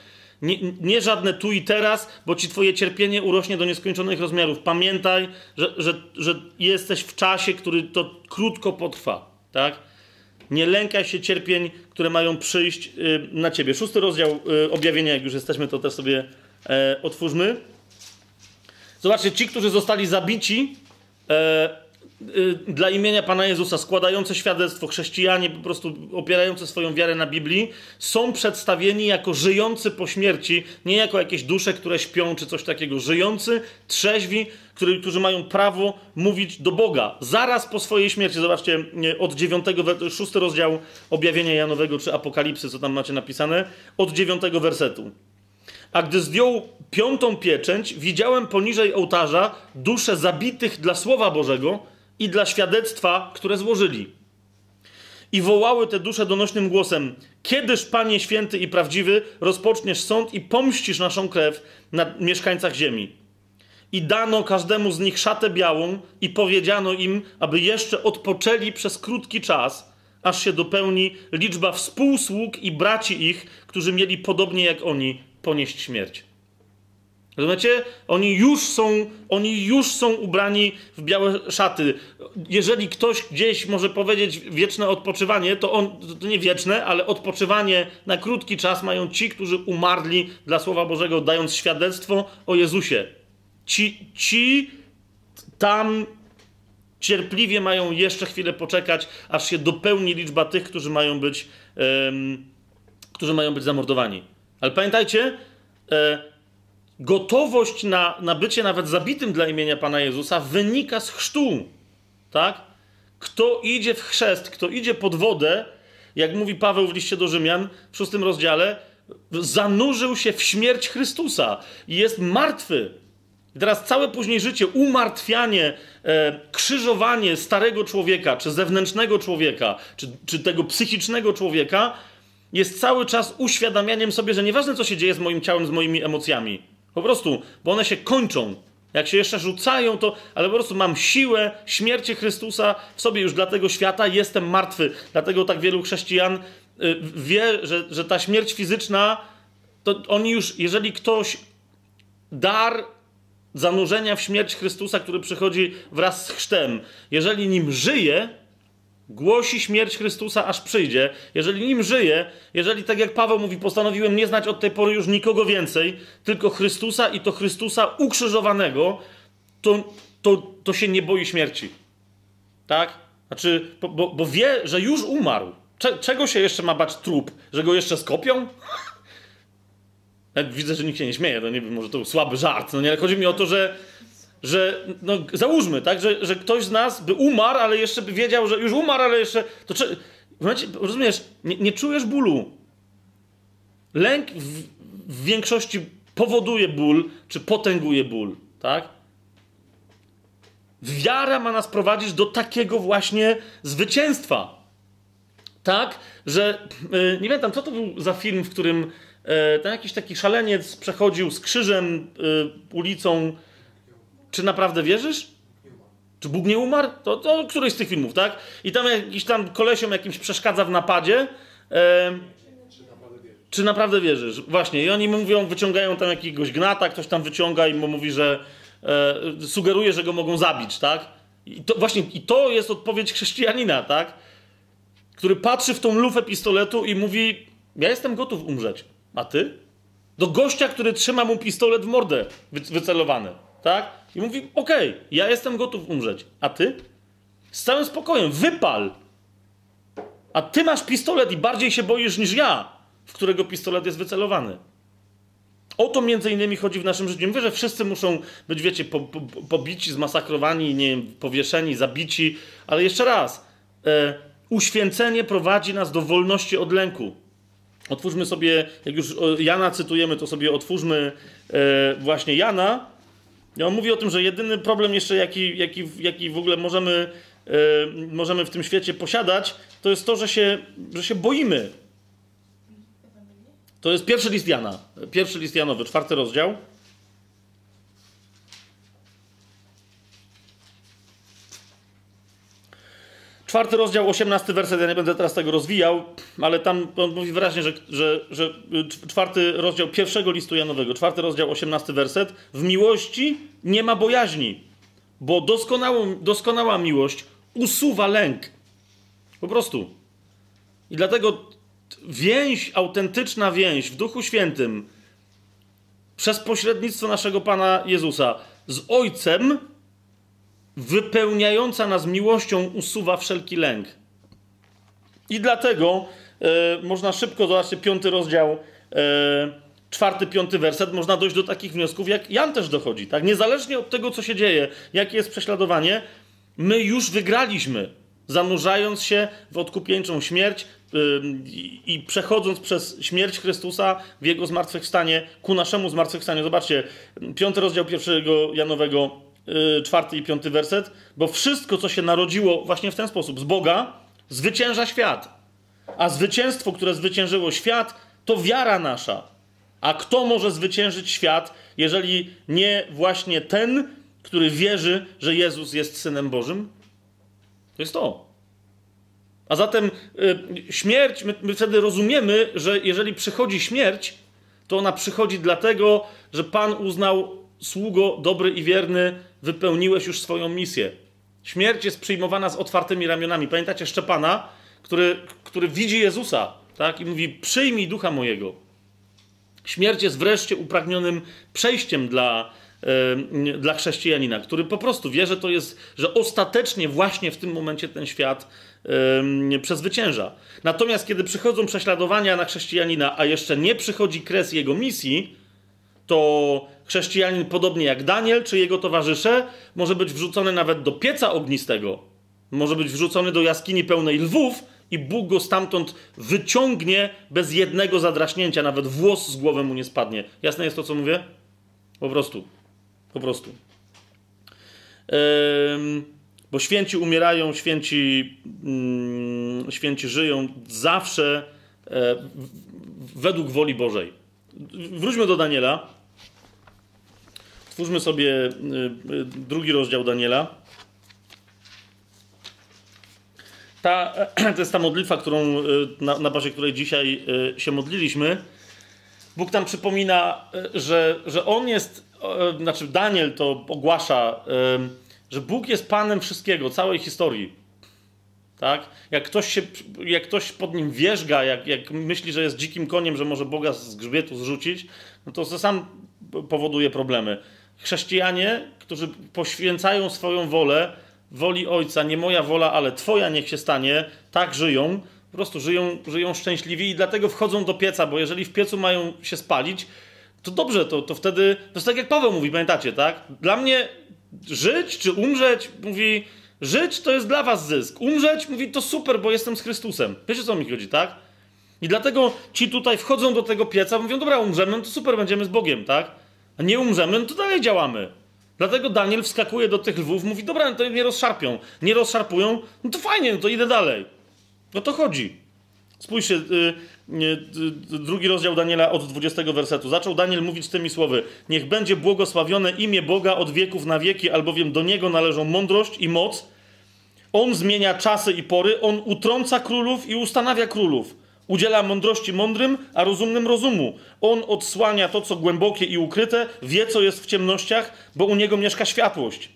Nie, nie, żadne tu i teraz, bo ci twoje cierpienie urośnie do nieskończonych rozmiarów. Pamiętaj, że, że, że jesteś w czasie, który to krótko potrwa. Tak? Nie lękaj się cierpień, które mają przyjść y, na ciebie. Szósty rozdział y, objawienia, jak już jesteśmy, to też sobie e, otwórzmy. Zobaczcie, ci, którzy zostali zabici e, dla imienia Pana Jezusa, składające świadectwo, chrześcijanie, po prostu opierające swoją wiarę na Biblii, są przedstawieni jako żyjący po śmierci, nie jako jakieś dusze, które śpią czy coś takiego. Żyjący, trzeźwi, który, którzy mają prawo mówić do Boga zaraz po swojej śmierci. Zobaczcie, od 9, 6 rozdział objawienia Janowego czy Apokalipsy, co tam macie napisane, od 9 wersetu. A gdy zdjął piątą pieczęć, widziałem poniżej ołtarza dusze zabitych dla Słowa Bożego i dla świadectwa, które złożyli. I wołały te dusze donośnym głosem: Kiedyż, Panie święty i prawdziwy, rozpoczniesz sąd i pomścisz naszą krew na mieszkańcach ziemi? I dano każdemu z nich szatę białą, i powiedziano im, aby jeszcze odpoczęli przez krótki czas, aż się dopełni liczba współsług i braci ich, którzy mieli podobnie jak oni ponieść śmierć. Rozumiecie? Oni już są, oni już są ubrani w białe szaty. Jeżeli ktoś gdzieś może powiedzieć wieczne odpoczywanie, to on, to nie wieczne, ale odpoczywanie na krótki czas mają ci, którzy umarli dla Słowa Bożego, dając świadectwo o Jezusie. Ci, ci tam cierpliwie mają jeszcze chwilę poczekać, aż się dopełni liczba tych, którzy mają być, um, którzy mają być zamordowani. Ale pamiętajcie, e, gotowość na, na bycie nawet zabitym dla imienia Pana Jezusa wynika z chrztu. Tak? Kto idzie w chrzest, kto idzie pod wodę, jak mówi Paweł w liście do Rzymian w szóstym rozdziale, zanurzył się w śmierć Chrystusa i jest martwy. I teraz całe później życie, umartwianie, e, krzyżowanie starego człowieka, czy zewnętrznego człowieka, czy, czy tego psychicznego człowieka, jest cały czas uświadamianiem sobie, że nieważne co się dzieje z moim ciałem, z moimi emocjami. Po prostu, bo one się kończą. Jak się jeszcze rzucają, to, ale po prostu mam siłę śmierci Chrystusa w sobie już dla tego świata, jestem martwy. Dlatego tak wielu chrześcijan y, wie, że, że ta śmierć fizyczna, to oni już, jeżeli ktoś dar zanurzenia w śmierć Chrystusa, który przychodzi wraz z chrztem, jeżeli nim żyje, Głosi śmierć Chrystusa, aż przyjdzie. Jeżeli nim żyje, jeżeli tak jak Paweł mówi, postanowiłem nie znać od tej pory już nikogo więcej, tylko Chrystusa i to Chrystusa ukrzyżowanego, to, to, to się nie boi śmierci. Tak? Znaczy, bo, bo, wie, że już umarł. Cze, czego się jeszcze ma bać trup? Że go jeszcze skopią? [laughs] Widzę, że nikt się nie śmieje, to nie wiem, może to był słaby żart. No nie, ale chodzi mi o to, że że no, załóżmy, tak, że, że ktoś z nas by umarł, ale jeszcze by wiedział, że już umarł, ale jeszcze. To czy, momencie, rozumiesz, nie, nie, czujesz bólu. Lęk w, w, większości powoduje ból, czy potęguje ból, tak? Wiara ma nas prowadzić do takiego właśnie zwycięstwa. Tak, że yy, nie pamiętam, co to był za film, w którym yy, ten jakiś taki szaleniec przechodził z krzyżem yy, ulicą czy naprawdę wierzysz? Czy Bóg nie umarł? To, to któryś z tych filmów, tak? I tam jakiś tam kolesiom jakimś przeszkadza w napadzie. E, czy naprawdę wierzysz? Właśnie. I oni mówią, wyciągają tam jakiegoś gnata, ktoś tam wyciąga i mu mówi, że e, sugeruje, że go mogą zabić, tak? I to właśnie, i to jest odpowiedź chrześcijanina, tak? Który patrzy w tą lufę pistoletu i mówi, ja jestem gotów umrzeć. A ty? Do gościa, który trzyma mu pistolet w mordę wycelowany, tak? I mówi, okej, okay, ja jestem gotów umrzeć, a ty? Z całym spokojem, wypal! A ty masz pistolet i bardziej się boisz niż ja, w którego pistolet jest wycelowany. O to między innymi chodzi w naszym życiu. Mówię, że wszyscy muszą być, wiecie, po, po, pobici, zmasakrowani, nie wiem, powieszeni, zabici, ale jeszcze raz, e, uświęcenie prowadzi nas do wolności od lęku. Otwórzmy sobie, jak już Jana cytujemy, to sobie otwórzmy e, właśnie Jana. Ja on mówi o tym, że jedyny problem jeszcze, jaki, jaki, jaki w ogóle możemy, e, możemy w tym świecie posiadać, to jest to, że się, że się boimy. To jest pierwszy list Jana. Pierwszy list Janowy, czwarty rozdział. Czwarty rozdział, osiemnasty werset, ja nie będę teraz tego rozwijał, ale tam on mówi wyraźnie, że, że, że czwarty rozdział pierwszego listu Janowego, czwarty rozdział, osiemnasty werset, w miłości nie ma bojaźni, bo doskonałą, doskonała miłość usuwa lęk. Po prostu. I dlatego więź, autentyczna więź w Duchu Świętym przez pośrednictwo naszego Pana Jezusa z Ojcem wypełniająca nas miłością usuwa wszelki lęk. I dlatego e, można szybko, zobaczcie, piąty rozdział, e, czwarty, piąty werset, można dojść do takich wniosków, jak Jan też dochodzi. Tak? Niezależnie od tego, co się dzieje, jakie jest prześladowanie, my już wygraliśmy, zanurzając się w odkupieńczą śmierć yy, i przechodząc przez śmierć Chrystusa w Jego zmartwychwstanie ku naszemu zmartwychwstaniu. Zobaczcie, piąty rozdział pierwszego Janowego czwarty i piąty werset, bo wszystko, co się narodziło właśnie w ten sposób z Boga, zwycięża świat. A zwycięstwo, które zwyciężyło świat, to wiara nasza. A kto może zwyciężyć świat, jeżeli nie właśnie ten, który wierzy, że Jezus jest synem Bożym? To jest to. A zatem y, śmierć, my, my wtedy rozumiemy, że jeżeli przychodzi śmierć, to ona przychodzi dlatego, że Pan uznał sługo dobry i wierny, wypełniłeś już swoją misję. Śmierć jest przyjmowana z otwartymi ramionami. Pamiętacie Szczepana, który, który widzi Jezusa tak? i mówi: Przyjmij ducha mojego. Śmierć jest wreszcie upragnionym przejściem dla, yy, dla chrześcijanina, który po prostu wie, że to jest, że ostatecznie właśnie w tym momencie ten świat yy, przezwycięża. Natomiast kiedy przychodzą prześladowania na chrześcijanina, a jeszcze nie przychodzi kres jego misji, to chrześcijanin, podobnie jak Daniel czy jego towarzysze, może być wrzucony nawet do pieca ognistego, może być wrzucony do jaskini pełnej lwów i Bóg go stamtąd wyciągnie bez jednego zadraśnięcia, nawet włos z głowy mu nie spadnie. Jasne jest to, co mówię? Po prostu. Po prostu. Bo święci umierają, święci, mm, święci żyją zawsze e, według woli Bożej. Wróćmy do Daniela. Stwórzmy sobie y, y, drugi rozdział Daniela. Ta, [clears throat] to jest ta modlitwa, którą, y, na, na bazie której dzisiaj się modliliśmy. Bóg tam przypomina, że, że On jest, znaczy Daniel to ogłasza, że Bóg jest Panem wszystkiego, całej historii. Tak? Jak, ktoś się, jak ktoś pod nim wierzga, jak, jak myśli, że jest dzikim koniem, że może Boga z grzbietu zrzucić, no to, to sam powoduje problemy chrześcijanie, którzy poświęcają swoją wolę woli Ojca, nie moja wola, ale Twoja niech się stanie, tak żyją, po prostu żyją, żyją szczęśliwi i dlatego wchodzą do pieca, bo jeżeli w piecu mają się spalić, to dobrze, to, to wtedy, to jest tak jak Paweł mówi, pamiętacie, tak? Dla mnie żyć czy umrzeć, mówi, żyć to jest dla was zysk, umrzeć, mówi, to super, bo jestem z Chrystusem. Wiecie, co mi chodzi, tak? I dlatego ci tutaj wchodzą do tego pieca, mówią, dobra, umrzemy, no to super, będziemy z Bogiem, tak? A nie umrzemy, no to dalej działamy. Dlatego Daniel wskakuje do tych lwów, mówi, dobra, no to nie rozszarpią. Nie rozszarpują, no to fajnie, no to idę dalej. No to chodzi. Spójrzcie, y, y, y, drugi rozdział Daniela od 20 wersetu. Zaczął Daniel mówić tymi słowy. Niech będzie błogosławione imię Boga od wieków na wieki, albowiem do Niego należą mądrość i moc. On zmienia czasy i pory, On utrąca królów i ustanawia królów. Udziela mądrości mądrym, a rozumnym rozumu. On odsłania to, co głębokie i ukryte, wie, co jest w ciemnościach, bo u niego mieszka światłość.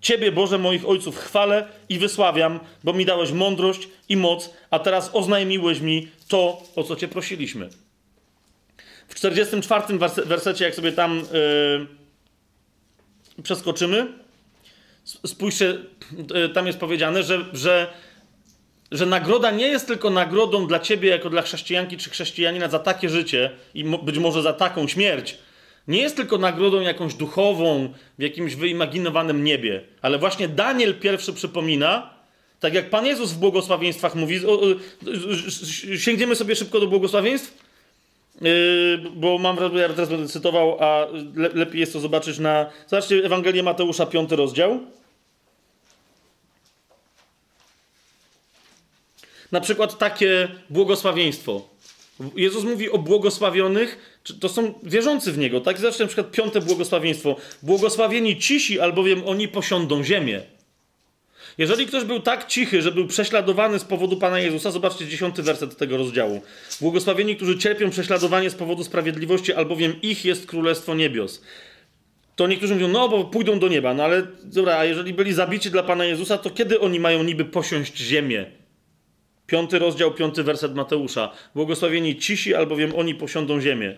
Ciebie, Boże moich ojców, chwalę i wysławiam, bo mi dałeś mądrość i moc, a teraz oznajmiłeś mi to, o co Cię prosiliśmy. W 44 wersecie, jak sobie tam yy, przeskoczymy, spójrzcie, yy, tam jest powiedziane, że, że, że nagroda nie jest tylko nagrodą dla ciebie, jako dla chrześcijanki czy chrześcijanina za takie życie i być może za taką śmierć. Nie jest tylko nagrodą jakąś duchową w jakimś wyimaginowanym niebie, ale właśnie Daniel pierwszy przypomina, tak jak Pan Jezus w błogosławieństwach mówi, sięgniemy sobie szybko do błogosławieństw, yy, bo mam wrażenie, ja teraz będę cytował, a lepiej jest to zobaczyć na. Zobaczcie Ewangelię Mateusza, piąty rozdział. Na przykład takie błogosławieństwo. Jezus mówi o błogosławionych, to są wierzący w Niego. Tak zawsze na przykład piąte błogosławieństwo. Błogosławieni cisi, albowiem oni posiądą ziemię. Jeżeli ktoś był tak cichy, że był prześladowany z powodu Pana Jezusa, zobaczcie dziesiąty werset tego rozdziału. Błogosławieni, którzy cierpią prześladowanie z powodu sprawiedliwości, albowiem ich jest Królestwo Niebios. To niektórzy mówią, no bo pójdą do nieba, no ale dobra, a jeżeli byli zabici dla Pana Jezusa, to kiedy oni mają niby posiąść ziemię? Piąty rozdział, piąty werset Mateusza. Błogosławieni cisi, albowiem oni posiądą ziemię.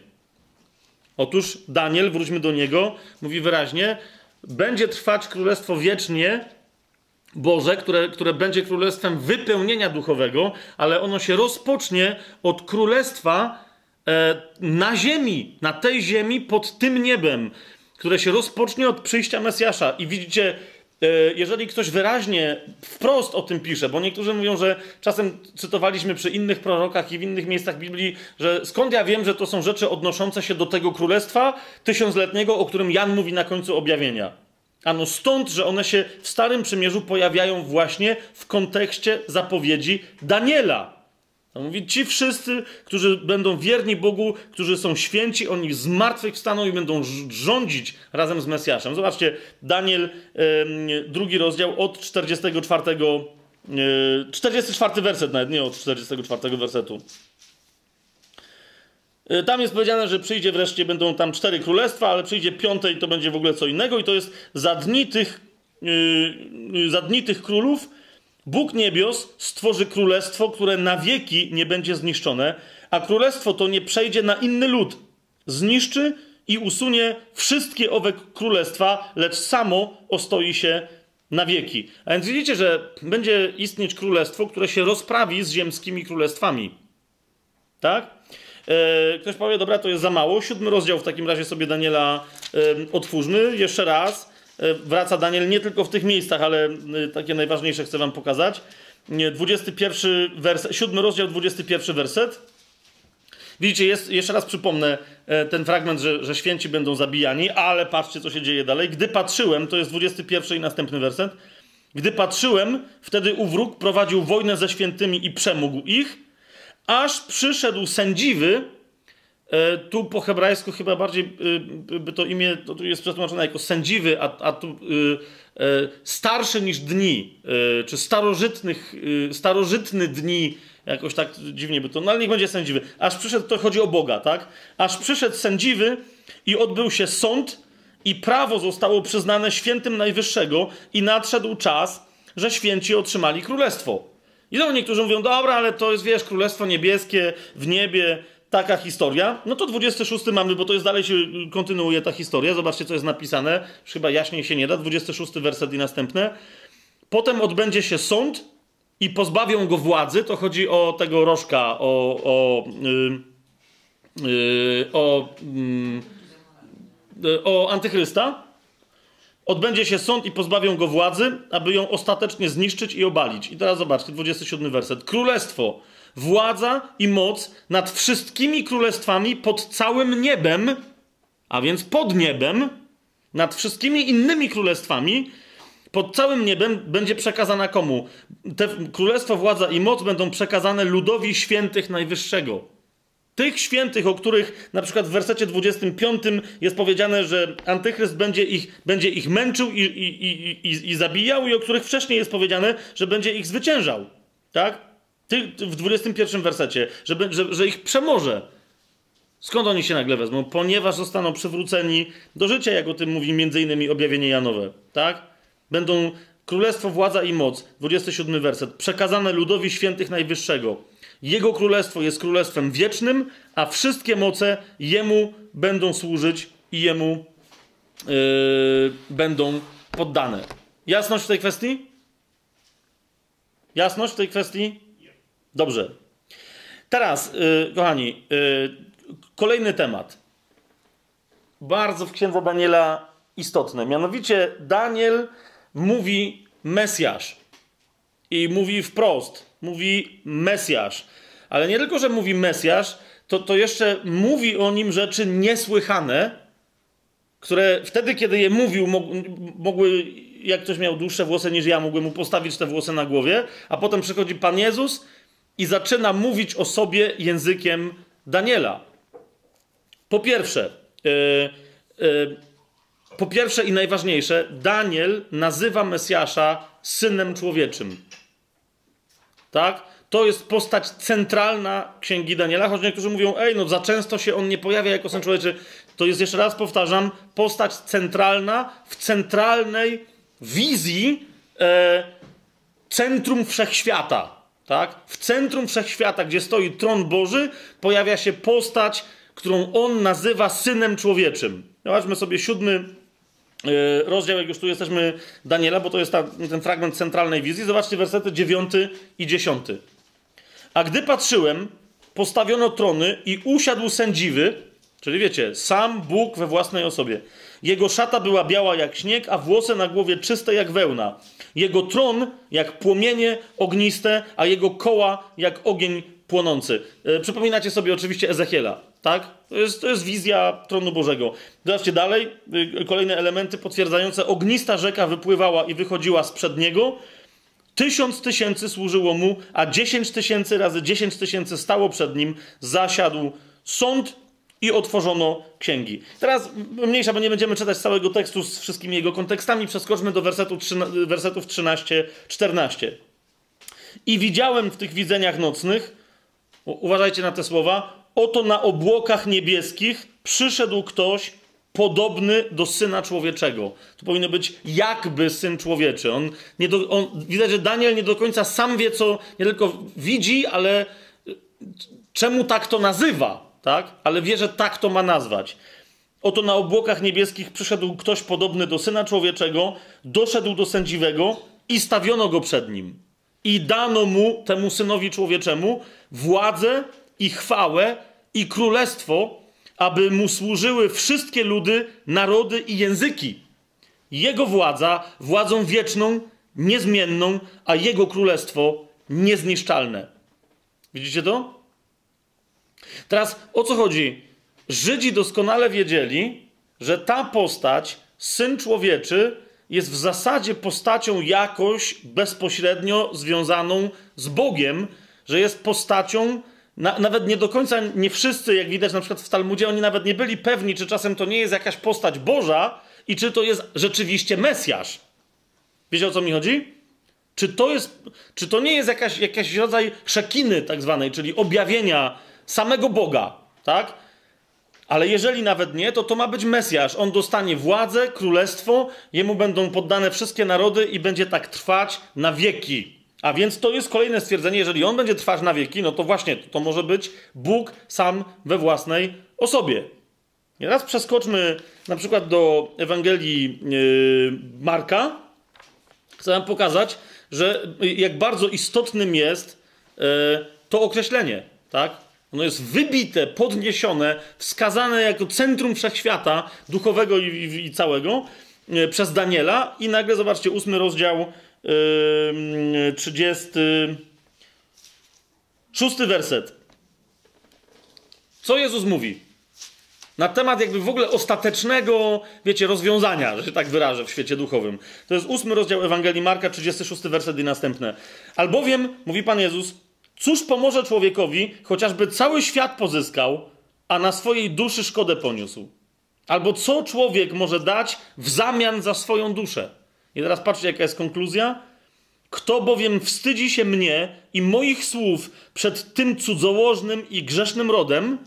Otóż Daniel, wróćmy do niego, mówi wyraźnie, będzie trwać królestwo wiecznie, Boże, które, które będzie królestwem wypełnienia duchowego, ale ono się rozpocznie od królestwa e, na ziemi, na tej ziemi, pod tym niebem, które się rozpocznie od przyjścia Mesjasza. I widzicie, jeżeli ktoś wyraźnie, wprost o tym pisze, bo niektórzy mówią, że czasem cytowaliśmy przy innych prorokach i w innych miejscach Biblii, że skąd ja wiem, że to są rzeczy odnoszące się do tego królestwa tysiącletniego, o którym Jan mówi na końcu objawienia. Ano stąd, że one się w Starym Przymierzu pojawiają właśnie w kontekście zapowiedzi Daniela. On mówi, ci wszyscy, którzy będą wierni Bogu, którzy są święci, oni zmartwychwstaną i będą rządzić razem z Mesjaszem. Zobaczcie, Daniel, drugi rozdział od 44, 44 werset nawet, nie od 44 wersetu. Y, tam jest powiedziane, że przyjdzie wreszcie, będą tam cztery królestwa, ale przyjdzie piąte i to będzie w ogóle co innego. I to jest za dni tych, yy, za dni tych królów Bóg niebios stworzy królestwo, które na wieki nie będzie zniszczone, a królestwo to nie przejdzie na inny lud. Zniszczy i usunie wszystkie owe królestwa, lecz samo ostoi się na wieki. A więc widzicie, że będzie istnieć królestwo, które się rozprawi z ziemskimi królestwami. Tak? E, ktoś powie, dobra, to jest za mało. Siódmy rozdział w takim razie sobie Daniela otwórzmy. Jeszcze raz. E, wraca Daniel nie tylko w tych miejscach, ale e, takie najważniejsze chcę wam pokazać. 21 werset, siódmy rozdział, 21 werset. Widzicie, jest, jeszcze raz przypomnę ten fragment, że, że święci będą zabijani, ale patrzcie, co się dzieje dalej. Gdy patrzyłem, to jest 21 i następny werset. Gdy patrzyłem, wtedy ówróg prowadził wojnę ze świętymi i przemógł ich, aż przyszedł sędziwy, e, tu po hebrajsku chyba bardziej e, by to imię to tu jest przetłumaczone jako sędziwy, a, a tu e, starszy niż dni, czy starożytnych, starożytny dni, jakoś tak dziwnie by to, no ale niech będzie sędziwy. Aż przyszedł, to chodzi o Boga, tak? Aż przyszedł sędziwy i odbył się sąd i prawo zostało przyznane świętym Najwyższego i nadszedł czas, że święci otrzymali królestwo. I znowu niektórzy mówią, dobra, ale to jest, wiesz, Królestwo Niebieskie w niebie, taka historia. No to 26 mamy, bo to jest dalej się kontynuuje ta historia. Zobaczcie, co jest napisane. Chyba jaśniej się nie da. 26 werset i następne. Potem odbędzie się sąd i pozbawią go władzy. To chodzi o tego rożka, o, o, yy, yy, o, yy, o antychrysta odbędzie się sąd i pozbawią go władzy, aby ją ostatecznie zniszczyć i obalić. I teraz zobaczcie, 27 werset. Królestwo, władza i moc nad wszystkimi królestwami pod całym niebem, a więc pod niebem, nad wszystkimi innymi królestwami, pod całym niebem będzie przekazana komu? Te królestwo, władza i moc będą przekazane ludowi świętych Najwyższego. Tych świętych, o których na przykład w wersecie 25 jest powiedziane, że Antychryst będzie ich, będzie ich męczył i, i, i, i, zabijał, i o których wcześniej jest powiedziane, że będzie ich zwyciężał. Tak? Ty, w 21 wersecie, że, że, że ich przemoże. Skąd oni się nagle wezmą? Ponieważ zostaną przywróceni do życia, jak o tym mówi innymi objawienie Janowe. Tak? Będą królestwo, władza i moc. 27 werset. Przekazane ludowi świętych Najwyższego Jego królestwo jest królestwem wiecznym, a wszystkie moce Jemu będą służyć i Jemu yy, będą poddane. Jasność w tej kwestii? Jasność w tej kwestii? Dobrze. Teraz, yy, kochani, yy, kolejny temat. Bardzo w księdze Daniela istotne. Mianowicie Daniel mówi Mesjasz. I mówi wprost. Mówi Mesjasz. Ale nie tylko, że mówi Mesjasz, to, to jeszcze mówi o nim rzeczy niesłychane, które wtedy, kiedy je mówił, mogły, jak ktoś miał dłuższe włosy niż ja, mogły mu postawić te włosy na głowie, a potem przychodzi Pan Jezus i zaczyna mówić o sobie językiem Daniela. Po pierwsze, yy, yy, po pierwsze i najważniejsze, Daniel nazywa Mesjasza synem człowieczym. Tak? To jest postać centralna księgi Daniela, choć niektórzy mówią, ej, no za często się on nie pojawia jako syn człowieczy. To jest, jeszcze raz powtarzam, postać centralna w centralnej wizji e, centrum wszechświata. Tak? W centrum wszechświata, gdzie stoi tron Boży, pojawia się postać, którą on nazywa synem człowieczym. Zobaczmy sobie siódmy E, rozdział, jak już tu jesteśmy, Daniela, bo to jest ta, ten fragment centralnej wizji. Zobaczcie wersety 9 i 10. A gdy patrzyłem, postawiono trony i usiadł sędziwy, czyli wiecie, sam Bóg we własnej osobie. Jego szata była biała jak śnieg, a włosy na głowie czyste jak wełna. Jego tron jak płomienie ogniste, a jego koła jak ogień płonący. E, przypominacie sobie oczywiście Ezechiela, tak? To jest, to jest wizja tronu Bożego. Zobaczcie dalej, y, kolejne elementy potwierdzające. Ognista rzeka wypływała i wychodziła sprzed niego. Tysiąc tysięcy służyło mu, a dziesięć tysięcy razy dziesięć tysięcy stało przed nim. Zasiadł sąd i otworzono księgi. Teraz mniejsza, bo nie będziemy czytać całego tekstu z wszystkimi jego kontekstami. Przeskoczmy do wersetu, wersetów 13-14. I widziałem w tych widzeniach nocnych, uważajcie na te słowa, Oto na obłokach niebieskich przyszedł ktoś podobny do syna człowieczego. To powinno być jakby syn człowieczy. On, nie do, on, widać, że Daniel nie do końca sam wie, co nie tylko widzi, ale czemu tak to nazywa, tak? Ale wie, że tak to ma nazwać. Oto na obłokach niebieskich przyszedł ktoś podobny do syna człowieczego, doszedł do sędziwego i stawiono go przed nim. I dano mu, temu synowi człowieczemu, władzę i chwałę i królestwo, aby mu służyły wszystkie ludy, narody i języki. Jego władza, władzą wieczną, niezmienną, a jego królestwo niezniszczalne. Widzicie to? Teraz o co chodzi? Żydzi doskonale wiedzieli, że ta postać, syn człowieczy, jest w zasadzie postacią jakoś bezpośrednio związaną z Bogiem, że jest postacią na, nawet nie do końca, nie wszyscy, jak widać na przykład w Talmudzie, oni nawet nie byli pewni, czy czasem to nie jest jakaś postać Boża i czy to jest rzeczywiście Mesjasz. Wiecie o co mi chodzi? Czy to, jest, czy to nie jest jakaś, jakiś rodzaj szekiny tak zwanej, czyli objawienia samego Boga, tak? Ale jeżeli nawet nie, to to ma być Mesjasz. On dostanie władzę, królestwo, jemu będą poddane wszystkie narody i będzie tak trwać na wieki. A więc to jest kolejne stwierdzenie, jeżeli on będzie trwać na wieki, no to właśnie to może być Bóg sam we własnej osobie. I teraz przeskoczmy na przykład do Ewangelii yy, Marka. Chcę wam pokazać, że jak bardzo istotnym jest yy, to określenie, tak? Ono jest wybite, podniesione, wskazane jako centrum wszechświata duchowego i, i, i całego yy, przez Daniela i nagle zobaczcie, ósmy rozdział 36 werset. Co Jezus mówi? Na temat jakby w ogóle ostatecznego, wiecie, rozwiązania, że się tak wyrażę, w świecie duchowym. To jest ósmy rozdział Ewangelii Marka, 36 werset i następne. Albowiem, mówi Pan Jezus, cóż pomoże człowiekowi, chociażby cały świat pozyskał, a na swojej duszy szkodę poniósł? Albo co człowiek może dać w zamian za swoją duszę? I teraz patrzcie, jaka jest konkluzja. Kto bowiem wstydzi się mnie i moich słów przed tym cudzołożnym i grzesznym rodem,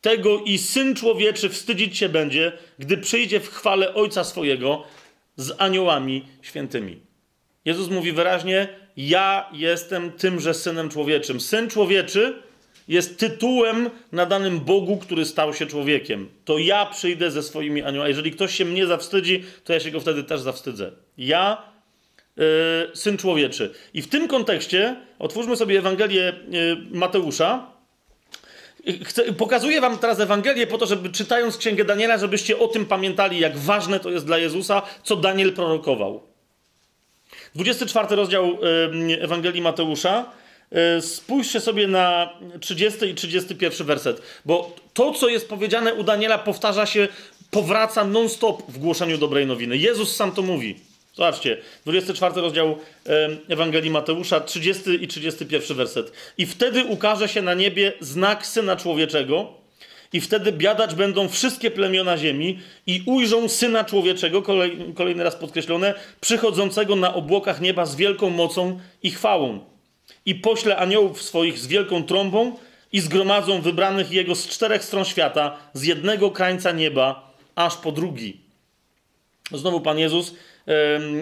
tego i syn człowieczy wstydzić się będzie, gdy przyjdzie w chwale ojca swojego z aniołami świętymi. Jezus mówi wyraźnie: Ja jestem tymże synem człowieczym. Syn człowieczy jest tytułem nadanym Bogu, który stał się człowiekiem. To ja przyjdę ze swoimi aniołami. Jeżeli ktoś się mnie zawstydzi, to ja się go wtedy też zawstydzę. Ja, yy, syn człowieczy. I w tym kontekście otwórzmy sobie Ewangelię yy, Mateusza. Chcę, pokazuję wam teraz Ewangelię po to, żeby czytając Księgę Daniela, żebyście o tym pamiętali, jak ważne to jest dla Jezusa, co Daniel prorokował. 24 rozdział Ewangelii Mateusza. E, spójrzcie sobie na 30 i 31 werset, bo to, co jest powiedziane u Daniela, powtarza się, powraca non-stop w głoszeniu dobrej nowiny. Jezus sam to mówi. Zobaczcie, 24 rozdział Ewangelii Mateusza, 30 i 31 werset. I wtedy ukaże się na niebie znak Syna Człowieczego, i wtedy biadać będą wszystkie plemiona ziemi i ujrzą Syna Człowieczego, kolej, kolejny raz podkreślone, przychodzącego na obłokach nieba z wielką mocą i chwałą. I pośle aniołów swoich z wielką trąbą i zgromadzą wybranych Jego z czterech stron świata, z jednego krańca nieba, aż po drugi. Znowu Pan Jezus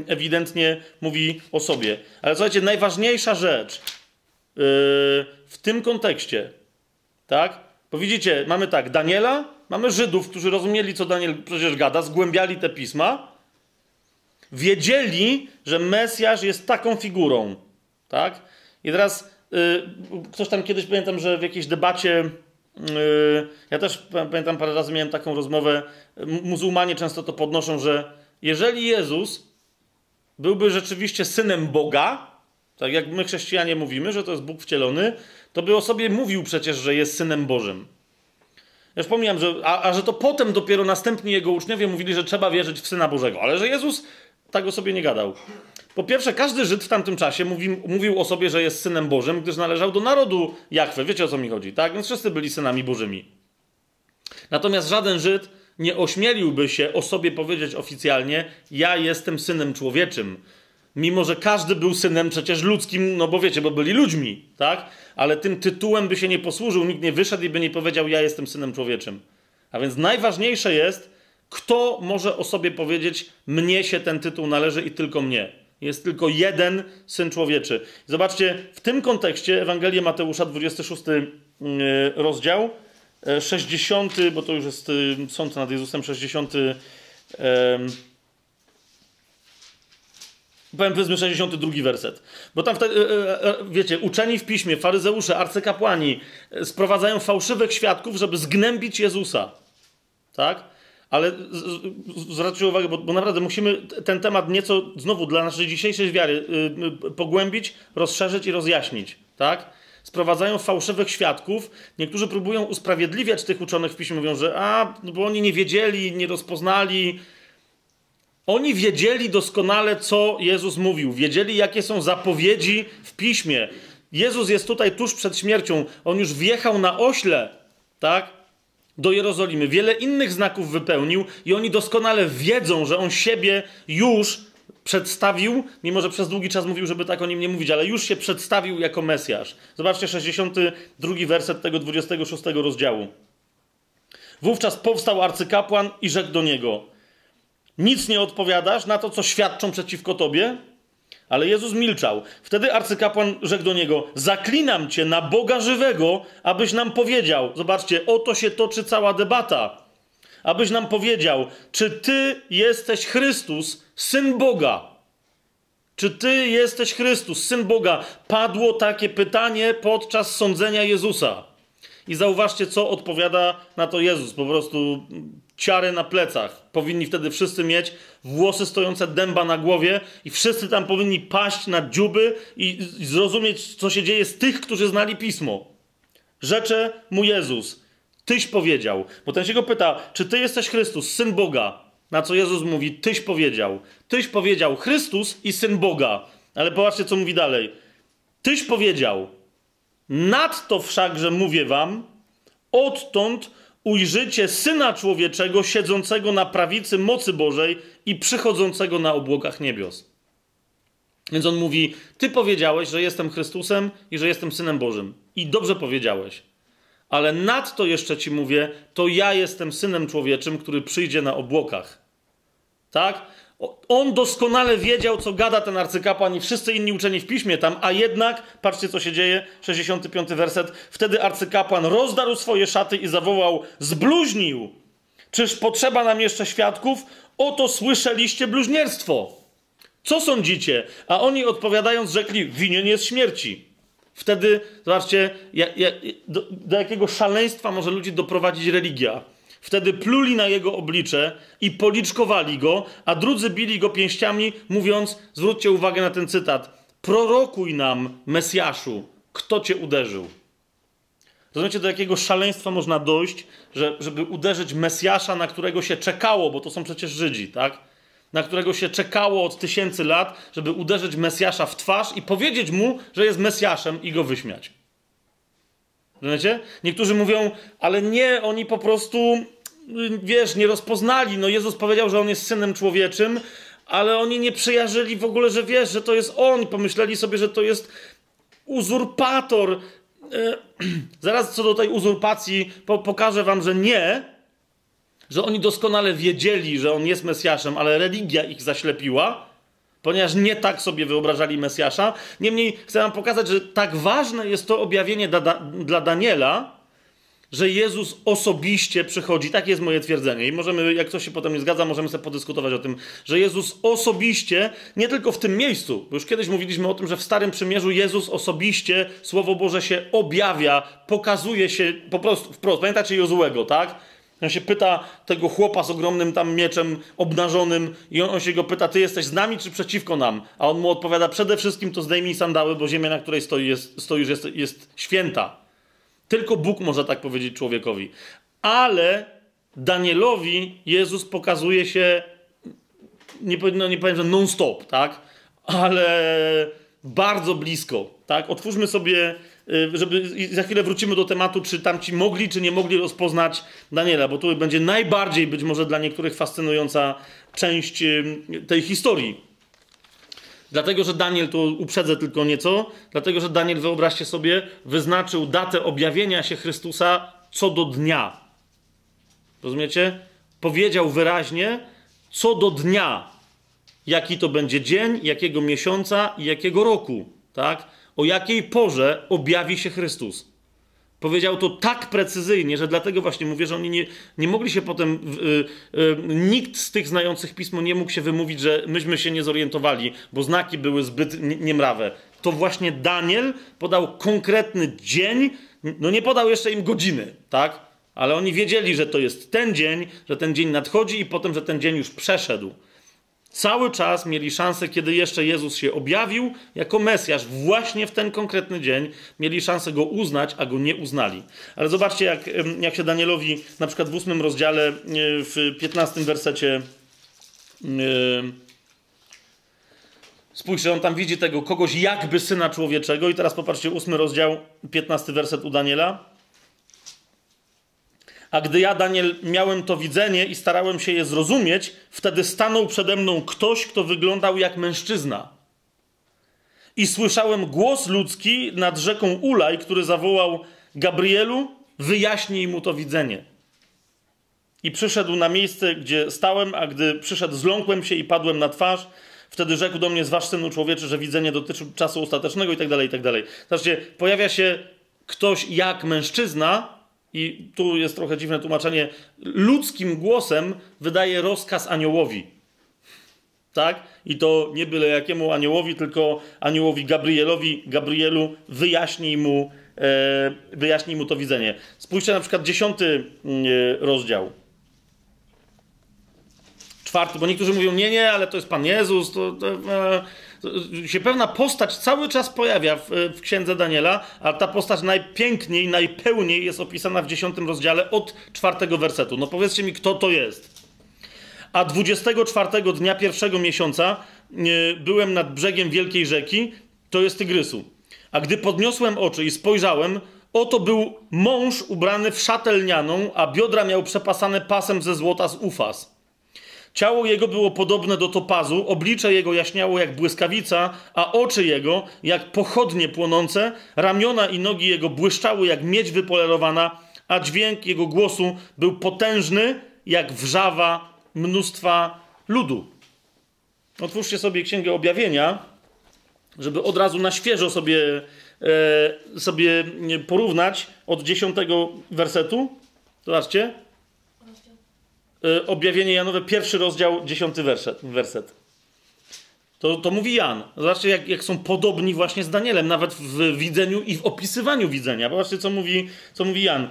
ewidentnie mówi o sobie. Ale słuchajcie, najważniejsza rzecz yy, w tym kontekście, tak? Bo widzicie, mamy tak, Daniela, mamy Żydów, którzy rozumieli, co Daniel przecież gada, zgłębiali te pisma, wiedzieli, że Mesjasz jest taką figurą, tak? I teraz yy, ktoś tam kiedyś, pamiętam, że w jakiejś debacie, yy, ja też pamiętam parę razy miałem taką rozmowę, muzułmanie często to podnoszą, że jeżeli Jezus byłby rzeczywiście synem Boga, tak jak my chrześcijanie mówimy, że to jest Bóg wcielony, to by o sobie mówił przecież, że jest synem Bożym. Ja już pomijam, że, a, a, że to potem dopiero następni jego uczniowie mówili, że trzeba wierzyć w Syna Bożego, ale że Jezus tak o sobie nie gadał. Po pierwsze, każdy Żyd w tamtym czasie mówi, mówił o sobie, że jest synem Bożym, gdyż należał do narodu Jachwy. Wiecie o co mi chodzi, tak? Więc wszyscy byli synami Bożymi. Natomiast żaden Żyd nie ośmieliłby się o sobie powiedzieć oficjalnie: Ja jestem synem człowieczym. Mimo, że każdy był synem przecież ludzkim, no bo wiecie, bo byli ludźmi, tak? Ale tym tytułem by się nie posłużył, nikt nie wyszedł i by nie powiedział: Ja jestem synem człowieczym. A więc najważniejsze jest, kto może o sobie powiedzieć: Mnie się ten tytuł należy i tylko mnie. Jest tylko jeden syn człowieczy. Zobaczcie, w tym kontekście Ewangelia Mateusza, 26 mm, rozdział, 60, bo to już jest y, sąd nad Jezusem, 60. Powiem powiedzmy 62 werset. Bo tam wtedy, e, e, e, wiecie, uczeni w piśmie, faryzeusze, arcykapłani sprowadzają fałszywych świadków, żeby zgnębić Jezusa. Tak? Ale zwróćcie uwagę, bo, bo, naprawdę musimy ten temat nieco znowu dla naszej dzisiejszej wiary yy, pogłębić, rozszerzyć i rozjaśnić. Tak? Sprowadzają fałszywych świadków. Niektórzy próbują usprawiedliwiać tych uczonych w piśmie, mówią, że a, no bo oni nie wiedzieli, nie rozpoznali, oni wiedzieli doskonale, co Jezus mówił, wiedzieli, jakie są zapowiedzi w piśmie. Jezus jest tutaj tuż przed śmiercią. On już wjechał na ośle, tak? Do Jerozolimy. Wiele innych znaków wypełnił i oni doskonale wiedzą, że on siebie już przedstawił, mimo że przez długi czas mówił, żeby tak o nim nie mówić, ale już się przedstawił jako Mesjasz. Zobaczcie 62 werset tego 26 rozdziału. Wówczas powstał arcykapłan i rzekł do niego – nic nie odpowiadasz na to, co świadczą przeciwko tobie? Ale Jezus milczał. Wtedy arcykapłan rzekł do niego: Zaklinam cię na Boga żywego, abyś nam powiedział. Zobaczcie, oto się toczy cała debata. Abyś nam powiedział, czy ty jesteś Chrystus, syn Boga. Czy ty jesteś Chrystus, syn Boga? Padło takie pytanie podczas sądzenia Jezusa. I zauważcie, co odpowiada na to Jezus. Po prostu ciary na plecach. Powinni wtedy wszyscy mieć włosy stojące dęba na głowie i wszyscy tam powinni paść na dziuby i zrozumieć, co się dzieje z tych, którzy znali Pismo. Rzecze mu Jezus. Tyś powiedział. Bo ten się go pyta, czy ty jesteś Chrystus, Syn Boga? Na co Jezus mówi, tyś powiedział. Tyś powiedział Chrystus i Syn Boga. Ale popatrzcie, co mówi dalej. Tyś powiedział, nadto wszakże mówię wam, odtąd ujrzycie Syna Człowieczego siedzącego na prawicy mocy Bożej i przychodzącego na obłokach niebios. Więc on mówi: Ty powiedziałeś, że jestem Chrystusem i że jestem Synem Bożym. I dobrze powiedziałeś. Ale nadto jeszcze ci mówię: To ja jestem Synem Człowieczym, który przyjdzie na obłokach. Tak? On doskonale wiedział, co gada ten arcykapłan i wszyscy inni uczeni w piśmie tam, a jednak, patrzcie co się dzieje, 65 werset, wtedy arcykapłan rozdarł swoje szaty i zawołał, zbluźnił! Czyż potrzeba nam jeszcze świadków? Oto słyszeliście bluźnierstwo. Co sądzicie? A oni odpowiadając rzekli, winien jest śmierci. Wtedy, zobaczcie, do, do jakiego szaleństwa może ludzi doprowadzić religia. Wtedy pluli na jego oblicze i policzkowali go, a drudzy bili go pięściami, mówiąc, zwróćcie uwagę na ten cytat, prorokuj nam, Mesjaszu, kto cię uderzył. Rozumiecie, do jakiego szaleństwa można dojść, że, żeby uderzyć Mesjasza, na którego się czekało, bo to są przecież Żydzi, tak? Na którego się czekało od tysięcy lat, żeby uderzyć Mesjasza w twarz i powiedzieć mu, że jest Mesjaszem i go wyśmiać. Rozumiecie? Niektórzy mówią, ale nie, oni po prostu, wiesz, nie rozpoznali. No Jezus powiedział, że On jest Synem Człowieczym, ale oni nie przyjarzyli w ogóle, że wiesz, że to jest On. Pomyśleli sobie, że to jest uzurpator. E, [clears throat] zaraz co do tej uzurpacji po, pokażę wam, że nie, że oni doskonale wiedzieli, że On jest Mesjaszem, ale religia ich zaślepiła ponieważ nie tak sobie wyobrażali Mesjasza. Niemniej chcę wam pokazać, że tak ważne jest to objawienie da, da, dla Daniela, że Jezus osobiście przychodzi. Tak jest moje twierdzenie. I możemy, jak ktoś się potem nie zgadza, możemy sobie podyskutować o tym, że Jezus osobiście, nie tylko w tym miejscu, bo już kiedyś mówiliśmy o tym, że w Starym Przymierzu Jezus osobiście, Słowo Boże się objawia, pokazuje się po prostu wprost. Pamiętacie Jozułego, tak? On się pyta tego chłopa z ogromnym tam mieczem obnażonym i on, on, się go pyta, ty jesteś z nami czy przeciwko nam? A on mu odpowiada, przede wszystkim to zdejmij sandały, bo ziemia, na której stoi jest, stoisz, jest, jest święta. Tylko Bóg może tak powiedzieć człowiekowi. Ale Danielowi Jezus pokazuje się, nie, no nie powiem, że non-stop, tak? Ale bardzo blisko, tak? Otwórzmy sobie Y, żeby za chwilę wrócimy do tematu, czy tamci mogli, czy nie mogli rozpoznać Daniela, bo tu będzie najbardziej być może dla niektórych fascynująca część y, tej historii. Dlatego, że Daniel, tu uprzedzę tylko nieco, dlatego, że Daniel, wyobraźcie sobie, wyznaczył datę objawienia się Chrystusa co do dnia. Rozumiecie? Powiedział wyraźnie, co do dnia, jaki to będzie dzień, jakiego miesiąca i jakiego roku. Tak? O jakiej porze objawi się Chrystus. Powiedział to tak precyzyjnie, że dlatego właśnie mówię, że oni nie, nie mogli się potem. Yy, yy, nikt z tych znających pismo nie mógł się wymówić, że myśmy się nie zorientowali, bo znaki były zbyt niemrawe. To właśnie Daniel podał konkretny dzień, no nie podał jeszcze im godziny, tak? Ale oni wiedzieli, że to jest ten dzień, że ten dzień nadchodzi i potem, że ten dzień już przeszedł. Cały czas mieli szansę, kiedy jeszcze Jezus się objawił jako Mesjasz, właśnie w ten konkretny dzień, mieli szansę go uznać, a go nie uznali. Ale zobaczcie, jak, jak się Danielowi na przykład w ósmym rozdziale, e, w piętnastym wersecie. E, spójrzcie, on tam widzi tego kogoś jakby syna człowieczego. I teraz popatrzcie, ósmy rozdział, piętnasty werset u Daniela. A gdy ja, Daniel, miałem to widzenie i starałem się je zrozumieć, wtedy stanął przede mną ktoś, kto wyglądał jak mężczyzna. I słyszałem głos ludzki nad rzeką Ulaj, który zawołał: Gabrielu, wyjaśnij mu to widzenie. I przyszedł na miejsce, gdzie stałem, a gdy przyszedł, zląkłem się i padłem na twarz. Wtedy rzekł do mnie: Zważ synu człowieczy, że widzenie dotyczy czasu ostatecznego, i tak dalej, i tak dalej. Zobaczcie, pojawia się ktoś jak mężczyzna, i tu jest trochę dziwne tłumaczenie, ludzkim głosem wydaje rozkaz aniołowi. Tak? I to nie byle jakiemu aniołowi, tylko aniołowi Gabrielowi. Gabrielu, wyjaśnij mu, e, wyjaśnij mu to widzenie. Spójrzcie na przykład dziesiąty e, rozdział. Czwarty, bo niektórzy mówią, nie, nie, ale to jest Pan Jezus, to, to e, się pewna postać cały czas pojawia w, w księdze Daniela, a ta postać najpiękniej, najpełniej jest opisana w dziesiątym rozdziale od czwartego wersetu. No powiedzcie mi, kto to jest. A 24 dnia pierwszego miesiąca byłem nad brzegiem wielkiej rzeki, to jest Tygrysu. A gdy podniosłem oczy i spojrzałem, oto był mąż ubrany w szatę lnianą, a biodra miał przepasane pasem ze złota z ufas. Ciało jego było podobne do topazu, oblicze jego jaśniało jak błyskawica, a oczy jego jak pochodnie płonące, ramiona i nogi jego błyszczały jak miedź wypolerowana, a dźwięk jego głosu był potężny jak wrzawa mnóstwa ludu. Otwórzcie sobie Księgę Objawienia, żeby od razu na świeżo sobie, e, sobie porównać od dziesiątego wersetu. Zobaczcie. E, objawienie Janowe, pierwszy rozdział, dziesiąty werset. werset. To, to mówi Jan. Zobaczcie, jak, jak są podobni właśnie z Danielem, nawet w widzeniu i w opisywaniu widzenia. Zobaczcie, co mówi, co mówi Jan.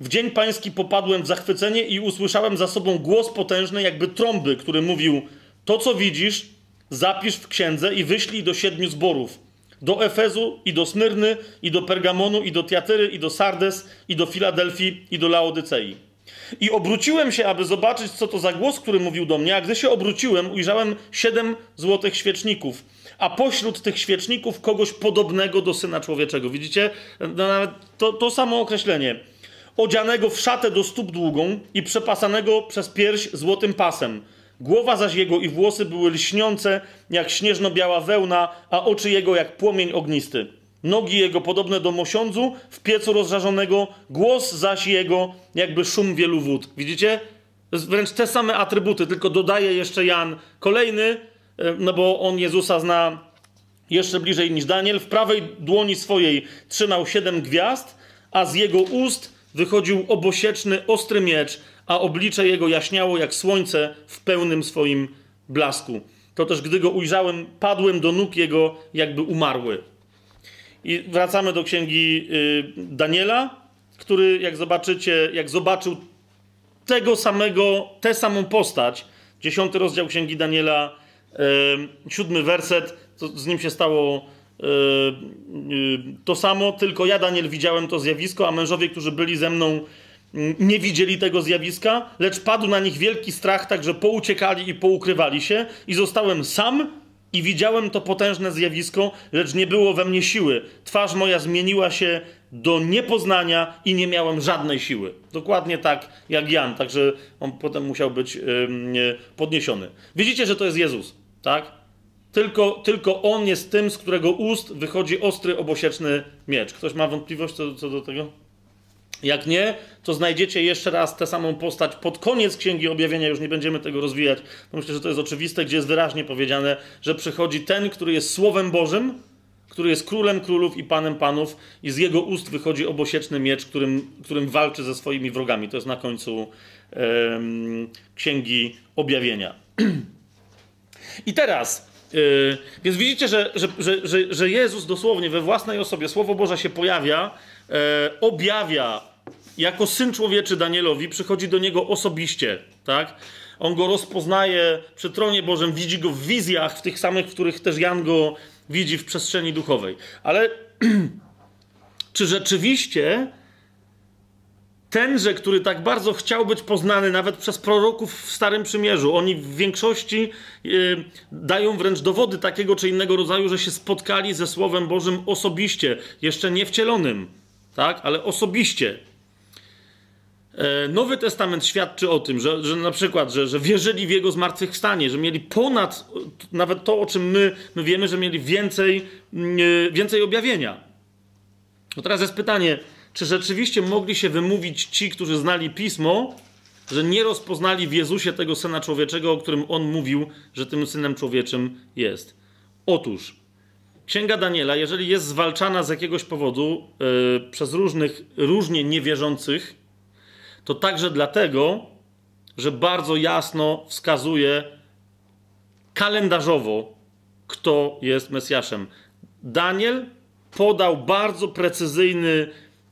W dzień pański popadłem w zachwycenie i usłyszałem za sobą głos potężny, jakby trąby, który mówił: To, co widzisz, zapisz w księdze i wyślij do siedmiu zborów: do Efezu, i do Smyrny, i do Pergamonu, i do Tiatyry, i do Sardes, i do Filadelfii, i do Laodycei. I obróciłem się, aby zobaczyć, co to za głos, który mówił do mnie, a gdy się obróciłem, ujrzałem siedem złotych świeczników, a pośród tych świeczników kogoś podobnego do Syna Człowieczego. Widzicie? No, nawet to, to samo określenie. Odzianego w szatę do stóp długą i przepasanego przez pierś złotym pasem. Głowa zaś jego i włosy były lśniące jak śnieżno-biała wełna, a oczy jego jak płomień ognisty. Nogi jego podobne do mosiądzu w piecu rozżarzonego, głos zaś jego jakby szum wielu wód. Widzicie? Wręcz te same atrybuty, tylko dodaje jeszcze Jan kolejny, e, no bo on Jezusa zna jeszcze bliżej niż Daniel. W prawej dłoni swojej trzymał siedem gwiazd, a z jego ust wychodził obosieczny, ostry miecz, a oblicze jego jaśniało jak słońce w pełnym swoim blasku. To też, gdy go ujrzałem, padłem do nóg jego, jakby umarły. I wracamy do księgi y, Daniela, który, jak zobaczycie, jak zobaczył tego samego, tę samą postać, dziesiąty rozdział księgi Daniela, y, siódmy werset, z nim się stało y, to samo, tylko ja, Daniel, widziałem to zjawisko, a mężowie, którzy byli ze mną, nie widzieli tego zjawiska, lecz padł na nich wielki strach, tak że pouciekali i poukrywali się, i zostałem sam i widziałem to potężne zjawisko, lecz nie było we mnie siły. Twarz moja zmieniła się do niepoznania i nie miałem żadnej siły. Dokładnie tak jak Jan, także on potem musiał być yy, podniesiony. Widzicie, że to jest Jezus, tak? Tylko, tylko on jest tym, z którego ust wychodzi ostry, obosieczny miecz. Ktoś ma wątpliwość co, co do tego? Jak nie, to znajdziecie jeszcze raz tę samą postać pod koniec Księgi Objawienia, już nie będziemy tego rozwijać, bo myślę, że to jest oczywiste, gdzie jest wyraźnie powiedziane, że przychodzi ten, który jest Słowem Bożym, który jest Królem Królów i Panem Panów i z jego ust wychodzi obosieczny miecz, którym, którym walczy ze swoimi wrogami. To jest na końcu um, Księgi Objawienia. [clears throat] I teraz, yy, więc widzicie, że, że, że, że Jezus dosłownie we własnej osobie, Słowo Boże się pojawia, e, objawia jako syn człowieczy Danielowi, przychodzi do niego osobiście, tak? On go rozpoznaje przy tronie Bożym, widzi go w wizjach, w tych samych, w których też Jan go widzi w przestrzeni duchowej. Ale [clears throat] czy rzeczywiście tenże, który tak bardzo chciał być poznany nawet przez proroków w Starym Przymierzu, oni w większości yy, dają wręcz dowody takiego czy innego rodzaju, że się spotkali ze Słowem Bożym osobiście, jeszcze nie wcielonym tak? ale osobiście. E, Nowy Testament świadczy o tym, że, że na przykład, że, że wierzyli w Jego zmartwychwstanie, że mieli ponad nawet to, o czym my, my wiemy, że mieli więcej, mm, e, więcej objawienia. No teraz jest pytanie, czy rzeczywiście mogli się wymówić ci, którzy znali Pismo, że nie rozpoznali w Jezusie tego Syna Człowieczego, o którym On mówił, że tym Synem Człowieczym jest? Otóż, Księga Daniela, jeżeli jest zwalczana z jakiegoś powodu yy, przez różnych, różnie niewierzących, to także dlatego, że bardzo jasno wskazuje kalendarzowo, kto jest Mesjaszem. Daniel podał bardzo precyzyjny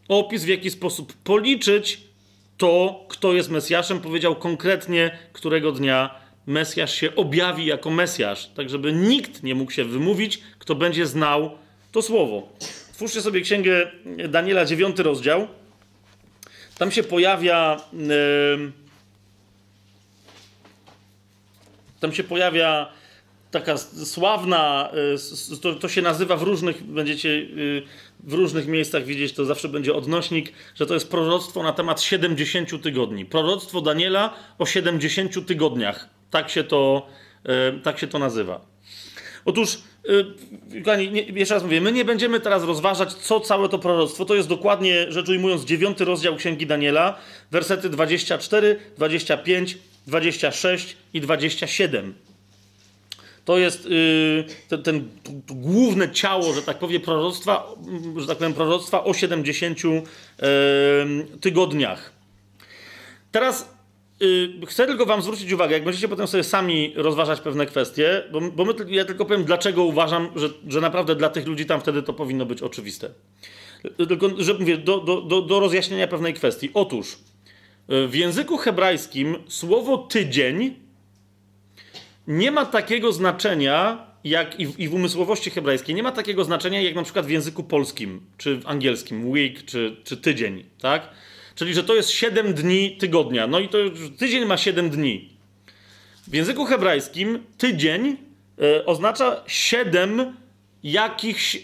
opis, w jaki sposób policzyć to, kto jest Mesjaszem. Powiedział konkretnie, którego dnia Mesjasz się objawi jako Mesjasz, tak żeby nikt nie mógł się wymówić, kto będzie znał to słowo. Twórzcie sobie księgę Daniela, 9 rozdział. Tam się pojawia. Yy, tam się pojawia taka sławna, yy, to, to, się nazywa w różnych, będziecie yy, w różnych miejscach widzieć, to zawsze będzie odnośnik, że to jest proroctwo na temat 70 tygodni. Proroctwo Daniela o 70 tygodniach. Tak się to, e, tak się to nazywa. Otóż, kochani, nie, jeszcze raz mówię, my nie będziemy teraz rozważać, co całe to proroctwo. To jest dokładnie, rzecz ujmując, dziewiąty rozdział Księgi Daniela, wersety 24, 25, 26 i 27. To jest yy, ten, ten główne ciało, że tak powiem, proroctwa, że tak powiem, proroctwa o 70 yy, tygodniach. Teraz chcę tylko wam zwrócić uwagę, jak będziecie potem sobie sami rozważać pewne kwestie, bo, bo my, ja tylko powiem, dlaczego uważam, że, że naprawdę dla tych ludzi tam wtedy to powinno być oczywiste. Tylko, że mówię, do, do, do, do rozjaśnienia pewnej kwestii. Otóż w języku hebrajskim słowo tydzień nie ma takiego znaczenia, jak i w, i w umysłowości hebrajskiej, nie ma takiego znaczenia, jak na przykład w języku polskim, czy w angielskim, week, czy, czy tydzień, tak? Czyli, że to jest 7 dni tygodnia. No i to tydzień ma 7 dni. W języku hebrajskim tydzień y, oznacza 7 jakichś y,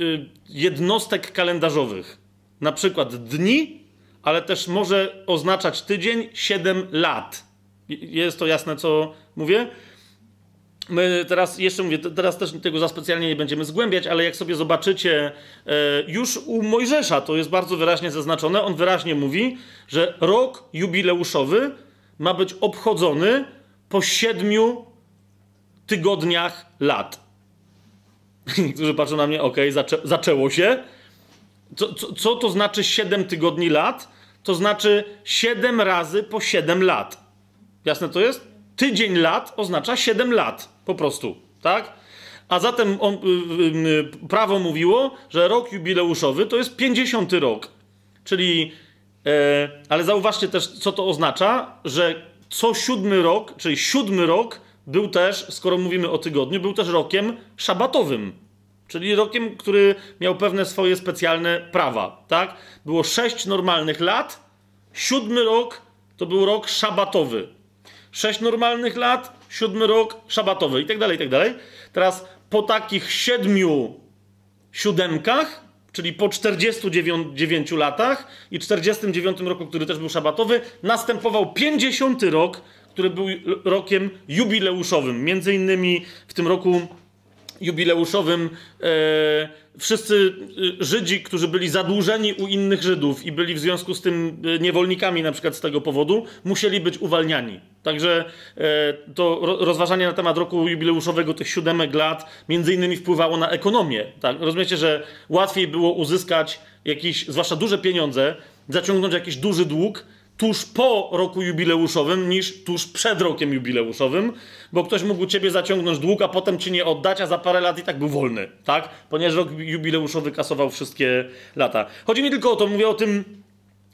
y, jednostek kalendarzowych. Na przykład dni, ale też może oznaczać tydzień 7 lat. Jest to jasne, co mówię? My teraz jeszcze mówię, teraz też tego za specjalnie nie będziemy zgłębiać, ale jak sobie zobaczycie, e, już u Mojżesza to jest bardzo wyraźnie zaznaczone. On wyraźnie mówi, że rok jubileuszowy ma być obchodzony po siedmiu tygodniach lat. [laughs] Niektórzy patrzą na mnie, ok, zaczę zaczęło się. Co, co, co to znaczy 7 tygodni lat? To znaczy 7 razy po 7 lat. Jasne to jest? Tydzień lat oznacza 7 lat. Po prostu. Tak? A zatem on, y, y, y, prawo mówiło, że rok jubileuszowy to jest 50 rok. Czyli, e, ale zauważcie też, co to oznacza, że co siódmy rok, czyli siódmy rok, był też, skoro mówimy o tygodniu, był też rokiem szabatowym. Czyli rokiem, który miał pewne swoje specjalne prawa, tak? Było sześć normalnych lat, siódmy rok to był rok szabatowy. Sześć normalnych lat, siódmy rok szabatowy i tak dalej, i tak dalej. Teraz po takich siedmiu siódemkach, czyli po 49 latach i 49 roku, który też był szabatowy, następował 50 rok, który był rokiem jubileuszowym. Między innymi w tym roku jubileuszowym e, wszyscy e, Żydzi, którzy byli zadłużeni u innych Żydów i byli w związku z tym e, niewolnikami na przykład z tego powodu, musieli być uwalniani. Także e, to rozważanie na temat roku jubileuszowego tych siódemek lat między innymi wpływało na ekonomię. Tak? Rozumiecie, że łatwiej było uzyskać jakieś, zwłaszcza duże pieniądze, zaciągnąć jakiś duży dług, tuż po roku jubileuszowym niż tuż przed rokiem jubileuszowym, bo ktoś mógł ciebie zaciągnąć dług, a potem ci nie oddać, a za parę lat i tak był wolny, tak? Ponieważ rok jubileuszowy kasował wszystkie lata. Chodzi mi tylko o to, mówię o tym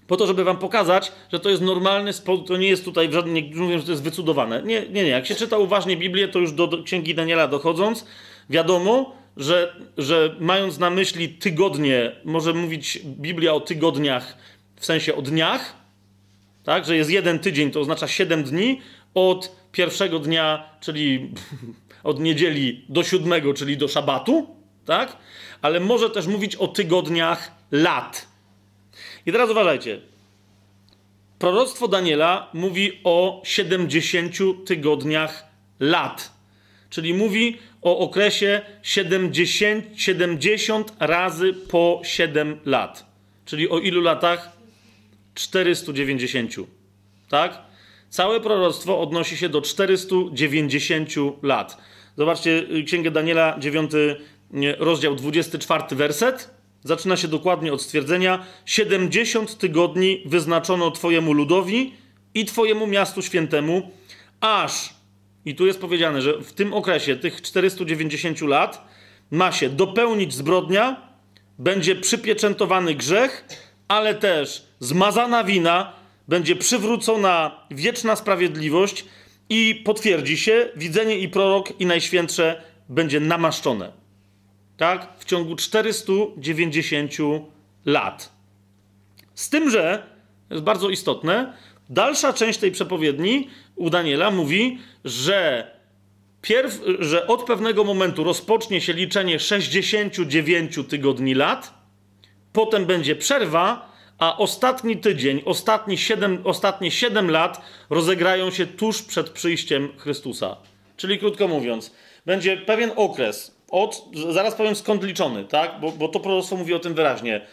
po to, żeby wam pokazać, że to jest normalny sposób, to nie jest tutaj w żadnym, nie mówię, że to jest wycudowane. Nie, nie, nie. Jak się czyta uważnie Biblię, to już do, do Księgi Daniela dochodząc, wiadomo, że, że mając na myśli tygodnie, może mówić Biblia o tygodniach w sensie o dniach, tak, że jest jeden tydzień, to oznacza 7 dni od pierwszego dnia, czyli [laughs] od niedzieli do siódmego, czyli do szabatu, tak? Ale może też mówić o tygodniach lat. I teraz uważajcie. Proroctwo Daniela mówi o 70 tygodniach lat. Czyli mówi o okresie 70, 70 razy po 7 lat. Czyli o ilu latach? 490. Tak? Całe proroctwo odnosi się do 490 lat. Zobaczcie y, Księgę Daniela, 9 rozdział, 24 werset. Zaczyna się dokładnie od stwierdzenia: 70 tygodni wyznaczono Twojemu ludowi i Twojemu miastu świętemu, aż, i tu jest powiedziane, że w tym okresie tych 490 lat ma się dopełnić zbrodnia, będzie przypieczętowany grzech, ale też zmazana wina, będzie przywrócona wieczna sprawiedliwość i potwierdzi się, widzenie i prorok i najświętsze będzie namaszczone. Tak? W ciągu 490 lat. Z tym, że, jest bardzo istotne, dalsza część tej przepowiedni u Daniela mówi, że, pierw, że od pewnego momentu rozpocznie się liczenie 69 tygodni lat, potem będzie przerwa, a ostatni tydzień, ostatni 7, ostatnie 7 lat rozegrają się tuż przed przyjściem Chrystusa. Czyli krótko mówiąc, będzie pewien okres, od, zaraz powiem skąd liczony, tak? bo, bo to proroctwo mówi o tym wyraźnie.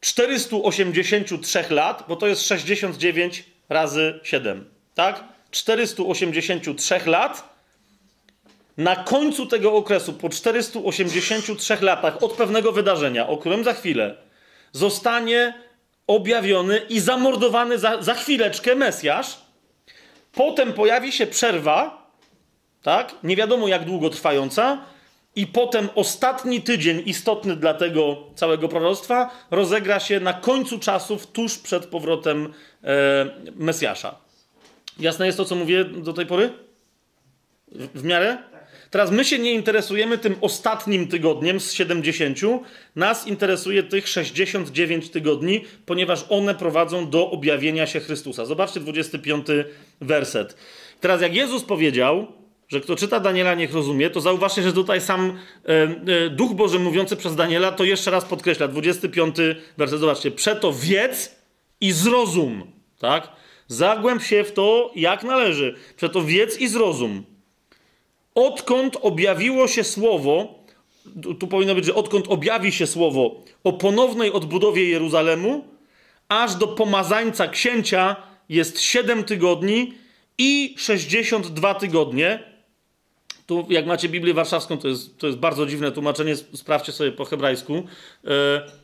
483 lat, bo to jest 69 razy 7, tak? 483 lat na końcu tego okresu, po 483 latach od pewnego wydarzenia, o którym za chwilę, zostanie objawiony i zamordowany za, za chwileczkę Mesjasz. Potem pojawi się przerwa, tak? Nie wiadomo jak długo trwająca, i potem ostatni tydzień istotny dla tego całego proroctwa rozegra się na końcu czasów, tuż przed powrotem e, Mesjasza. Jasne jest to, co mówię do tej pory? W, w miarę? Teraz my się nie interesujemy tym ostatnim tygodniem z 70. Nas interesuje tych 69 tygodni, ponieważ one prowadzą do objawienia się Chrystusa. Zobaczcie 25 werset. Teraz, jak Jezus powiedział, że kto czyta Daniela, niech rozumie, to zauważcie, że tutaj sam e, e, Duch Boży mówiący przez Daniela to jeszcze raz podkreśla. 25 werset, zobaczcie. Przeto wiedz i zrozum, tak? Zagłęb się w to, jak należy. Przeto wiedz i zrozum. Odkąd objawiło się słowo, tu, powinno być, że odkąd objawi się słowo o ponownej odbudowie Jeruzalemu, aż do pomazańca księcia jest 7 tygodni i 62 tygodnie, tu, jak macie Biblię Warszawską, to jest, to jest bardzo dziwne tłumaczenie, sprawdźcie sobie po hebrajsku. E,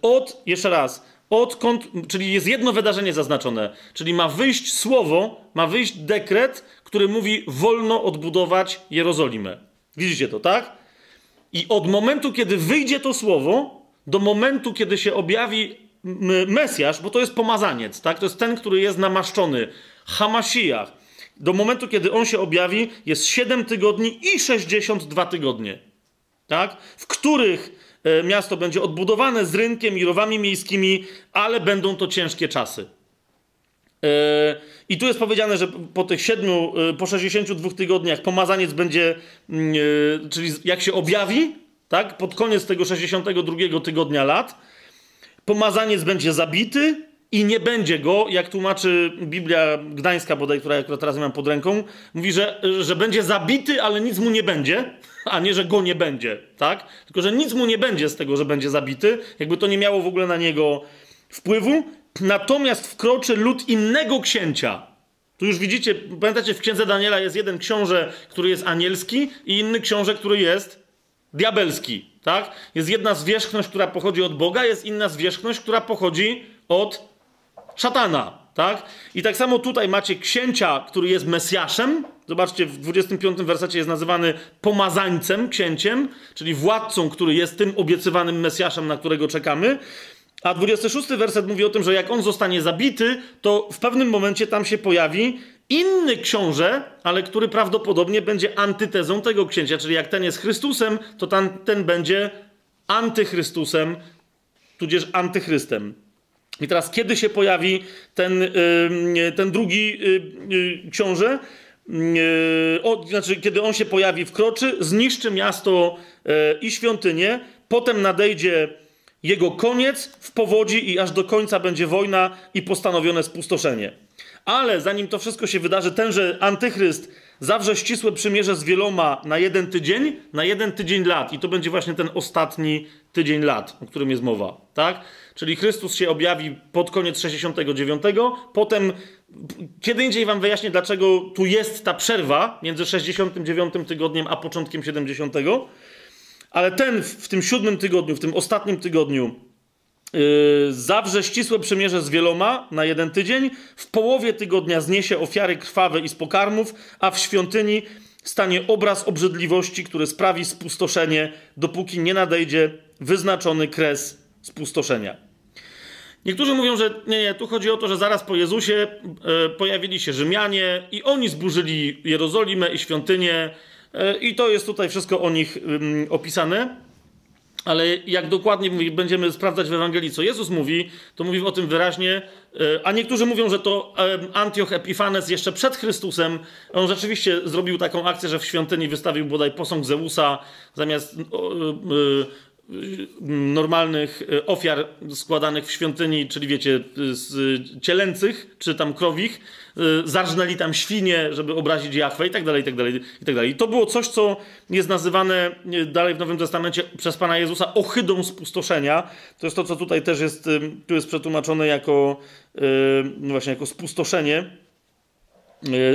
od, jeszcze raz, odkąd, czyli jest jedno wydarzenie zaznaczone, czyli ma wyjść słowo, ma wyjść dekret, który mówi, wolno odbudować Jerozolimę. Widzicie to, tak? I od momentu, kiedy wyjdzie to słowo, do momentu, kiedy się objawi Mesjasz, bo to jest pomazaniec, tak? To jest ten, który jest namaszczony. Hamasijach do momentu, kiedy on się objawi, jest 7 tygodni i 62 tygodnie, tak? w których e, miasto będzie odbudowane z rynkiem i rowami miejskimi, ale będą to ciężkie czasy. E, I tu jest powiedziane, że po tych 7, e, po 62 tygodniach pomazaniec będzie, mm, czyli jak się objawi, tak, pod koniec tego 62 tygodnia lat, pomazaniec będzie zabity, i nie będzie go, jak tłumaczy Biblia Gdańska bodaj, która teraz mam pod ręką, mówi, że, że będzie zabity, ale nic mu nie będzie, a nie, że go nie będzie, tak? Tylko, że nic mu nie będzie z tego, że będzie zabity, jakby to nie miało w ogóle na niego wpływu, natomiast wkroczy lud innego księcia. Tu już widzicie, pamiętacie, w księdze Daniela jest jeden książę, który jest anielski i inny książę, który jest diabelski, tak? Jest jedna zwierzchność, która pochodzi od Boga, jest inna zwierzchność, która pochodzi od szatana, tak? I tak samo tutaj macie księcia, który jest Mesjaszem. Zobaczcie, w 25 wersecie jest nazywany pomazańcem, księciem, czyli władcą, który jest tym obiecywanym Mesjaszem, na którego czekamy. A 26 werset mówi o tym, że jak on zostanie zabity, to w pewnym momencie tam się pojawi inny książę, ale który prawdopodobnie będzie antytezą tego księcia. Czyli jak ten jest Chrystusem, to ten, ten będzie antychrystusem, tudzież antychrystem. I teraz, kiedy się pojawi ten, ten drugi y, y, książę? Y, o, znaczy, kiedy on się pojawi, wkroczy, zniszczy miasto i świątynię, potem nadejdzie jego koniec w powodzi i aż do końca będzie wojna i postanowione spustoszenie. Ale zanim to wszystko się wydarzy, tenże antychryst zawrze ścisłe przymierze z wieloma na jeden tydzień, na jeden tydzień lat. I to będzie właśnie ten ostatni tydzień lat, o którym jest mowa. Tak? Czyli Chrystus się objawi pod koniec 69. Potem, kiedy indziej wam wyjaśnię, dlaczego tu jest ta przerwa między 69 tygodniem a początkiem 70. Ale ten w tym siódmym tygodniu, w tym ostatnim tygodniu, Yy, zawrze ścisłe przymierze z wieloma na jeden tydzień, w połowie tygodnia zniesie ofiary krwawe i z pokarmów, a w świątyni stanie obraz obrzydliwości, który sprawi spustoszenie, dopóki nie nadejdzie wyznaczony kres spustoszenia. Niektórzy mówią, że nie, nie, tu chodzi o to, że zaraz po Jezusie e, pojawili się Rzymianie i oni zburzyli Jerozolimę i świątynię, i to jest tutaj wszystko o nich opisane. Ale jak dokładnie będziemy sprawdzać w Ewangelii, co Jezus mówi, to mówi o tym wyraźnie. E, a niektórzy mówią, że to Antioch Epifanes jeszcze przed Chrystusem. On rzeczywiście zrobił taką akcję, że w świątyni wystawił bodaj posąg Zeusa zamiast normalnych e, ofiar składanych w świątyni, czyli wiecie, z cielęcych, czy tam krowich, e, zarżnęli tam świnie, żeby obrazić Jachwę i tak dalej, i tak dalej, i tak dalej. I to było coś, co jest nazywane e, dalej w Nowym Testamencie przez Pana Jezusa ohydą spustoszenia. To jest to, co tutaj też jest, tu jest przetłumaczone jako no właśnie, jako spustoszenie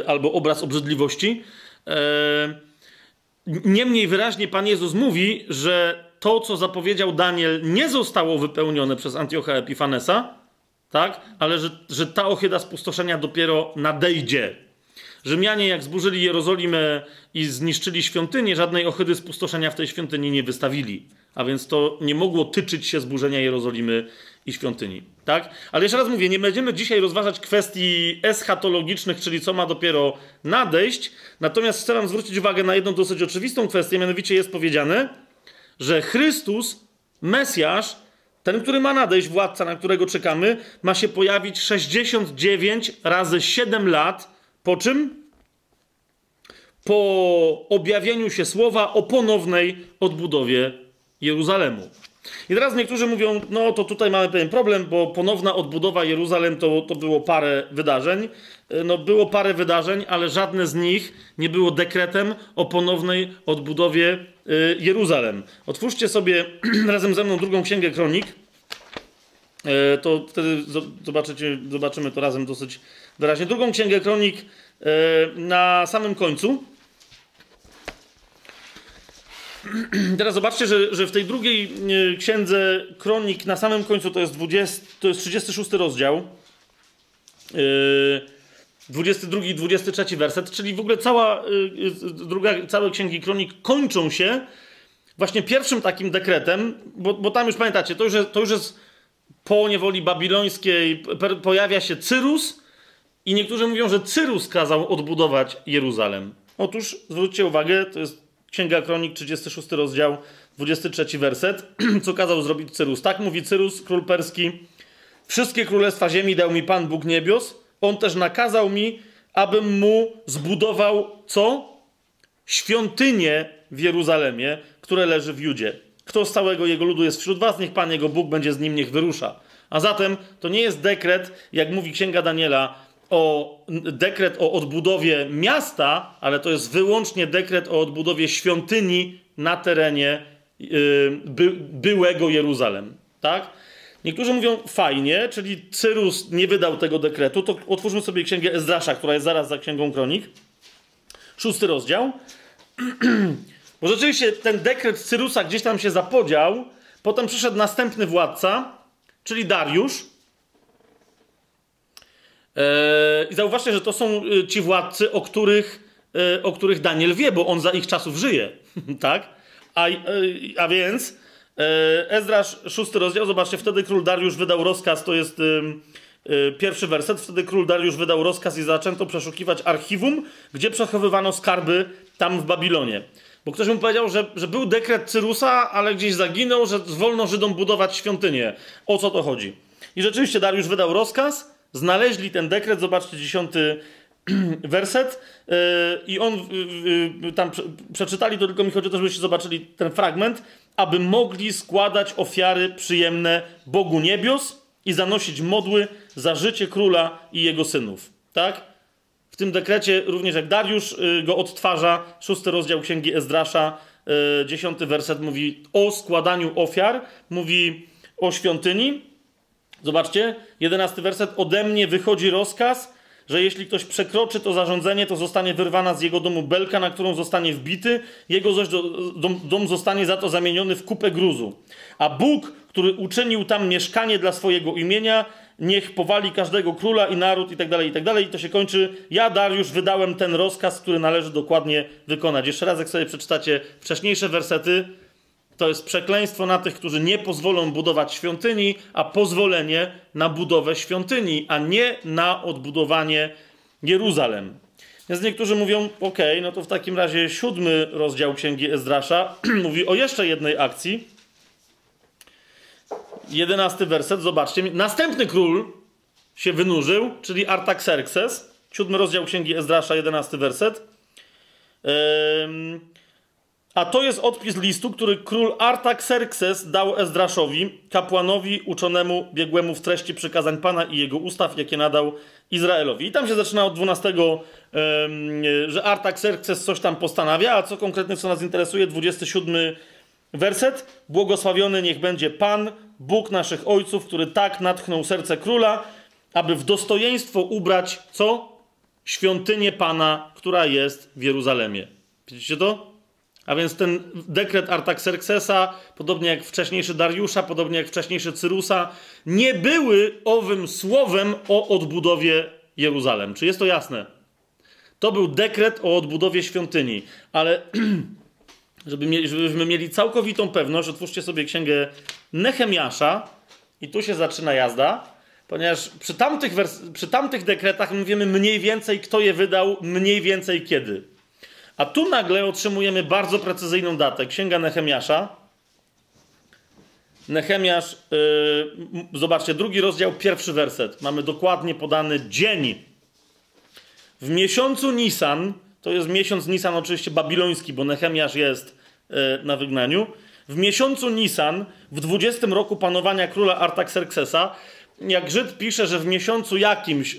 albo obraz obrzydliwości. Niemniej wyraźnie Pan Jezus mówi, że to, co zapowiedział Daniel, nie zostało wypełnione przez Antiocha Epifanesa, tak? ale że, że ta ochyda spustoszenia dopiero nadejdzie. Rzymianie, jak zburzyli Jerozolimę i zniszczyli świątynię, żadnej ohydy spustoszenia w tej świątyni nie wystawili. A więc to nie mogło tyczyć się zburzenia Jerozolimy i świątyni. Tak? Ale jeszcze raz mówię, nie będziemy dzisiaj rozważać kwestii eschatologicznych, czyli co ma dopiero nadejść. Natomiast chcę Wam zwrócić uwagę na jedną dosyć oczywistą kwestię, mianowicie jest powiedziane, że Chrystus, Mesjasz, ten, który ma nadejść, władca, na którego czekamy, ma się pojawić 69 razy 7 lat. Po czym? Po objawieniu się słowa o ponownej odbudowie Jeruzalemu. I teraz niektórzy mówią, no to tutaj mamy pewien problem, bo ponowna odbudowa Jeruzalem to, to było parę wydarzeń. No było parę wydarzeń, ale żadne z nich nie było dekretem o ponownej odbudowie Jeruzalem. Otwórzcie sobie [clears throat] razem ze mną drugą księgę kronik. Y, to wtedy zobaczycie, zobaczymy to razem dosyć wyraźnie. Drugą księgę kronik y, na samym końcu. [clears throat] Teraz zobaczcie, że, że w tej drugiej księdze kronik na samym końcu to jest, 20, to jest 36 rozdział. Yy, 22 i 23 werset, czyli w ogóle cała, yy, druga, całe księgi kronik kończą się właśnie pierwszym takim dekretem, bo, bo tam już pamiętacie, to już, jest, to już jest po niewoli babilońskiej, pojawia się Cyrus i niektórzy mówią, że Cyrus kazał odbudować Jeruzalem. Otóż zwróćcie uwagę, to jest Księga Kronik, 36 rozdział, 23 werset. [clears throat] Co kazał zrobić Cyrus? Tak mówi Cyrus, król perski. Wszystkie królestwa ziemi dał mi Pan Bóg niebios. On też nakazał mi, abym mu zbudował co? Świątynię w Jeruzalemie, które leży w Judzie. Kto z całego jego ludu jest wśród was, niech Pan jego Bóg będzie z nim, niech wyrusza. A zatem to nie jest dekret, jak mówi Księga Daniela, o dekret o odbudowie miasta, ale to jest wyłącznie dekret o odbudowie świątyni na terenie yy, by, byłego Jeruzalem. Tak? Niektórzy mówią fajnie, czyli Cyrus nie wydał tego dekretu, to otwórzmy sobie księgę Ezdrasza, która jest zaraz za księgą kronik. Szósty rozdział. [clears throat] Bo rzeczywiście ten dekret Cyrusa gdzieś tam się zapodział. Potem przyszedł następny władca, czyli Dariusz. E, I zauważcie, że to są e, ci władcy, o których, e, o których Daniel wie, bo on za ich czasów żyje. [laughs] tak? A, a więc Ezdrasz, szósty rozdział, zobaczcie, wtedy król Dariusz wydał rozkaz, to jest pierwszy werset, wtedy król Dariusz wydał rozkaz i zaczęto przeszukiwać archiwum, gdzie przechowywano skarby tam w Babilonie. Bo ktoś mu powiedział, że, że był dekret Cyrusa, ale gdzieś zaginął, że wolno Żydom budować świątynię. O co to chodzi? I rzeczywiście Dariusz wydał rozkaz, znaleźli ten dekret, zobaczcie dziesiąty [clears throat] werset. Yy, i on yy, tam przeczytali, to tylko mi chodzi o to, żebyście zobaczyli ten fragment, aby mogli składać ofiary przyjemne Bogu niebios i zanosić modły za życie króla i jego synów. Tak? W tym dekrecie również jak Dariusz go odtwarza, szósty rozdział Księgi Ezdrasza, dziesiąty werset mówi o składaniu ofiar, mówi o świątyni, Zobaczcie, jedenasty werset. Ode mnie wychodzi rozkaz, że jeśli ktoś przekroczy to zarządzenie, to zostanie wyrwana z jego domu belka, na którą zostanie wbity, jego zaś dom, dom zostanie za to zamieniony w kupę gruzu. A Bóg, który uczynił tam mieszkanie dla swojego imienia, niech powali każdego króla i naród i tak dalej, i tak. I to się kończy. Ja, Dariusz, wydałem ten rozkaz, który należy dokładnie wykonać. Jeszcze raz, jak sobie przeczytacie wcześniejsze wersety, to jest przekleństwo na tych, którzy nie pozwolą budować świątyni, a pozwolenie na budowę świątyni, a nie na odbudowanie Jeruzalem. Więc niektórzy mówią, ok, no to w takim razie siódmy rozdział Księgi Ezdrasza [clears throat] mówi o jeszcze jednej akcji. Jedenasty werset, zobaczcie. Następny król się wynurzył, czyli Artaxerxes. Siódmy rozdział Księgi Ezdrasza, jedenasty werset. Ehm, a to jest odpis listu, który król Artaxerxes dał Ezdraszowi, kapłanowi uczonemu biegłemu w treści przykazań Pana i jego ustaw, jakie nadał Izraelowi. I tam się zaczyna od 12, że Artaxerxes coś tam postanawia, a co konkretnie, co nas interesuje, 27 werset. Błogosławiony niech będzie Pan, Bóg naszych ojców, który tak natchnął serce króla, aby w dostojeństwo ubrać co? Świątynię Pana, która jest w Jeruzalemie. Widzicie to? A więc ten dekret Artaxerxesa, podobnie jak wcześniejszy Dariusza, podobnie jak wcześniejszy Cyrusa, nie były owym słowem o odbudowie Jeruzalem. Czy jest to jasne? To był dekret o odbudowie świątyni, ale [clears throat] żeby żebyśmy mieli całkowitą pewność, otwórzcie sobie księgę Nehemiasza i tu się zaczyna jazda, ponieważ przy tamtych, przy tamtych dekretach mówimy mniej więcej, kto je wydał, mniej więcej kiedy. A tu nagle otrzymujemy bardzo precyzyjną datę. Księga Nehemiasza. Nehemiasz, yy, zobaczcie, drugi rozdział, pierwszy werset. Mamy dokładnie podany dzień. W miesiącu Nisan, to jest miesiąc Nisan oczywiście babiloński, bo Nehemiasz jest yy, na wygnaniu. W miesiącu Nisan, w 20 roku panowania króla Artaxerxesa, jak Żyd pisze, że w miesiącu jakimś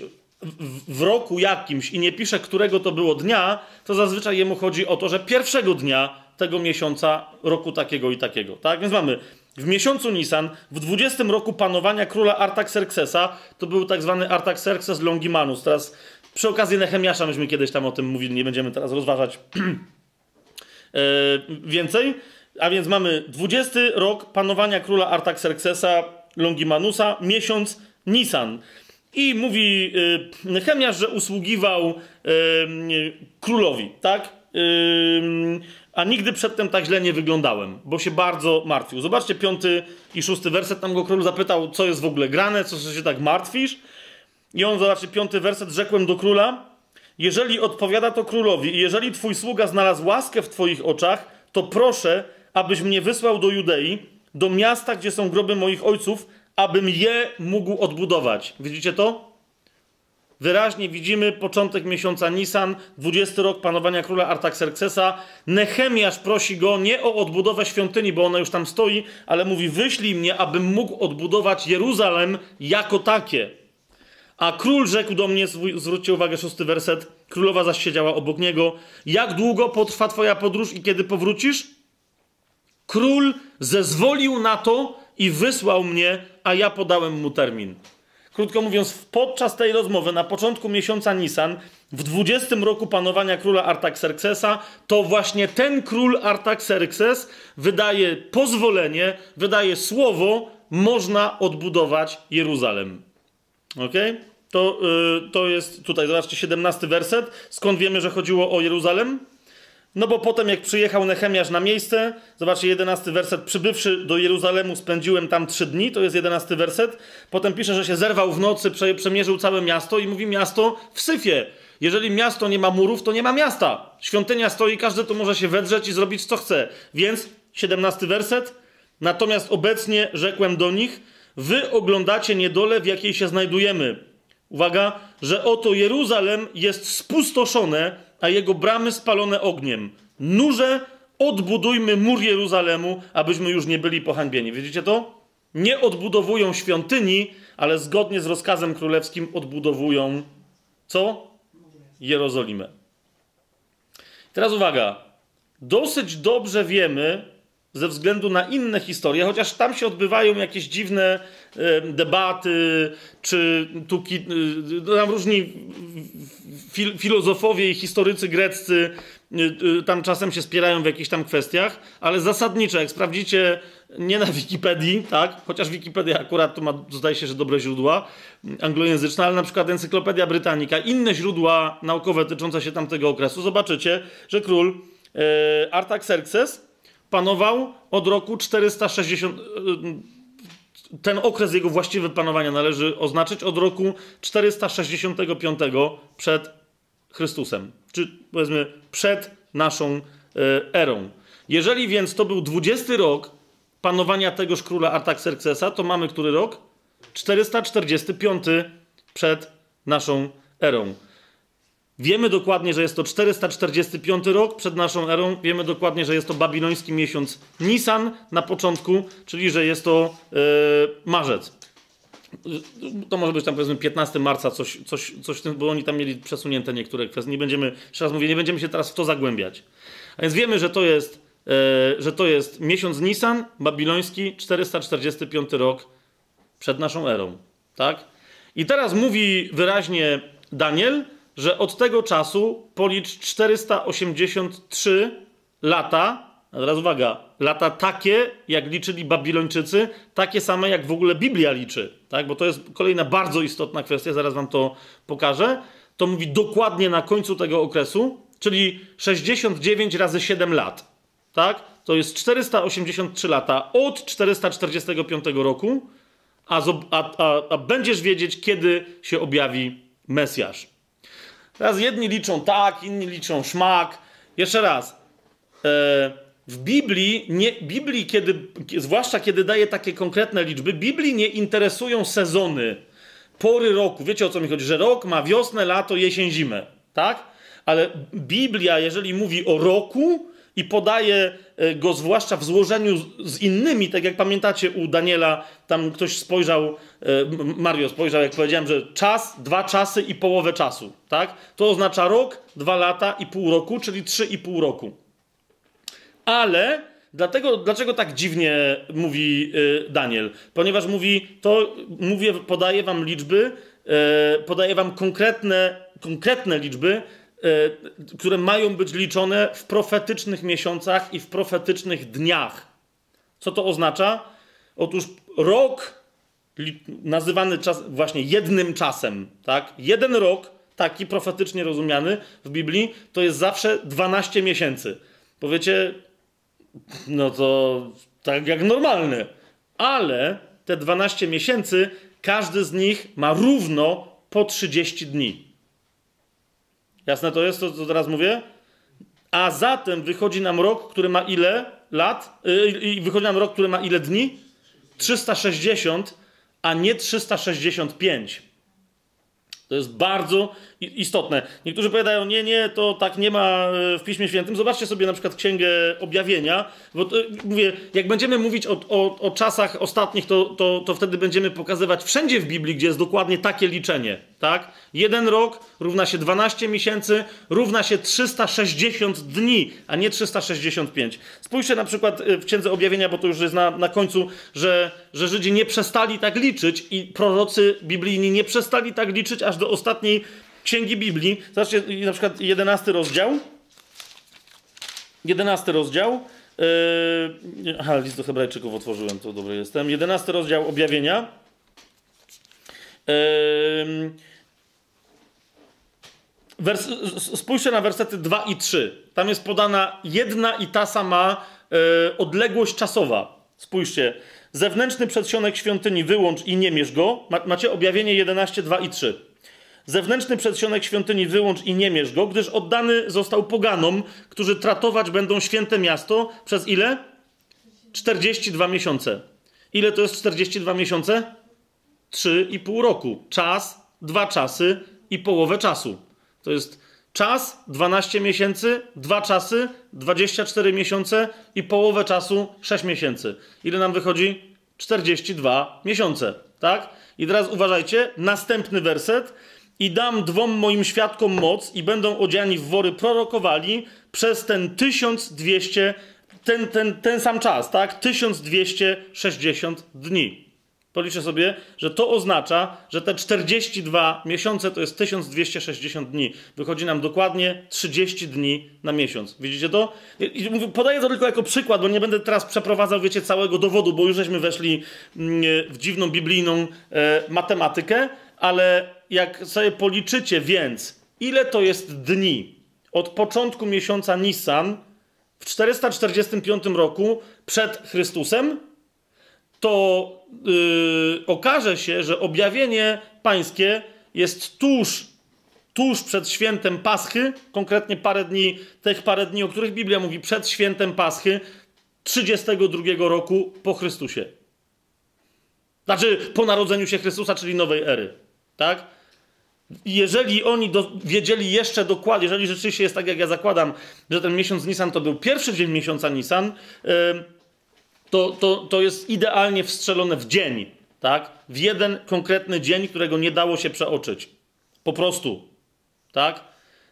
w roku jakimś i nie pisze, którego to było dnia, to zazwyczaj jemu chodzi o to, że pierwszego dnia tego miesiąca roku takiego i takiego. Tak? Więc mamy w miesiącu Nisan, w 20 roku panowania króla Artaxerxesa, to był tak zwany Artaxerxes Longimanus. Teraz przy okazji Nehemiasza myśmy kiedyś tam o tym mówili, nie będziemy teraz rozważać [clears throat] e, więcej. A więc mamy 20 rok panowania króla Artaxerxesa Longimanusa, miesiąc Nisan. I mówi y, Nehemiasz, że usługiwał y, królowi, tak? Y, a nigdy przedtem tak źle nie wyglądałem, bo się bardzo martwił. Zobaczcie piąty i szósty werset, tam go król zapytał, co jest w ogóle grane, co się tak martwisz. I on, zobaczy, piąty werset, rzekłem do króla, jeżeli odpowiada to królowi i jeżeli twój sługa znalazł łaskę w twoich oczach, to proszę, abyś mnie wysłał do Judei, do miasta, gdzie są groby moich ojców, abym je mógł odbudować. Widzicie to? Wyraźnie widzimy początek miesiąca Nisan, 20 rok panowania króla Artaxerxesa. Nehemiasz prosi go nie o odbudowę świątyni, bo ona już tam stoi, ale mówi: Wyślij mnie, abym mógł odbudować Jeruzalem jako takie. A król rzekł do mnie, zwróćcie uwagę, szósty werset, królowa zaś siedziała obok niego. Jak długo potrwa twoja podróż i kiedy powrócisz? Król zezwolił na to i wysłał mnie, a ja podałem mu termin. Krótko mówiąc, podczas tej rozmowy, na początku miesiąca Nisan, w 20 roku panowania króla Artaxerxesa, to właśnie ten król Artaxerxes wydaje pozwolenie, wydaje słowo, można odbudować Jeruzalem. Ok? To, yy, to jest tutaj, zobaczcie, 17 werset. Skąd wiemy, że chodziło o Jeruzalem? No bo potem jak przyjechał Nehemiasz na miejsce, zobaczcie, jedenasty werset, przybywszy do Jeruzalemu spędziłem tam trzy dni, to jest jedenasty werset. Potem pisze, że się zerwał w nocy, prze, przemierzył całe miasto i mówi miasto w syfie. Jeżeli miasto nie ma murów, to nie ma miasta. Świątynia stoi, każdy tu może się wedrzeć i zrobić co chce. Więc, siedemnasty werset, natomiast obecnie rzekłem do nich, wy oglądacie niedolę, w jakiej się znajdujemy. Uwaga, że oto Jeruzalem jest spustoszone, a jego bramy spalone ogniem. Nurze, odbudujmy mur Jeruzalemu, abyśmy już nie byli pohańbieni. Widzicie to? Nie odbudowują świątyni, ale zgodnie z rozkazem królewskim odbudowują co? Jerozolimę. Teraz uwaga. Dosyć dobrze wiemy, ze względu na inne historie, chociaż tam się odbywają jakieś dziwne e, debaty, czy tu e, tam różni fil, filozofowie i historycy greccy e, tam czasem się spierają w jakichś tam kwestiach, ale zasadniczo, jak sprawdzicie nie na Wikipedii, tak, chociaż Wikipedia akurat to ma, zdaje się, że dobre źródła anglojęzyczne, ale na przykład Encyklopedia Britannica, inne źródła naukowe dotyczące się tamtego okresu, zobaczycie, że król Artaxerxes panował od roku 460. Ten okres jego właściwe panowania należy oznaczyć od roku 465 przed Chrystusem, czy powiedzmy przed naszą e, erą. Jeżeli więc to był 20 rok panowania tegoż króla Artaxerxesa, to mamy który rok? 445 przed naszą erą. Wiemy dokładnie, że jest to 445 rok przed naszą erą. Wiemy dokładnie, że jest to babiloński miesiąc Nisan na początku, czyli że jest to yy, marzec. To może być tam powiedzmy 15 marca, coś, coś, coś w tym, bo oni tam mieli przesunięte niektóre kwestie. Nie będziemy, jeszcze raz mówię, nie będziemy się teraz w to zagłębiać. A więc wiemy, że to jest, yy, że to jest miesiąc Nisan, babiloński, 445 rok przed naszą erą. Tak? I teraz mówi wyraźnie Daniel, że od tego czasu policz 483 lata, a teraz uwaga, lata takie, jak liczyli Babilończycy, takie same, jak w ogóle Biblia liczy, tak? Bo to jest kolejna bardzo istotna kwestia, zaraz wam to pokażę. To mówi dokładnie na końcu tego okresu, czyli 69 razy 7 lat, tak? To jest 483 lata od 445 roku, a, a, a, a będziesz wiedzieć, kiedy się objawi Mesjasz. Teraz jedni liczą tak, inni liczą szmak. Jeszcze raz. E, w Biblii, nie, Biblii kiedy, zwłaszcza kiedy daje takie konkretne liczby, Biblii nie interesują sezony, pory roku. Wiecie o co mi chodzi? Że rok ma wiosnę, lato, jesień, zimę. Tak? Ale Biblia, jeżeli mówi o roku, i podaje e, go zwłaszcza w złożeniu z innymi, tak jak pamiętacie u Daniela, tam ktoś spojrzał, e, Mario spojrzał, jak powiedziałem, że czas, dwa czasy i połowę czasu, tak? To oznacza rok, dwa lata i pół roku, czyli trzy i pół roku. Ale dlatego, dlaczego tak dziwnie mówi e, Daniel? Ponieważ mówi, to mówię, podaję wam liczby, podaję wam konkretne, konkretne liczby, które mają być liczone w profetycznych miesiącach i w profetycznych dniach. Co to oznacza? Otóż rok, nazywany czas, właśnie jednym czasem, tak? Jeden rok, taki profetycznie rozumiany w Biblii, to jest zawsze 12 miesięcy. Powiecie, no to tak jak normalny. Ale te 12 miesięcy, każdy z nich ma równo po 30 dni. Jasne to jest, to co teraz mówię? A zatem wychodzi nam rok, który ma ile lat? Yy, I wychodzi nam rok, który ma ile dni? 360, a nie 365. To jest bardzo istotne. Niektórzy powiadają, nie, nie, to tak nie ma e, w Piśmie Świętym. Zobaczcie sobie na przykład Księgę Objawienia, bo to, mówię, jak będziemy mówić o, o, o czasach ostatnich, to, to, to wtedy będziemy pokazywać wszędzie w Biblii, gdzie jest dokładnie takie liczenie, tak? Jeden rok równa się 12 miesięcy, równa się 360 dni, a nie 365. Spójrzcie na przykład e, w Księdze Objawienia, bo to już jest na, na końcu, że, że Żydzi nie przestali tak liczyć i prorocy biblijni nie przestali tak liczyć aż do ostatniej księgi Biblii. Zobaczcie, na przykład 11 rozdział. 11 rozdział. Yy, aha, list do Hebrajczyków otworzyłem, to dobry jestem. 11 rozdział objawienia. Yy, wers, spójrzcie na wersety 2 i 3. Tam jest podana jedna i ta sama yy, odległość czasowa. Spójrzcie. Zewnętrzny przedsionek świątyni wyłącz i nie mierz go. Macie objawienie 11, 2 i 3. Zewnętrzny przedsionek świątyni wyłącz i nie mierz go, gdyż oddany został poganom, którzy tratować będą święte miasto przez ile? 42 miesiące. Ile to jest 42 miesiące? 3,5 roku. Czas, dwa czasy i połowę czasu. To jest czas 12 miesięcy, dwa czasy 24 miesiące i połowę czasu 6 miesięcy. Ile nam wychodzi? 42 miesiące, tak? I teraz uważajcie, następny werset i dam dwom moim świadkom moc i będą odziani w wory prorokowali przez ten 1200, ten, ten, ten sam czas, tak? 1260 dni. Policzę sobie, że to oznacza, że te 42 miesiące to jest 1260 dni. Wychodzi nam dokładnie 30 dni na miesiąc. Widzicie to? I podaję to tylko jako przykład, bo nie będę teraz przeprowadzał, wiecie, całego dowodu, bo już żeśmy weszli mm, w dziwną biblijną e, matematykę, ale jak sobie policzycie więc, ile to jest dni od początku miesiąca Nisan w 445 roku przed Chrystusem, to yy, okaże się, że objawienie pańskie jest tuż, tuż przed świętem Paschy, konkretnie parę dni, tych parę dni, o których Biblia mówi, przed świętem Paschy 32 roku po Chrystusie. Znaczy po narodzeniu się Chrystusa, czyli nowej ery. Tak? Jeżeli oni do, wiedzieli jeszcze dokładnie, jeżeli rzeczywiście jest tak, jak ja zakładam, że ten miesiąc Nisan to był pierwszy dzień miesiąca Nisan, to, to, to jest idealnie wstrzelone w dzień, tak? W jeden konkretny dzień, którego nie dało się przeoczyć. Po prostu, tak?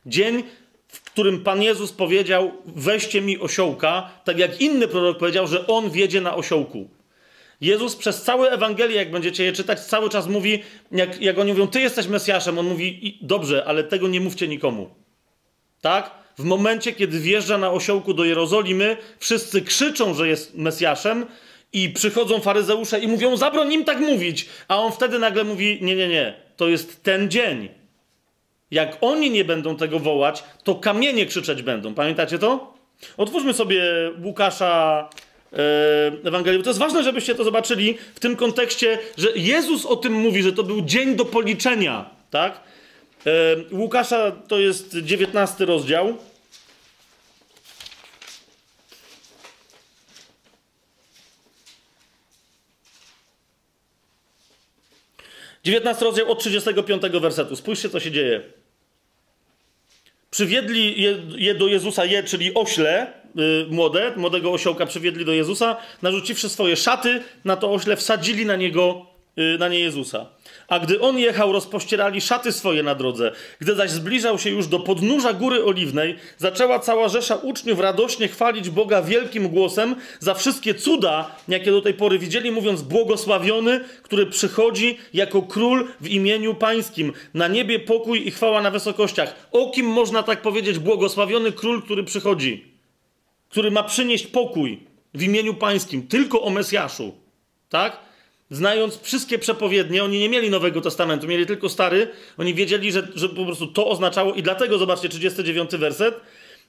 Dzień, w którym Pan Jezus powiedział: Weźcie mi osiołka, tak jak inny prorok powiedział, że on wiedzie na osiołku. Jezus przez całe Ewangelię, jak będziecie je czytać, cały czas mówi, jak, jak oni mówią, ty jesteś Mesjaszem, on mówi, dobrze, ale tego nie mówcie nikomu. Tak? w momencie, kiedy wjeżdża na osiołku do Jerozolimy, wszyscy krzyczą, że jest Mesjaszem i przychodzą faryzeusze i mówią, zabroń im tak mówić. A on wtedy nagle mówi, nie, nie, nie, to jest ten dzień. Jak oni nie będą tego wołać, to kamienie krzyczeć będą. Pamiętacie to? Otwórzmy sobie Łukasza e, Ewangelię. To jest ważne, żebyście to zobaczyli w tym kontekście, że Jezus o tym mówi, że to był dzień do policzenia. Tak? E, Łukasza to jest 19 rozdział. 19 rozdział od 35 wersetu. Spójrzcie, co się dzieje. Przywiedli je, je do Jezusa, je, czyli ośle młode, młodego osiołka przywiedli do Jezusa, narzuciwszy swoje szaty na to ośle, wsadzili na niego, y, na nie Jezusa. A gdy on jechał, rozpościerali szaty swoje na drodze. Gdy zaś zbliżał się już do podnóża Góry Oliwnej, zaczęła cała rzesza uczniów radośnie chwalić Boga wielkim głosem za wszystkie cuda, jakie do tej pory widzieli, mówiąc błogosławiony, który przychodzi jako król w imieniu pańskim. Na niebie pokój i chwała na wysokościach. O kim można tak powiedzieć błogosławiony król, który przychodzi? Który ma przynieść pokój w imieniu pańskim. Tylko o Mesjaszu. Tak? znając wszystkie przepowiednie, oni nie mieli Nowego Testamentu, mieli tylko Stary, oni wiedzieli, że, że po prostu to oznaczało i dlatego, zobaczcie, 39 werset,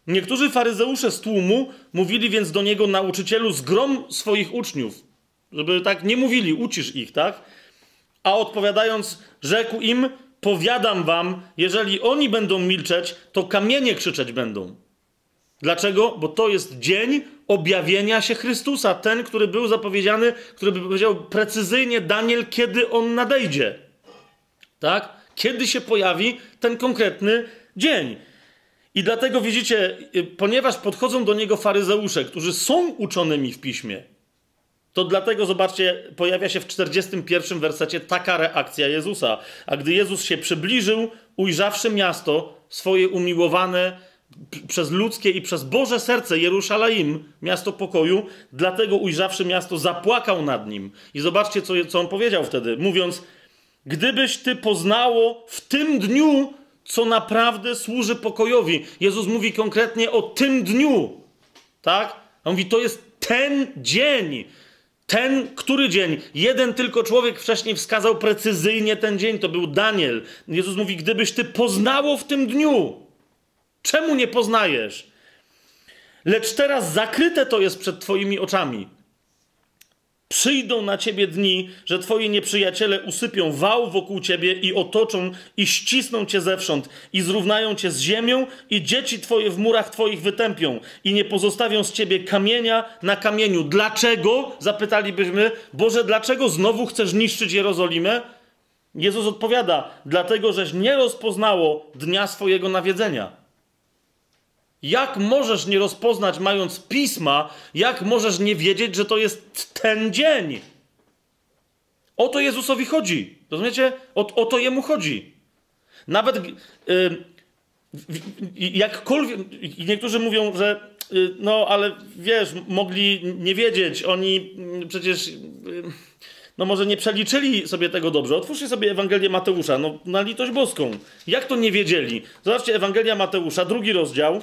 niektórzy faryzeusze z tłumu mówili więc do niego, nauczycielu, zgrom swoich uczniów, żeby tak nie mówili, ucisz ich, tak? A odpowiadając, rzekł im, powiadam wam, jeżeli oni będą milczeć, to kamienie krzyczeć będą. Dlaczego? Bo to jest dzień objawienia się Chrystusa, ten, który był zapowiedziany, który by powiedział precyzyjnie Daniel, kiedy on nadejdzie. Tak? Kiedy się pojawi ten konkretny dzień. I dlatego widzicie, y, ponieważ podchodzą do niego faryzeusze, którzy są uczonymi w piśmie, to dlatego, zobaczcie, pojawia się w 41 wersecie taka reakcja Jezusa. A gdy Jezus się przybliżył, ujrzawszy miasto, swoje umiłowane, przez ludzkie i przez Boże serce Jerusalem, miasto pokoju, dlatego ujrzawszy miasto, zapłakał nad nim. I zobaczcie, co, co on powiedział wtedy, mówiąc: Gdybyś ty poznało w tym dniu, co naprawdę służy pokojowi. Jezus mówi konkretnie o tym dniu. Tak? On mówi, to jest ten dzień. Ten, który dzień? Jeden tylko człowiek wcześniej wskazał precyzyjnie ten dzień, to był Daniel. Jezus mówi, gdybyś ty poznało w tym dniu, Czemu nie poznajesz? Lecz teraz zakryte to jest przed Twoimi oczami. Przyjdą na ciebie dni, że twoi nieprzyjaciele usypią wał wokół ciebie i otoczą i ścisną cię zewsząd i zrównają cię z ziemią i dzieci twoje w murach twoich wytępią i nie pozostawią z ciebie kamienia na kamieniu. Dlaczego? Zapytalibyśmy, Boże, dlaczego znowu chcesz niszczyć Jerozolimę? Jezus odpowiada, dlatego żeś nie rozpoznało dnia swojego nawiedzenia. Jak możesz nie rozpoznać, mając pisma, jak możesz nie wiedzieć, że to jest ten dzień? O to Jezusowi chodzi. Rozumiecie? O, o to jemu chodzi. Nawet yy, jakkolwiek. Niektórzy mówią, że yy, no, ale wiesz, mogli nie wiedzieć. Oni yy, przecież. Y, no może nie przeliczyli sobie tego dobrze. Otwórzcie sobie Ewangelię Mateusza, no na litość boską. Jak to nie wiedzieli? Zobaczcie, Ewangelia Mateusza, drugi rozdział.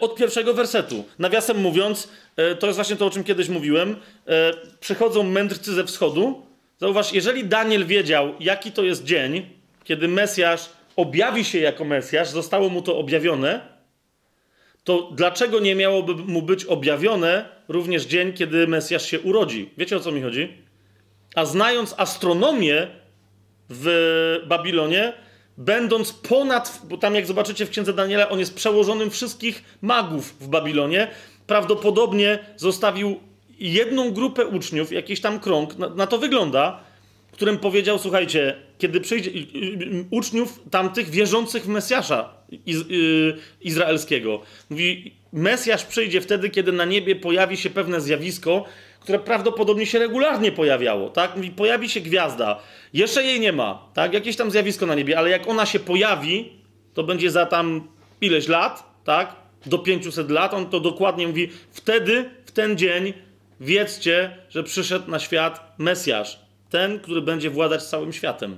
Od pierwszego wersetu. Nawiasem mówiąc, e, to jest właśnie to, o czym kiedyś mówiłem. E, przychodzą mędrcy ze wschodu. Zauważ, jeżeli Daniel wiedział, jaki to jest dzień, kiedy Mesjasz objawi się jako Mesjasz, zostało mu to objawione, to dlaczego nie miałoby mu być objawione również dzień, kiedy Mesjasz się urodzi? Wiecie o co mi chodzi? A znając astronomię w Babilonie, będąc ponad, bo tam jak zobaczycie w księdze Daniela, on jest przełożonym wszystkich magów w Babilonie, prawdopodobnie zostawił jedną grupę uczniów, jakiś tam krąg, na, na to wygląda, którym powiedział, słuchajcie, kiedy przyjdzie uczniów tamtych wierzących w Mesjasza iz, yy, izraelskiego. Mówi, Mesjasz przyjdzie wtedy, kiedy na niebie pojawi się pewne zjawisko, które prawdopodobnie się regularnie pojawiało, tak? Mówi, pojawi się gwiazda. Jeszcze jej nie ma, tak? Jakieś tam zjawisko na niebie, ale jak ona się pojawi, to będzie za tam ileś lat, tak? Do 500 lat. On to dokładnie mówi. Wtedy, w ten dzień, wiedzcie, że przyszedł na świat Mesjasz. Ten, który będzie władać całym światem.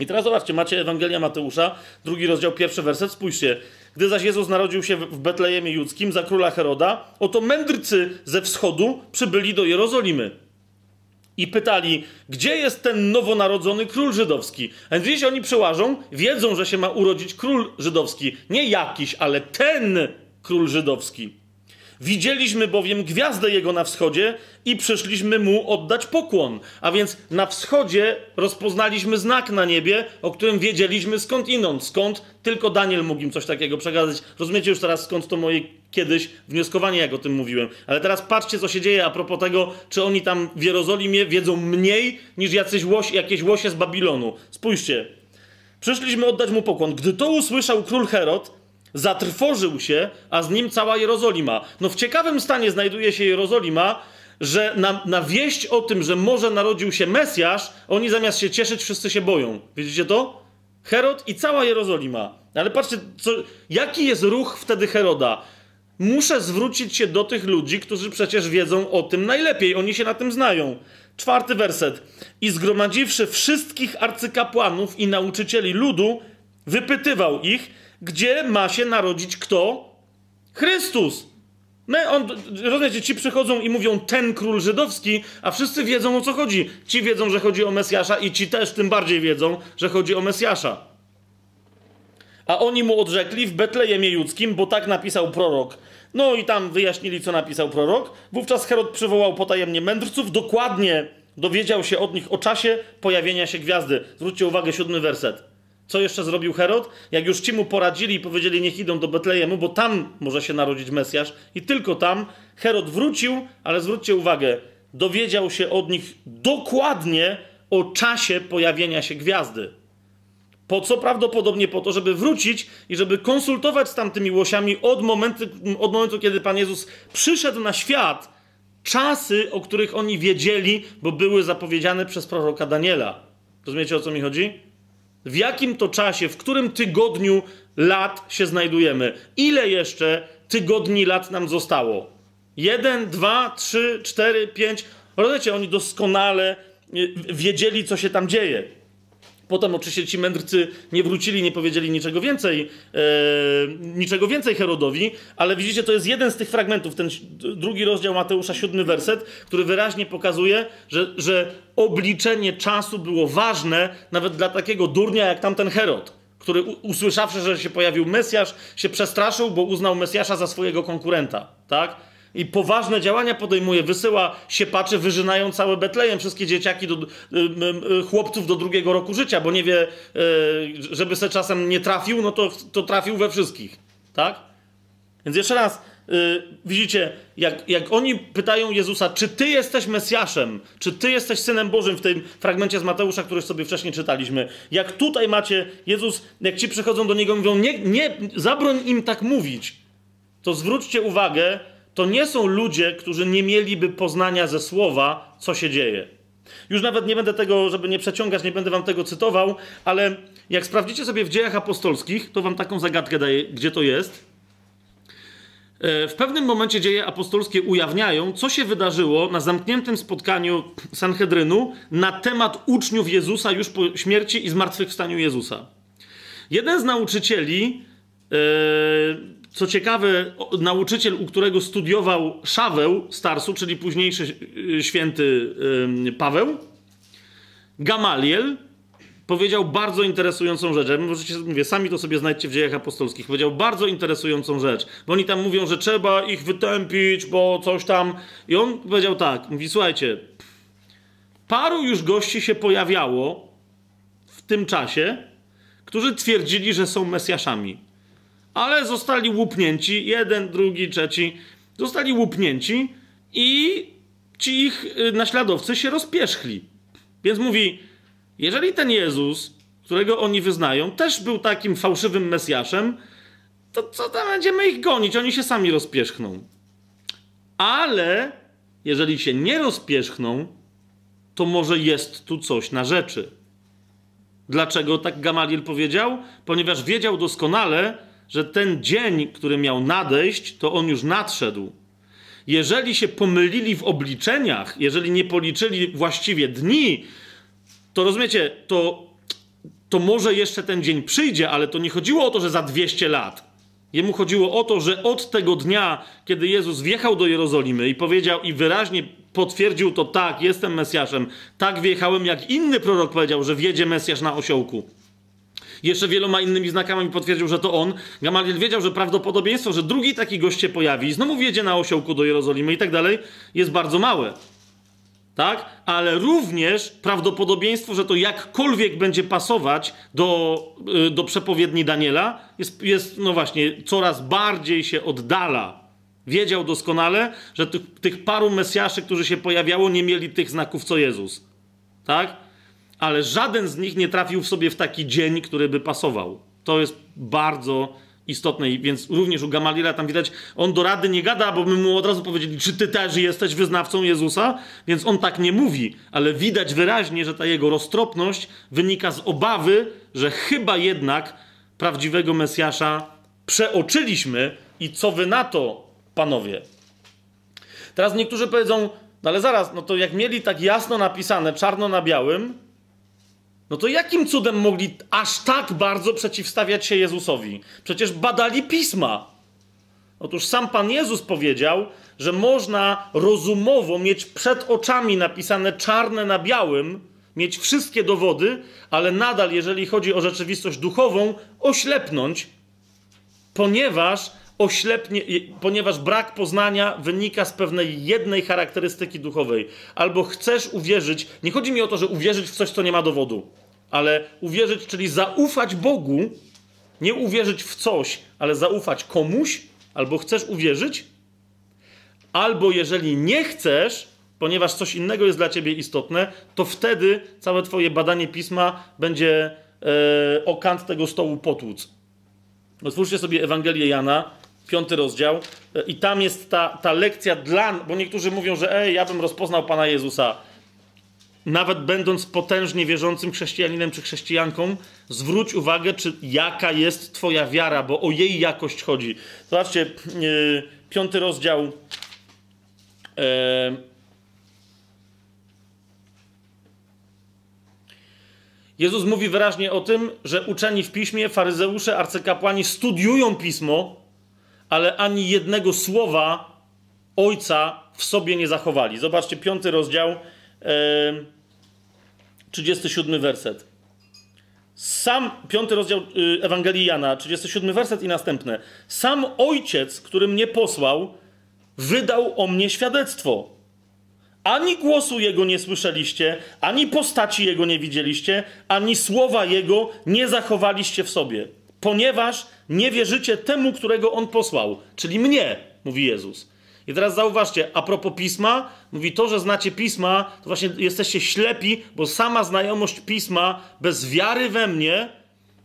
I teraz zobaczcie, macie Ewangelia Mateusza, drugi rozdział, pierwszy werset, spójrzcie. Gdy zaś Jezus narodził się w Betlejemie Judzkim za króla Heroda, oto mędrcy ze wschodu przybyli do Jerozolimy i pytali, gdzie jest ten nowonarodzony król żydowski? A więc wiecie, oni przełażą, wiedzą, że się ma urodzić król żydowski. Nie jakiś, ale ten król żydowski. Widzieliśmy bowiem gwiazdę jego na wschodzie i przyszliśmy mu oddać pokłon. A więc na wschodzie rozpoznaliśmy znak na niebie, o którym wiedzieliśmy skąd inąd. Skąd tylko Daniel mógł im coś takiego przekazać. Rozumiecie już teraz skąd to moje kiedyś wnioskowanie, jak o tym mówiłem. Ale teraz patrzcie, co się dzieje a propos tego, czy oni tam w Jerozolimie wiedzą mniej niż jacyś łoś, jakieś łosie z Babilonu. Spójrzcie. Przyszliśmy oddać mu pokłon. Gdy to usłyszał król Herod, zatrwożył się, a z nim cała Jerozolima. No w ciekawym stanie znajduje się Jerozolima, że na, na wieść o tym, że może narodził się Mesjasz, oni zamiast się cieszyć, wszyscy się boją. Widzicie to? Herod i cała Jerozolima. Ale patrzcie, co, jaki jest ruch wtedy Heroda? Muszę zwrócić się do tych ludzi, którzy przecież wiedzą o tym najlepiej. Oni się na tym znają. Czwarty werset. I zgromadziwszy wszystkich arcykapłanów i nauczycieli ludu, wypytywał ich, gdzie ma się narodzić kto? Chrystus. My, on, rozumiecie, ci przychodzą i mówią ten król żydowski, a wszyscy wiedzą o co chodzi. Ci wiedzą, że chodzi o Mesjasza i ci też tym bardziej wiedzą, że chodzi o Mesjasza. A oni mu odrzekli w Betlejemie Judzkim, bo tak napisał prorok. No i tam wyjaśnili, co napisał prorok. Wówczas Herod przywołał potajemnie mędrców, dokładnie dowiedział się od nich o czasie pojawienia się gwiazdy. Zwróćcie uwagę, siódmy werset. Co jeszcze zrobił Herod? Jak już ci mu poradzili i powiedzieli, niech idą do Betlejemu, bo tam może się narodzić Mesjasz, i tylko tam Herod wrócił, ale zwróćcie uwagę, dowiedział się od nich dokładnie o czasie pojawienia się gwiazdy. Po co? Prawdopodobnie po to, żeby wrócić i żeby konsultować z tamtymi łosiami od momentu, od momentu, kiedy Pan Jezus przyszedł na świat, czasy, o których oni wiedzieli, bo były zapowiedziane przez proroka Daniela. Rozumiecie o co mi chodzi? W jakim to czasie, w którym tygodniu lat się znajdujemy? Ile jeszcze tygodni lat nam zostało? Jeden, dwa, trzy, cztery, pięć. Rozumiecie, oni doskonale wiedzieli, co się tam dzieje. Potem oczywiście ci mędrcy nie wrócili, nie powiedzieli niczego więcej, e, niczego więcej Herodowi, ale widzicie, to jest jeden z tych fragmentów, ten drugi rozdział Mateusza, siódmy werset, który wyraźnie pokazuje, że, że obliczenie czasu było ważne nawet dla takiego durnia jak tamten Herod, który usłyszawszy, że się pojawił Mesjasz, się przestraszył, bo uznał Mesjasza za swojego konkurenta, tak? I poważne działania podejmuje, wysyła siepaczy, wyżynają całe Betlejem, wszystkie dzieciaki, do, y, y, y, chłopców do drugiego roku życia, bo nie wie, żeby se czasem nie trafił, no to, to trafił we wszystkich, tak? Więc jeszcze raz, widzicie, jak, jak oni pytają Jezusa, czy ty jesteś Mesjaszem, czy ty jesteś Synem Bożym? W tym fragmencie z Mateusza, który sobie wcześniej czytaliśmy, jak tutaj macie, Jezus, jak ci przychodzą do Niego, mówią, nie, nie, zabroń im tak mówić, to zwróćcie uwagę, to nie są ludzie, którzy nie mieliby poznania ze słowa, co się dzieje. Już nawet nie będę tego, żeby nie przeciągać, nie będę wam tego cytował, ale jak sprawdzicie sobie w dziejach apostolskich, to wam taką zagadkę daję, gdzie to jest. E, w pewnym momencie dzieje apostolskie ujawniają, co się wydarzyło na zamkniętym spotkaniu Sanhedrynu na temat uczniów Jezusa już po śmierci i zmartwychwstaniu Jezusa. Jeden z nauczycieli yy, co ciekawe, nauczyciel, u którego studiował Szaweł Starsu, czyli późniejszy y, święty Paweł, Gamaliel, powiedział bardzo interesującą rzecz. Możecie, mówię, sami to sobie znajdźcie w dziejach apostolskich. Powiedział bardzo interesującą rzecz, bo oni tam mówią, że trzeba ich wytępić, bo coś tam. I on powiedział tak, mówi, słuchajcie, paru już gości się pojawiało w tym czasie, którzy twierdzili, że są Mesjaszami ale zostali łupnięci, jeden, drugi, trzeci, zostali łupnięci i ci ich y, naśladowcy się rozpierzchli. Więc mówi, jeżeli ten Jezus, którego oni wyznają, też był takim fałszywym Mesjaszem, to co tam będziemy ich gonić? Oni się sami rozpierzchną. Ale jeżeli się nie rozpierzchną, to może jest tu coś na rzeczy. Dlaczego tak Gamaliel powiedział? Ponieważ wiedział doskonale, że ten dzień, który miał nadejść, to on już nadszedł. Jeżeli się pomylili w obliczeniach, jeżeli nie policzyli właściwie dni, to rozumiecie, to to może jeszcze ten dzień przyjdzie, ale to nie chodziło o to, że za 200 lat. Jemu chodziło o to, że od tego dnia, kiedy Jezus wjechał do Jerozolimy i powiedział i wyraźnie potwierdził to tak, jestem Mesjaszem, tak wjechałem, jak inny prorok powiedział, że wjedzie Mesjasz na osiołku. Jeszcze wieloma innymi znakami potwierdził, że to on. Gamaliel wiedział, że prawdopodobieństwo, że drugi taki gość się pojawi i znowu wjedzie na osiołku do Jerozolimy i tak dalej, jest bardzo małe tak? Ale również prawdopodobieństwo, że to jakkolwiek będzie pasować do, y, do przepowiedni Daniela, jest, jest, no właśnie, coraz bardziej się oddala. Wiedział doskonale, że tych, tych paru Mesjaszy, którzy się pojawiało, nie mieli tych znaków co Jezus. Tak? Ale żaden z nich nie trafił w sobie w taki dzień, który by pasował. To jest bardzo istotnej, więc również u Gamaliela tam widać, on do rady nie gada, bo my mu od razu powiedzieli, czy ty też jesteś wyznawcą Jezusa? Więc on tak nie mówi, ale widać wyraźnie, że ta jego roztropność wynika z obawy, że chyba jednak prawdziwego Mesjasza przeoczyliśmy i co wy na to, panowie? Teraz niektórzy powiedzą, no ale zaraz, no to jak mieli tak jasno napisane, czarno na białym, no to jakim cudem mogli aż tak bardzo przeciwstawiać się Jezusowi? Przecież badali pisma. Otóż sam Pan Jezus powiedział, że można rozumowo mieć przed oczami napisane czarne na białym, mieć wszystkie dowody, ale nadal, jeżeli chodzi o rzeczywistość duchową, oślepnąć, ponieważ oślepnie, ponieważ brak poznania wynika z pewnej jednej charakterystyki duchowej. Albo chcesz uwierzyć, nie chodzi mi o to, że uwierzyć w coś, co nie ma dowodu ale uwierzyć, czyli zaufać Bogu, nie uwierzyć w coś, ale zaufać komuś, albo chcesz uwierzyć, albo jeżeli nie chcesz, ponieważ coś innego jest dla ciebie istotne, to wtedy całe twoje badanie pisma będzie e, o kant tego stołu potłuc. Otwórzcie sobie Ewangelię Jana, piąty rozdział, e, i tam jest ta, ta lekcja dla, bo niektórzy mówią, że ej, ja bym rozpoznał Pana Jezusa nawet będąc potężnie wierzącym chrześcijaninem czy chrześcijanką, zwróć uwagę, czy jaka jest Twoja wiara, bo o jej jakość chodzi. Zobaczcie, yy, piąty rozdział. Yy, Jezus mówi wyraźnie o tym, że uczeni w piśmie, faryzeusze, arcykapłani studiują pismo, ale ani jednego słowa Ojca w sobie nie zachowali. Zobaczcie, piąty rozdział 37 werset. Sam, piąty rozdział y, Ewangelii Jana, 37 werset i następne. Sam ojciec, który mnie posłał, wydał o mnie świadectwo. Ani głosu jego nie słyszeliście, ani postaci jego nie widzieliście, ani słowa jego nie zachowaliście w sobie, ponieważ nie wierzycie temu, którego on posłał, czyli mnie, mówi Jezus. I teraz zauważcie, a propos pisma, mówi to, że znacie pisma, to właśnie jesteście ślepi, bo sama znajomość pisma bez wiary we mnie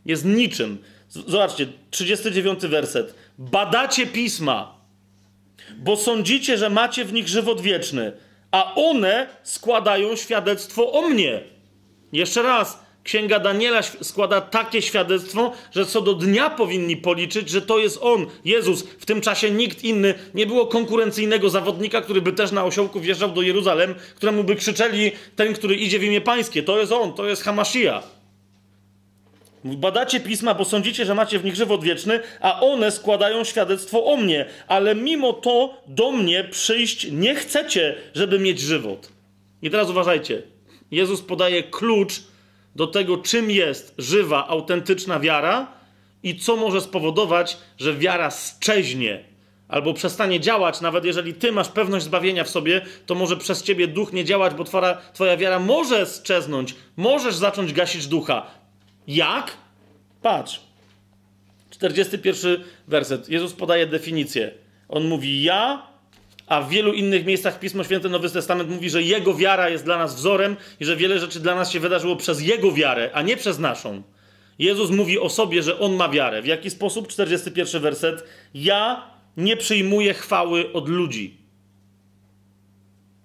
jest niczym. Zobaczcie, 39 werset. Badacie pisma, bo sądzicie, że macie w nich żywot wieczny, a one składają świadectwo o mnie. Jeszcze raz, Księga Daniela składa takie świadectwo, że co do dnia powinni policzyć, że to jest on, Jezus. W tym czasie nikt inny, nie było konkurencyjnego zawodnika, który by też na osiołku wjeżdżał do Jeruzalem, któremu by krzyczeli ten, który idzie w imię pańskie. To jest on, to jest Hamashia. Badacie pisma, bo sądzicie, że macie w nich żywot wieczny, a one składają świadectwo o mnie, ale mimo to do mnie przyjść nie chcecie, żeby mieć żywot. I teraz uważajcie. Jezus podaje klucz do tego, czym jest żywa, autentyczna wiara i co może spowodować, że wiara szczeźnie albo przestanie działać, nawet jeżeli ty masz pewność zbawienia w sobie, to może przez ciebie duch nie działać, bo twoja, twoja wiara może strzeznąć, możesz zacząć gasić ducha. Jak? Patrz. 41 werset. Jezus podaje definicję. On mówi: Ja a w wielu innych miejscach Pismo Święte Nowy Testament mówi, że Jego wiara jest dla nas wzorem i że wiele rzeczy dla nas się wydarzyło przez Jego wiarę, a nie przez naszą. Jezus mówi o sobie, że On ma wiarę. W jaki sposób? 41 werset. Ja nie przyjmuję chwały od ludzi.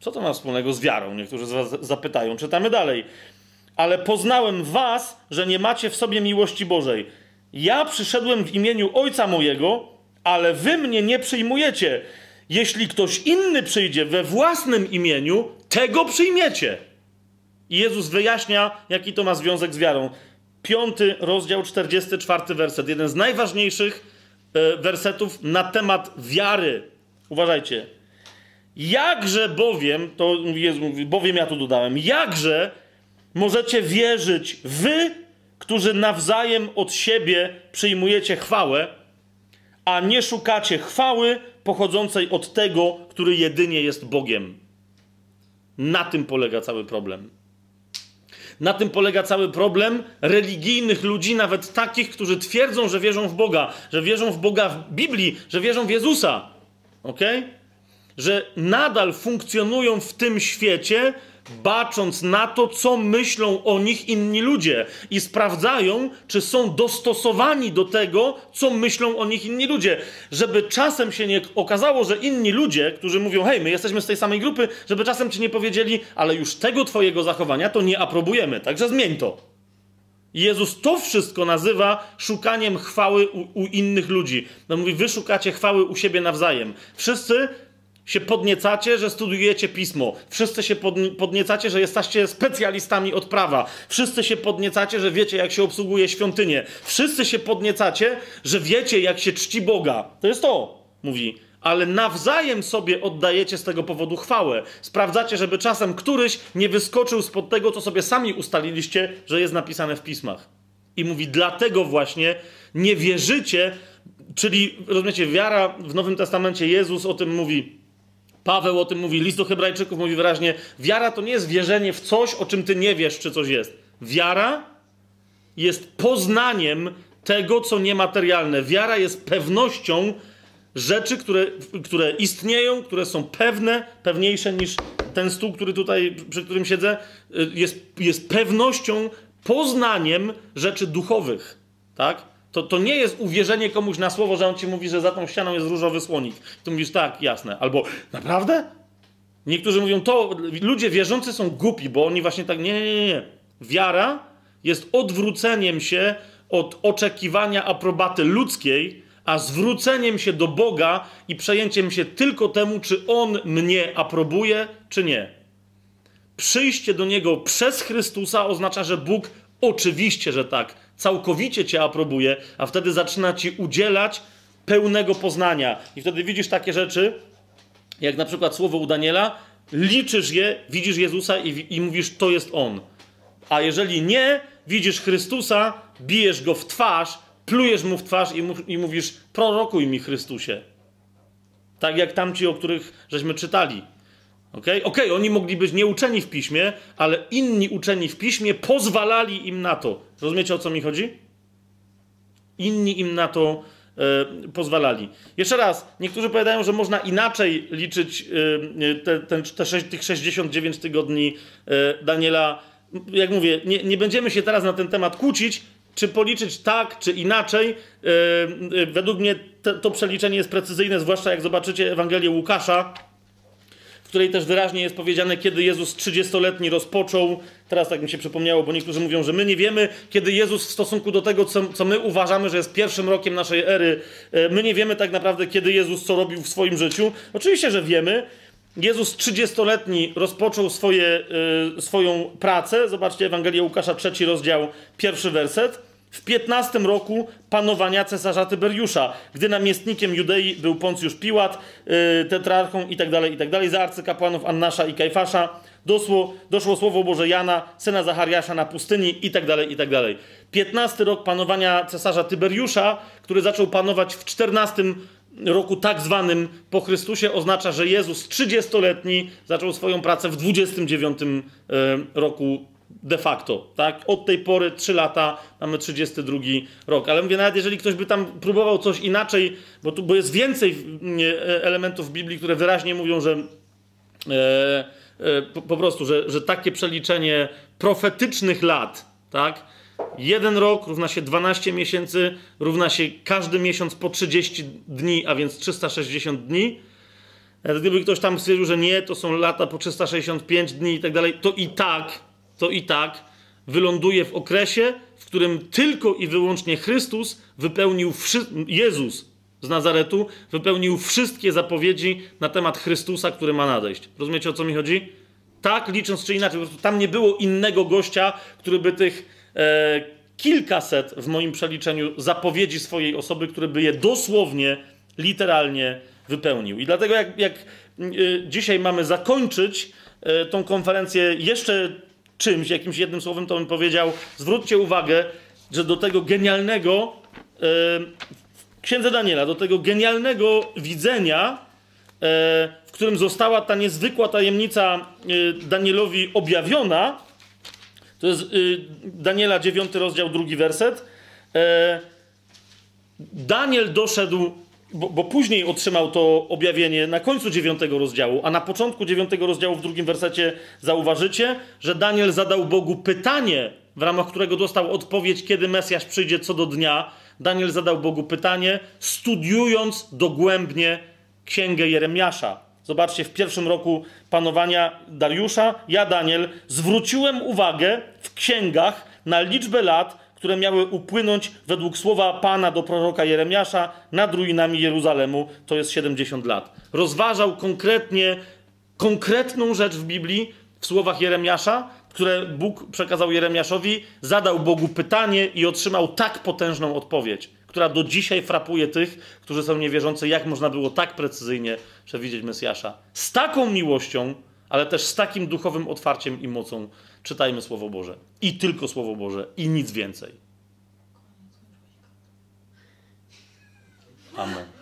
Co to ma wspólnego z wiarą? Niektórzy z Was zapytają. Czytamy dalej. Ale poznałem Was, że nie macie w sobie miłości Bożej. Ja przyszedłem w imieniu Ojca mojego, ale Wy mnie nie przyjmujecie. Jeśli ktoś inny przyjdzie we własnym imieniu, tego przyjmiecie. I Jezus wyjaśnia, jaki to ma związek z wiarą. piąty rozdział, 44 werset. Jeden z najważniejszych e, wersetów na temat wiary. Uważajcie. Jakże bowiem, to Jezus mówi, bowiem ja tu dodałem, jakże możecie wierzyć wy, którzy nawzajem od siebie przyjmujecie chwałę, a nie szukacie chwały pochodzącej od tego, który jedynie jest Bogiem. Na tym polega cały problem. Na tym polega cały problem religijnych ludzi, nawet takich, którzy twierdzą, że wierzą w Boga, że wierzą w Boga w Biblii, że wierzą w Jezusa. Ok? Że nadal funkcjonują w tym świecie bacząc na to, co myślą o nich inni ludzie i sprawdzają, czy są dostosowani do tego, co myślą o nich inni ludzie. Żeby czasem się nie okazało, że inni ludzie, którzy mówią, hej, my jesteśmy z tej samej grupy, żeby czasem ci nie powiedzieli, ale już tego twojego zachowania to nie aprobujemy, także zmień to. Jezus to wszystko nazywa szukaniem chwały u, u innych ludzi. No mówi, wy szukacie chwały u siebie nawzajem. Wszyscy się podniecacie, że studujecie pismo. Wszyscy się podniecacie, że jesteście specjalistami od prawa. Wszyscy się podniecacie, że wiecie, jak się obsługuje świątynię. Wszyscy się podniecacie, że wiecie, jak się czci Boga. To jest to, mówi. Ale nawzajem sobie oddajecie z tego powodu chwałę. Sprawdzacie, żeby czasem któryś nie wyskoczył spod tego, co sobie sami ustaliliście, że jest napisane w pismach. I mówi, dlatego właśnie nie wierzycie, czyli, rozumiecie, wiara w Nowym Testamencie, Jezus o tym mówi, Paweł o tym mówi, list do Hebrajczyków mówi wyraźnie: wiara to nie jest wierzenie w coś, o czym ty nie wiesz, czy coś jest. Wiara jest poznaniem tego, co niematerialne. Wiara jest pewnością rzeczy, które, które istnieją, które są pewne, pewniejsze niż ten stół, który tutaj, przy którym siedzę, jest, jest pewnością, poznaniem rzeczy duchowych. Tak? To, to nie jest uwierzenie komuś na słowo, że on ci mówi, że za tą ścianą jest różowy słonik. Tu mówisz, tak, jasne. Albo, naprawdę? Niektórzy mówią, to ludzie wierzący są głupi, bo oni właśnie tak, nie, nie, nie. Wiara jest odwróceniem się od oczekiwania aprobaty ludzkiej, a zwróceniem się do Boga i przejęciem się tylko temu, czy On mnie aprobuje, czy nie. Przyjście do Niego przez Chrystusa oznacza, że Bóg oczywiście, że tak, całkowicie cię aprobuje, a wtedy zaczyna ci udzielać pełnego poznania. I wtedy widzisz takie rzeczy, jak na przykład słowo u Daniela, liczysz je, widzisz Jezusa i, i mówisz, to jest On. A jeżeli nie, widzisz Chrystusa, bijesz go w twarz, plujesz mu w twarz i, mu, i mówisz, prorokuj mi Chrystusie. Tak jak tamci, o których żeśmy czytali. Okej, okay? okay, oni mogli być nieuczeni w piśmie, ale inni uczeni w piśmie pozwalali im na to. Rozumiecie o co mi chodzi? Inni im na to e, pozwalali. Jeszcze raz, niektórzy powiadają, że można inaczej liczyć e, te, ten, te sześć, tych 69 tygodni e, Daniela. Jak mówię, nie, nie będziemy się teraz na ten temat kłócić, czy policzyć tak, czy inaczej. Według mnie te, to przeliczenie jest precyzyjne, zwłaszcza jak zobaczycie Ewangelię Łukasza której też wyraźnie jest powiedziane, kiedy Jezus 30-letni rozpoczął. Teraz tak mi się przypomniało, bo niektórzy mówią, że my nie wiemy, kiedy Jezus w stosunku do tego, co, co my uważamy, że jest pierwszym rokiem naszej ery, e, my nie wiemy tak naprawdę, kiedy Jezus co robił w swoim życiu. Oczywiście, że wiemy. Jezus 30-letni rozpoczął swoje, y, swoją pracę. Zobaczcie Ewangelię Łukasza, trzeci rozdział, pierwszy werset w 15 roku panowania cesarza Tyberiusza, gdy namiestnikiem Judei był Poncjusz Piłat, yy, tetrarchą i tak dalej, i tak za arcykapłanów Annasza i Kajfasza, doszło, doszło słowo Boże Jana, syna Zachariasza na pustyni i dalej, i tak dalej. 15 rok panowania cesarza Tyberiusza, który zaczął panować w 14 roku tak zwanym po Chrystusie, oznacza, że Jezus 30-letni zaczął swoją pracę w 29 roku de facto, tak? Od tej pory 3 lata, mamy 32 rok. Ale mówię, nawet jeżeli ktoś by tam próbował coś inaczej, bo tu bo jest więcej e, elementów w Biblii, które wyraźnie mówią, że e, e, po, po, prostu, że, że takie przeliczenie profetycznych lat, tak? Jeden rok równa się 12 miesięcy, równa się każdy miesiąc po 30 dni, a więc 360 dni. Gdyby ktoś tam stwierdził, że nie, to są lata po 365 dni i tak dalej, to i tak to i tak wyląduje w okresie, w którym tylko i wyłącznie Chrystus wypełnił, Jezus z Nazaretu wypełnił wszystkie zapowiedzi na temat Chrystusa, który ma nadejść. Rozumiecie o co mi chodzi? Tak, licząc czy inaczej, po prostu tam nie było innego gościa, który by tych e, kilkaset w moim przeliczeniu zapowiedzi swojej osoby, które by je dosłownie, literalnie wypełnił. I dlatego, jak, jak y, dzisiaj mamy zakończyć y, tą konferencję jeszcze czymś, jakimś jednym słowem, to bym powiedział: zwróćcie uwagę, że do tego genialnego w księdze Daniela, do tego genialnego widzenia, y, w którym została ta niezwykła tajemnica y, Danielowi objawiona, to jest y, Daniela 9 rozdział, drugi werset. E, Daniel doszedł, bo, bo, później otrzymał to objawienie na końcu 9 rozdziału, a na początku 9 rozdziału w drugim wersecie zauważycie, że Daniel zadał Bogu pytanie, w ramach którego dostał odpowiedź, kiedy Mesjasz przyjdzie co do dnia. Daniel zadał Bogu pytanie, studiując dogłębnie księgę Jeremiasza. Zobaczcie, w pierwszym roku panowania Dariusza, ja, Daniel, zwróciłem uwagę w księgach na liczbę lat, które miały upłynąć według słowa Pana do proroka Jeremiasza nad ruinami Jeruzalemu, to jest 70 lat. Rozważał konkretnie, konkretną rzecz w Biblii, w słowach Jeremiasza, które Bóg przekazał Jeremiaszowi, zadał Bogu pytanie i otrzymał tak potężną odpowiedź która do dzisiaj frapuje tych, którzy są niewierzący, jak można było tak precyzyjnie przewidzieć Mesjasza. Z taką miłością, ale też z takim duchowym otwarciem i mocą czytajmy Słowo Boże. I tylko Słowo Boże, i nic więcej. Amen.